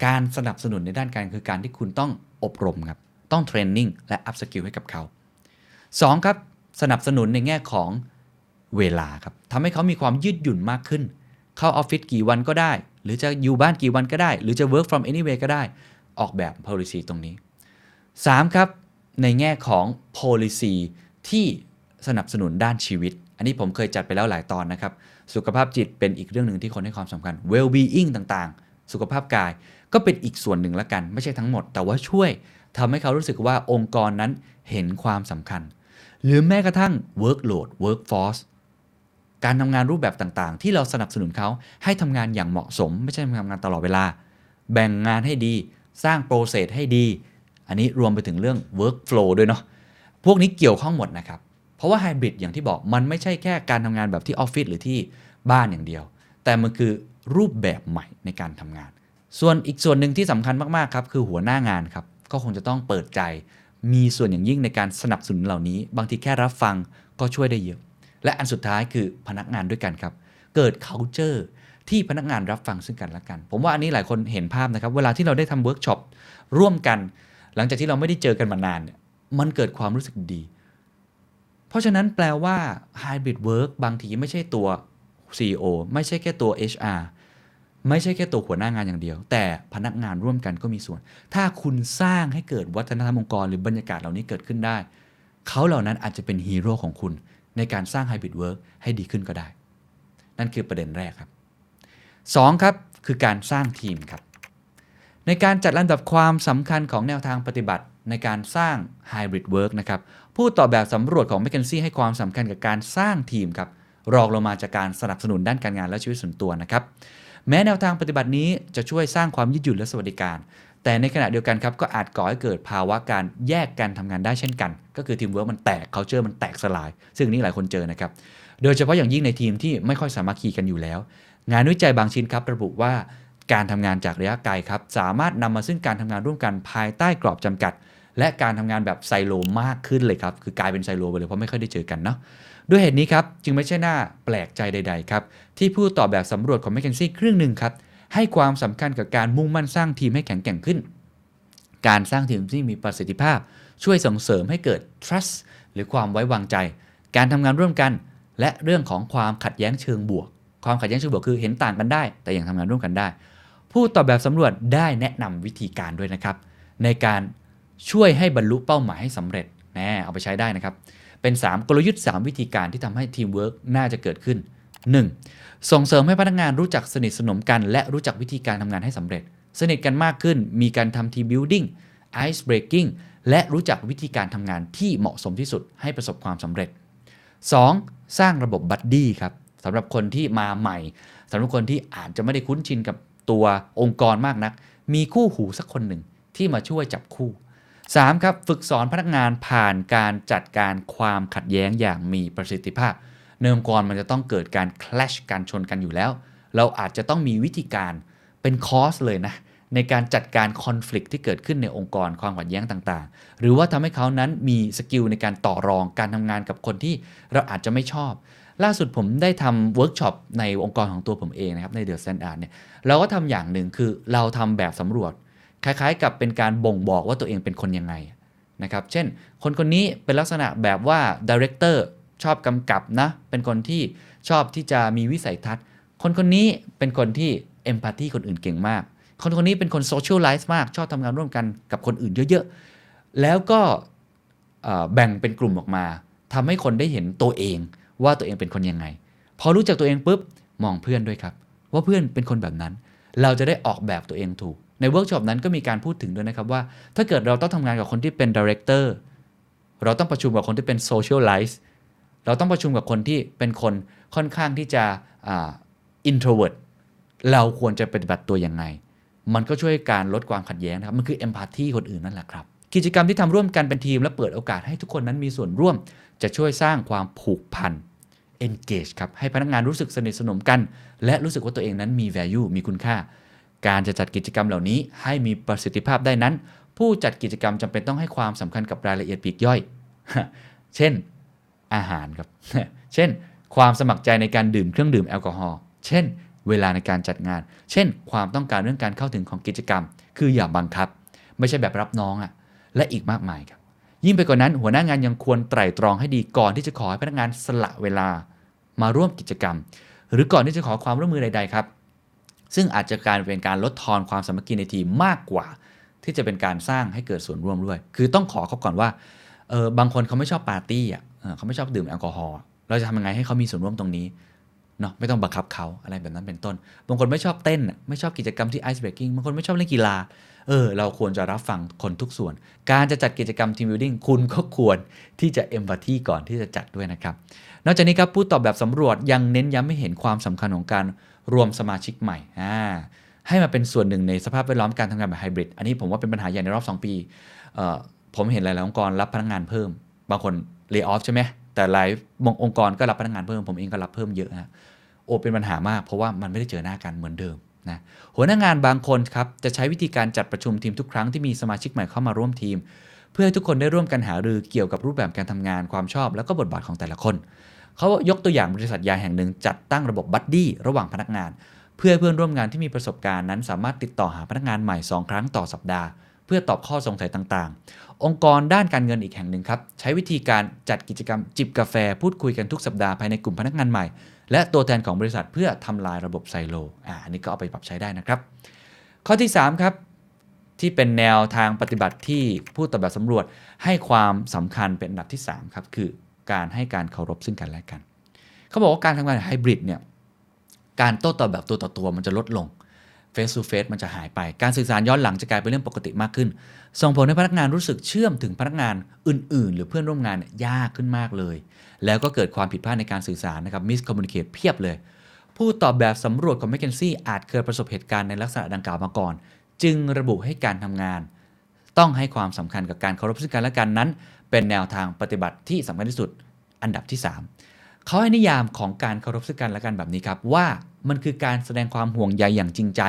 การสนับสนุนในด้านการคือการที่คุณต้องอบรมครับ ต้อง training และ upskill ให้กับเขา 2. ครับสนับสนุนในแง่ของเวลาครับทำให้เขามีความยืดหยุ่นมากขึ้น เข้าออฟฟิศกี่วันก็ได้ หรือจะอยู่บ้านกี่วันก็ได้ หรือจะ work from anywhere ก็ได้ ออกแบบ policy ตรงนี้ 3. ครับในแง่ของ policy ที่สนับสนุนด้านชีวิต อันนี้ผมเคยจัดไปแล้วหลายตอนนะครับ สุขภาพจิตเป็นอีกเรื่องหนึ่งที่คนให้ความสำคัญ well being ต่างๆ สุขภาพกาย ก็เป็นอีกส่วนหนึ่งละกัน ไม่ใช่ทั้งหมด แต่ว่าช่วยทำให้เขารู้สึกว่าองค์กรนั้นเห็นความสำคัญ หรือแม้กระทั่ง workload workforce การทำงานรูปแบบต่างๆ ที่เราสนับสนุนเขาให้ทำงานอย่างเหมาะสม ไม่ใช่ทำงานตลอดเวลา แบ่งงานให้ดี สร้างโปรเซสให้ดี อันนี้รวมไปถึงเรื่อง workflow ด้วยเนาะพวกนี้เกี่ยวข้องหมดนะครับ เพราะว่าไฮบริดอย่างที่บอกมันไม่ใช่แค่การทำงานแบบที่ออฟฟิศหรือที่บ้านอย่างเดียว แต่มันคือรูปแบบใหม่ในการทำงาน ส่วนอีกส่วนหนึ่งที่สำคัญมากๆครับคือหัวหน้างานครับก็คงจะต้องเปิดใจ มีส่วนอย่างยิ่งในการสนับสนุนเหล่านี้ บางทีแค่รับฟังก็ช่วยได้เยอะ และอันสุดท้ายคือพนักงานด้วยกันครับ เกิด culture ที่พนักงานรับฟังซึ่งกันและกัน ผมว่าอันนี้หลายคนเห็นภาพนะครับ เวลาที่เราได้ทำเวิร์กช็อปร่วมกัน หลังจากที่เราไม่ได้เจอกันมานานเนี่ยมันเกิดความรู้สึกดี เพราะฉะนั้นแปลว่า hybrid work บางทีไม่ใช่ตัว CEO ไม่ใช่แค่ตัว HR ไม่ใช่แค่ตัวหัวหน้างานอย่างเดียว แต่พนักงานร่วมกันก็มีส่วน ถ้าคุณสร้างให้เกิดวัฒนธรรมองค์กรหรือบรรยากาศเหล่านี้เกิดขึ้นได้ เขาเหล่านั้นอาจจะเป็นฮีโร่ของคุณ ในการสร้าง hybrid work ให้ดีขึ้นก็ได้ นั่นคือประเด็นแรกครับ 2. ครับคือการสร้างทีมครับ ในการจัดลำดับความสำคัญของแนวทางปฏิบัติในการสร้าง hybrid work นะครับผู้ตอบแบบสำรวจของ m c k เคนซี่ให้ความสำคัญกับการสร้างทีมครับรองลงมาจากการสนับสนุนด้านการงานและชีวิตส่วนตัวนะครับ แม้แนวทางปฏิบัตินี้จะช่วยสร้างความยืดหยุ่นและสวัสดิการ แต่ในขณะเดียวกันครับก็อาจก่อให้เกิดภาวะการแยกกันทำงานได้เช่นกัน ก็คือทีมเวิร์กมันแตก culture มันแตกสลาย ซึ่งนี่หลายคนเจอนะครับโดยเฉพาะอย่างยิ่งในทีมที่ไม่ค่อยสามัคคีกันอยู่แล้ว งานวิจัยบางชิ้นครับระบุว่าการทำงานจากระยะไกลครับ สามารถนำมาซึ่งการทำงานร่วมกันภายใต้กรอบจำกัด และการทำงานแบบไซโลมากขึ้นเลยครับ คือกลายเป็นไซโลไปเลยเพราะไม่ค่อยได้เจอกันเนาะ ด้วยเหตุนี้ครับจึงไม่ใช่น่าแปลกใจใด ๆ ครับ ที่ผู้ตอบแบบสำรวจของ m c k เคนซี่ครึ่งหนึ่งครับ ให้ความสำคัญกับการมุ่งมั่นสร้างทีมให้แข็งแกร่งขึ้น การสร้างทีมที่มีประสิทธิภาพ ช่วยส่งเสริมให้เกิด trust หรือความไว้วางใจ การทำงานร่วมกัน และเรื่องของความขัดแย้งเชิงบวก ความขัดแย้งเชิงบวกคือเห็นต่างกันได้ แต่ยังทำงานร่วมกันได้ ผู้ตอบแบบสำรวจได้แนะนำวิธีการด้วยนะครับ ในการช่วยให้บรรลุเป้าหมายให้สำเร็จแน่เอาไปใช้ได้นะครับ เป็น 3 กลยุทธ์ 3 วิธีการที่ทำให้ทีมเวิร์กน่าจะเกิดขึ้น 1. ส่งเสริมให้พนักงานรู้จักสนิทสนมกัน และรู้จักวิธีการทำงานให้สำเร็จ สนิทกันมากขึ้น มีการทำทีมบิ l ดิ้งไอซ์เบรกิ่งและรู้จักวิธีการทำงานที่เหมาะสมที่สุดให้ประสบความสำเร็จ 2. สร้างระบบบัดดี้ครับสำหรับคนที่มาใหม่สำหรับคนที่อาจจะไม่ได้คุ้นชินกับตัวองค์กรมากนัก มีคู่หูสักคนหนึ่งที่มาช่วยจับคู่ 3. ครับฝึกสอนพนักงานผ่านการจัดการความขัดแย้งอย่างมีประสิทธิภาพในองค์กรมันจะต้องเกิดการ clash การชนกันอยู่แล้ว เราอาจจะต้องมีวิธีการเป็นคอร์สเลยนะในการจัดการคอน FLICT ที่เกิดขึ้นในองค์กรความขัดแย้งต่างๆ หรือว่าทำให้เขานั้นมี skill ในการต่อรองการทำงานกับคนที่เราอาจจะไม่ชอบ ล่าสุดผมได้ทำเวิร์กช็อปในองค์กรของตัวผมเองนะครับในเดอะ s ซนด์อาร์เนี่ยเราก็ทำอย่างหนึ่งคือเราทำแบบสำรวจ คล้ายๆ กับเป็นการบ่งบอกว่าตัวเองเป็นคนยังไงนะครับ เช่น คนคนนี้เป็นลักษณะแบบว่า directorชอบกำกับนะ เป็นคนที่ชอบที่จะมีวิสัยทัศน์ คนคนนี้เป็นคนที่ empathy คนอื่นเก่งมาก คนคนนี้เป็นคน socialize มาก ชอบทำงานร่วมกันกับคนอื่นเยอะๆ แล้วก็แบ่งเป็นกลุ่มออกมาทำให้คนได้เห็นตัวเองว่าตัวเองเป็นคนยังไง พอรู้จักตัวเองปุ๊บมองเพื่อนด้วยครับ ว่าเพื่อนเป็นคนแบบนั้น เราจะได้ออกแบบตัวเองถูก ในเวิร์กช็อปนั้นก็มีการพูดถึงด้วยนะครับว่า ถ้าเกิดเราต้องทำงานกับคนที่เป็น directorเราต้องประชุมกับคนที่เป็น socialize เราต้องประชุมกับคนที่เป็นคนค่อนข้างที่จะ introvert เราควรจะปฏิบัติตัวยังไง มันก็ช่วยการลดความขัดแย้งนะครับ มันคือ empathy คนอื่นนั่นแหละครับ กิจกรรมที่ทำร่วมกันเป็นทีม และเปิดโอกาสให้ทุกคนนั้นมีส่วนร่วม จะช่วยสร้างความผูกพัน engage ครับ ให้พนักงานรู้สึกสนิทสนมกัน และรู้สึกว่าตัวเองนั้นมี value มีคุณค่า การจะจัดกิจกรรมเหล่านี้ ให้มีประสิทธิภาพได้นั้น ผู้จัดกิจกรรมจำเป็นต้องให้ความสำคัญกับรายละเอียดปีกย่อย เช่น อาหารครับ เช่น ความสมัครใจในการดื่มเครื่องดื่มแอลกอฮอล์ เช่น เวลาในการจัดงาน เช่น ความต้องการเรื่องการเข้าถึงของกิจกรรม คืออย่าบังคับ ไม่ใช่แบบรับน้องอะ่ะ และอีกมากมายครับ ยิ่งไปกว่านั้น หัวหน้างานยังควรไตร่ตรองให้ดีก่อนที่จะขอให้พนักงานสละเวลามาร่วมกิจกรรม หรือก่อนที่จะขอความร่วมมือใด ๆ ครับ ซึ่งอาจจะการเป็นการลดทอนความสามัคคีในทีมมากกว่า ที่จะเป็นการสร้างให้เกิดส่วนร่วมด้วย คือต้องขอเขาก่อนว่าเออบางคนเขาไม่ชอบปาร์ตี้อะเขาไม่ชอบดื่มแอลกอฮอล์เราจะทำยังไงให้เขามีส่วนร่วมตรงนี้เนาะไม่ต้องบังคับเขาอะไรแบบนั้นเป็นต้น บางคนไม่ชอบเต้น ไม่ชอบกิจกรรมที่ ice breaking บางคนไม่ชอบเล่นกีฬาเออเราควรจะรับฟังคนทุกส่วน การจะจัดกิจกรรม team building คุณก็ควรที่จะ empathy ก่อนที่จะจัดด้วยนะครับ นอกจากนี้ครับผู้ตอบแบบสำรวจยังเน้นย้ำให้เห็นความสำคัญของการ รวมสมาชิกใหม่ให้มาเป็นส่วนหนึ่งในสภาพแวดล้อมการทำงานแบบไฮบริดอันนี้ผมว่าเป็นปัญหาใหญ่ในรอบ 2 ปี ผมเห็นหลายๆองค์กรรับพนักงานเพิ่ม บางคนเลิกออฟใช่ไหมแต่หลายองค์กรก็รับพนักงานเพิ่ม ผมเองก็รับเพิ่มเยอะฮะโอ้เป็นปัญหามากเพราะว่ามันไม่ได้เจอหน้ากันเหมือนเดิมนะหัวหน้างานบางคนครับจะใช้วิธีการจัดประชุมทีมทุกครั้งที่มีสมาชิกใหม่เข้ามาร่วมทีม เพื่อให้ทุกคนได้ร่วมกันหารือเกี่ยวกับรูปแบบการทำงานความชอบ แล้วก็บทบาทของแต่ละคน เขายกตัวอย่างบริษัทยาแห่งหนึ่งจัดตั้งระบบบัดดี้ระหว่างพนักงาน เพื่อเพื่อนร่วมงานที่มีประสบการณ์นั้น สามารถติดต่อหาพนักงานใหม่ 2 ครั้งต่อสัปดาห์ เพื่อตอบข้อสงสัยต่างๆ องค์กรด้านการเงินอีกแห่งหนึ่งครับใช้วิธีการจัดกิจกรรมจิบกาแฟพูดคุยกันทุกสัปดาห์ภายในกลุ่มพนักงานใหม่ และตัวแทนของบริษัทเพื่อทำลายระบบไซโลอ่าอันนี้ก็เอาไปปรับใช้ได้นะครับ ข้อที่ 3 ครับที่เป็นแนวทางปฏิบัติที่ผู้ตอบแบบสำรวจให้ความสำคัญเป็นอันดับที่ 3 ครับ คือ การให้การเคารพซึ่งกันและกัน เขาบอกว่าการทำงานไฮบริดเนี่ยการโต้ตอบแบบตัวต่อตัวมันจะลดลง face to face มันจะหายไป การสื่อสารย้อนหลังจะกลายเป็นเรื่องปกติมากขึ้น ส่งผลให้พนักงานรู้สึกเชื่อมถึงพนักงานอื่น ๆ หรือเพื่อนร่วมงานยากขึ้นมากเลย แล้วก็เกิดความผิดพลาดในการสื่อสารนะครับ miscommunicate เพียบเลย ผู้ตอบแบบสำรวจของ m c k เคนซี่อาจเคยประสบเหตุการณ์ในลักษณะดังกล่าวมาก่อน จึงระบุให้การทำงาน ต้องให้ความสำคัญกับการเคารพซึ่งกันและกันนั้น เป็นแนวทางปฏิบัติที่สำคัญที่สุดอันดับที่ 3 เขาให้นิยามของการเคารพซึ่งกันและกันแบบนี้ครับ ว่ามันคือการแสดงความห่วงใยอย่างจริงใจ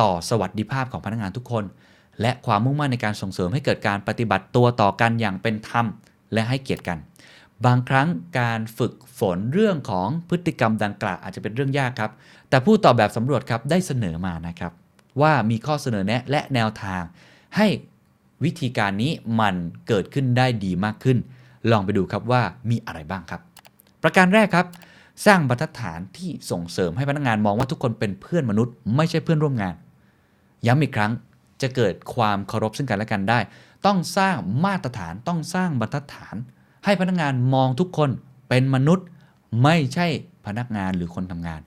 ต่อสวัสดิภาพของพนักงานทุกคน และความมุ่งมั่นในการส่งเสริมให้เกิดการปฏิบัติตัวต่อกันอย่างเป็นธรรม และให้เกียรติกัน บางครั้งการฝึกฝนเรื่องของพฤติกรรมดังกล่าวอาจจะเป็นเรื่องยากครับ แต่ผู้ตอบแบบสำรวจครับได้เสนอมานะครับว่ามีข้อเสนอแนะและแนวทางให้ วิธีการนี้มันเกิดขึ้นได้ดีมากขึ้น ลองไปดูครับว่ามีอะไรบ้างครับ ประการแรกครับ สร้างบรรทัดฐานที่ส่งเสริมให้พนักงานมองว่าทุกคนเป็นเพื่อนมนุษย์ ไม่ใช่เพื่อนร่วมงาน ย้ำอีกครั้งจะเกิดความเคารพซึ่งกันและกันได้ ต้องสร้างมาตรฐานต้องสร้างบรรทัดฐาน ให้พนักงานมองทุกคนเป็นมนุษย์ ไม่ใช่พนักงานหรือคนทำงาน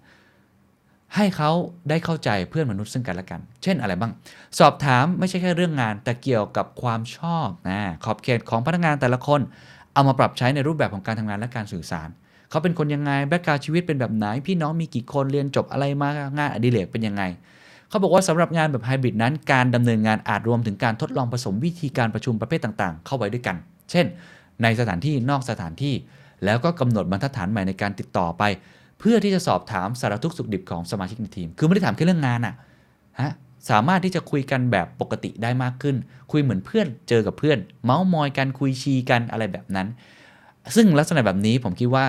ให้เขาได้เข้าใจเพื่อนมนุษย์ซึ่งกันและกัน เช่นอะไรบ้าง สอบถามไม่ใช่แค่เรื่องงาน แต่เกี่ยวกับความชอบนะขอบเขตของพนักงานแต่ละคน เอามาปรับใช้ในรูปแบบของการทำงานและการสื่อสาร เขาเป็นคนยังไง แบ็กกราวชีวิตเป็นแบบไหน พี่น้องมีกี่คนเรียนจบอะไรมางานอดิเรกเป็นยังไง เขาบอกว่าสำหรับงานแบบไฮบริดนั้น การดำเนินงานอาจรวมถึงการทดลองผสมวิธีการประชุมประเภทต่างๆ เข้าไว้ด้วยกัน เช่น ในสถานที่นอกสถานที่ แล้วก็กำหนดบรรทัดฐานใหม่ในการติดต่อไป เพื่อที่จะสอบถามสารทุกสุขดิบของสมาชิกในทีม คือไม่ได้ถามแค่เรื่องงานอะฮะสามารถที่จะคุยกันแบบปกติได้มากขึ้น คุยเหมือนเพื่อนเจอกับเพื่อน เมาส์มอยกันคุยชีกันอะไรแบบนั้น ซึ่งลักษณะแบบนี้ผมคิดว่า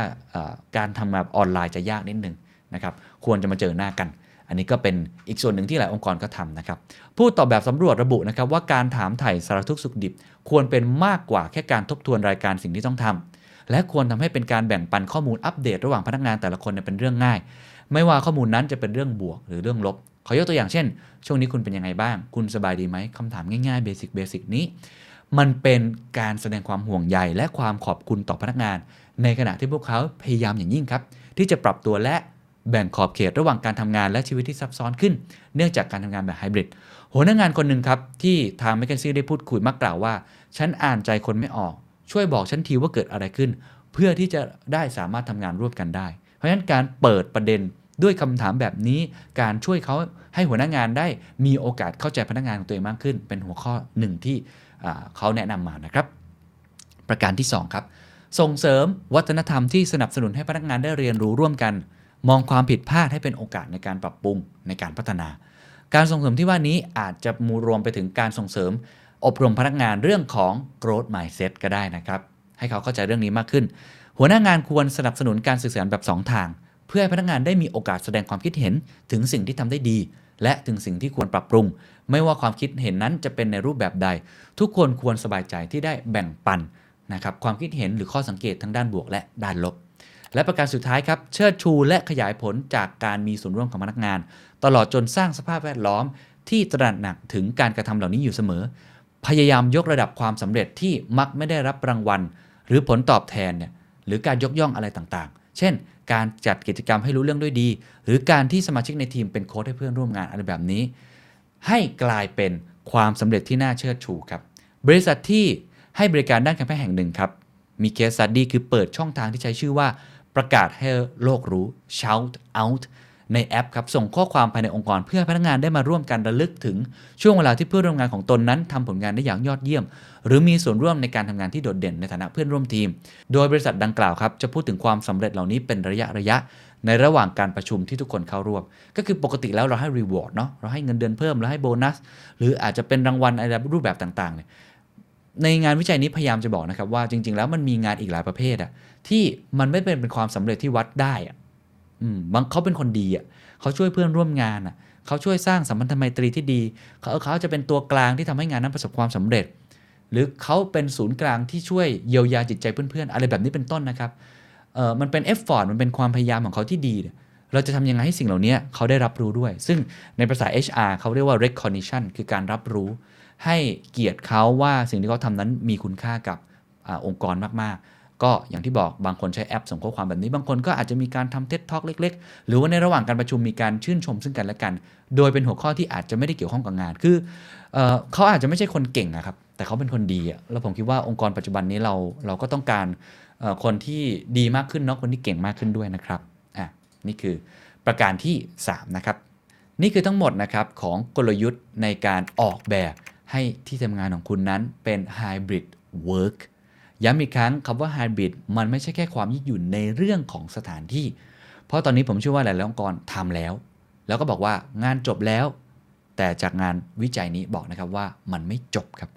การทำแบบออนไลน์จะยากนิดนึงนะครับควรจะมาเจอหน้ากัน อันนี้ก็เป็นอีกส่วนหนึ่งที่หลายองค์กรก็ทำนะครับผู้ตอบแบบสำรวจระบุนะครับว่าการถามไถ่สารทุกสุขดิบ ควรเป็นมากกว่าแค่การทบทวนรายการสิ่งที่ต้องทำ และควรทำให้เป็นการแบ่งปันข้อมูลอัปเดตระหว่างพนักงานแต่ละคนเป็นเรื่องง่าย ไม่ว่าข้อมูลนั้นจะเป็นเรื่องบวกหรือเรื่องลบขอยกตัวอย่างเช่น ช่วงนี้คุณเป็นยังไงบ้าง คุณสบายดีไหมคำถามง่ายๆเบสิกเบสิกนี้ มันเป็นการแสดงความห่วงใยและความขอบคุณต่อพนักงาน ในขณะที่พวกเขาพยายามอย่างยิ่งครับ ที่จะปรับตัวและแบ่งขอบเขตระหว่างการทำงานและชีวิตที่ซับซ้อนขึ้น เนื่องจากการทำงานแบบไฮบริดหัวหน้างานคนหนึ่งครับ ที่ทางแมคเคนซี่ได้พูดคุยมักกล่าวว่า ฉันอ่านใจคนไม่ออก ช่วยบอกฉันทีว่าเกิดอะไรขึ้น เพื่อที่จะได้สามารถทำงานร่วมกันได้ เพราะฉะนั้นการเปิดประเด็นด้วยคำถามแบบนี้ การช่วยเขาให้หัวหน้างานได้มีโอกาสเข้าใจพนักงานของตัวเองมากขึ้น เป็นหัวข้อหนึ่งที่เขาแนะนำมานะครับ ประการที่ 2 ครับ ส่งเสริมวัฒนธรรมที่สนับสนุนให้พนักงานได้เรียนรู้ร่วมกัน มองความผิดพลาดให้เป็นโอกาสในการปรับปรุงในการพัฒนา การส่งเสริมที่ว่านี้อาจจะมูรวมไปถึงการส่งเสริม อบรมพนักงานเรื่องของ growth mindset ก็ได้นะครับ ให้เขาเข้าใจเรื่องนี้มากขึ้น หัวหน้างานควรสนับสนุนการสื่อสารแบบ 2 ทาง เพื่อให้พนักงานได้มีโอกาสแสดงความคิดเห็นถึงสิ่งที่ทำได้ดี และถึงสิ่งที่ควรปรับปรุง ไม่ว่าความคิดเห็นนั้นจะเป็นในรูปแบบใด ทุกคนควรสบายใจที่ได้แบ่งปันนะครับความคิดเห็นหรือข้อสังเกตทั้งด้านบวกและด้านลบ และประการสุดท้ายครับ เชิดชูและขยายผลจากการมีส่วนร่วมของพนักงาน ตลอดจนสร้างสภาพแวดล้อมที่ตระหนักถึงการกระทำเหล่านี้อยู่เสมอ พยายามยกระดับความสำเร็จที่มักไม่ได้รับรางวัล หรือผลตอบแทนเนี่ยหรือการยกย่องอะไรต่างๆ เช่น การจัดกิจกรรมให้รู้เรื่องด้วยดี หรือการที่สมาชิกในทีมเป็นโค้ชให้เพื่อนร่วมงานอะไรแบบนี้ ให้กลายเป็นความสำเร็จที่น่าเชิดชูครับ บริษัทที่ให้บริการด้านการแพทย์แห่งหนึ่งครับ มีเคสสตัดดี้คือเปิดช่องทางที่ใช้ชื่อว่าประกาศให้โลกรู้ shout out ในแอปครับส่งข้อความภายในองค์กร เพื่อพนักงานได้มาร่วมกันระลึกถึงช่วงเวลาที่เพื่อนร่วมงานของตนนั้นทำผลงานได้อย่างยอดเยี่ยม หรือมีส่วนร่วมในการทำงานที่โดดเด่นในฐานะเพื่อนร่วมทีม โดยบริษัทดังกล่าวครับจะพูดถึงความสำเร็จเหล่านี้เป็นระยะระยะ ในระหว่างการประชุมที่ทุกคนเข้าร่วม ก็คือปกติแล้วเราให้รีวอร์ดเนาะเราให้เงินเดือนเพิ่มเราให้โบนัสหรืออาจจะเป็นรางวัลอะไรรูปแบบต่างๆเนี่ยในงานวิจัยนี้พยายามจะบอกนะครับว่าจริง ๆ แล้วมันมีงานอีกหลายประเภทอะที่มันไม่เป็นเป็นความสำเร็จที่วัดได้อะ อืมบางเขาเป็นคนดีอะเขาช่วยเพื่อนร่วมงานอะเขาช่วยสร้างสัมพันธไมตรีที่ดี เขาเขาจะเป็นตัวกลางที่ทำให้งานนั้นประสบความสำเร็จ หรือเขาเป็นศูนย์กลางที่ช่วยเยียวยาจิตใจเพื่อนๆ อะไรแบบนี้เป็นต้นนะครับเออมันเป็น effort มันเป็นความพยายามของเขาที่ดี เราจะทำยังไงให้สิ่งเหล่านี้เขาได้รับรู้ด้วย ซึ่งในภาษา HR เขาเรียกว่า recognition คือการรับรู้ ให้เกียรติเขาว่าสิ่งที่เขาทำนั้นมีคุณค่ากับองค์กรมากๆ ก็อย่างที่บอกบางคนใช้แอปส่งข้อความแบบนี้ บางคนก็อาจจะมีการทำเท็ d ท็อกเล็ก ๆ หรือว่าในระหว่างการประชุมมีการชื่นชมซึ่งกันและกัน โดยเป็นหัวข้อที่อาจจะไม่ได้เกี่ยวข้องกับงาน คือเออเขาอาจจะไม่ใช่คนเก่งนะครับ แต่เขาเป็นคนดีอะแล้วผมคิดว่าองค์กรปัจจุบันนี้เราเราก็ต้องการคนที่ดีมากขึ้นเนาะคนที่เก่งมากขึ้นด้วยนะครับอะนี่คือประการที่ 3 นะครับ นี่คือทั้งหมดนะครับของกลยุทธ์ในการออกแบบให้ที่ทำงานของคุณนั้นเป็น hybrid work ย้ำอีกครั้งคำว่า hybrid มันไม่ใช่แค่ความยืดหยุ่นในเรื่องของสถานที่ เพราะตอนนี้ผมเชื่อว่าหลายองค์กรทำแล้ว แล้วก็บอกว่างานจบแล้ว แต่จากงานวิจัยนี้บอกนะครับว่ามันไม่จบครับ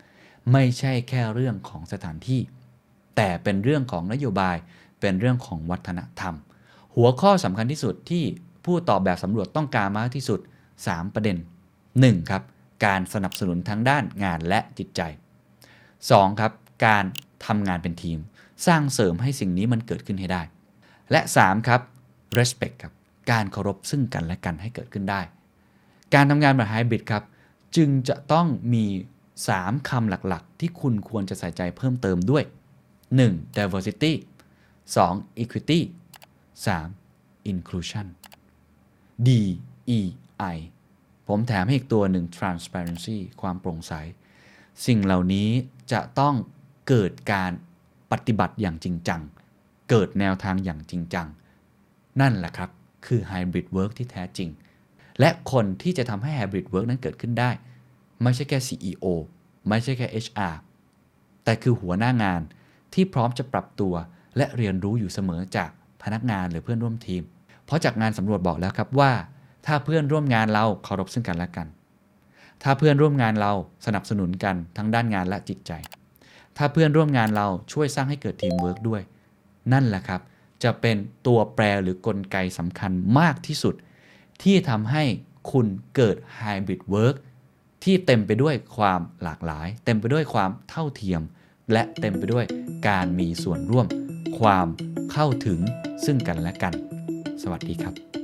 ไม่ใช่แค่เรื่องของสถานที่ แต่เป็นเรื่องของนโยบาย เป็นเรื่องของวัฒนธรรม หัวข้อสำคัญที่สุดที่ผู้ตอบแบบสำรวจต้องการมากที่สุด 3 ประเด็น 1. ครับการสนับสนุนทั้งด้านงานและจิตใจ 2. ครับการ ทำงานเป็นทีม สร้างเสริมให้สิ่งนี้มันเกิดขึ้นให้ได้ และ 3. ครับ respect ครับการเคารพซึ่งกันและกันให้เกิดขึ้นได้ การทำงานแบบไฮบริดครับ จึงจะต้องมี 3คำหลักๆ ที่คุณควรจะใส่ใจเพิ่มเติมด้วย 1. diversity 2. equity 3. inclusion D E I ผมแถมให้อีกตัวหนึ่ง transparency ความโปร่งใส สิ่งเหล่านี้จะต้อง เกิดการปฏิบัติอย่างจริงจัง เกิดแนวทางอย่างจริงจัง นั่นแหละครับ คือ hybrid work ที่แท้จริง และคนที่จะทำให้ hybrid work นั้นเกิดขึ้นได้ ไม่ใช่แค่ CEO ไม่ใช่แค่ HR แต่คือหัวหน้างานที่พร้อมจะปรับตัว และเรียนรู้อยู่เสมอจากพนักงานหรือเพื่อนร่วมทีม เพราะจากงานสำรวจบอกแล้วครับว่า ถ้าเพื่อนร่วมงานเราเคารพซึ่งกันและกัน ถ้าเพื่อนร่วมงานเราสนับสนุนกันทั้งด้านงานและจิตใจ ถ้าเพื่อนร่วมงานเราช่วยสร้างให้เกิดทีมเวิร์กด้วย นั่นแหละครับ จะเป็นตัวแปรหรือกลไกสำคัญมากที่สุด ที่ทำให้คุณเกิด Hybrid Work ที่เต็มไปด้วยความหลากหลาย เต็มไปด้วยความเท่าเทียม และเต็มไปด้วยการมีส่วนร่วม ความเข้าถึงซึ่งกันและกัน สวัสดีครับ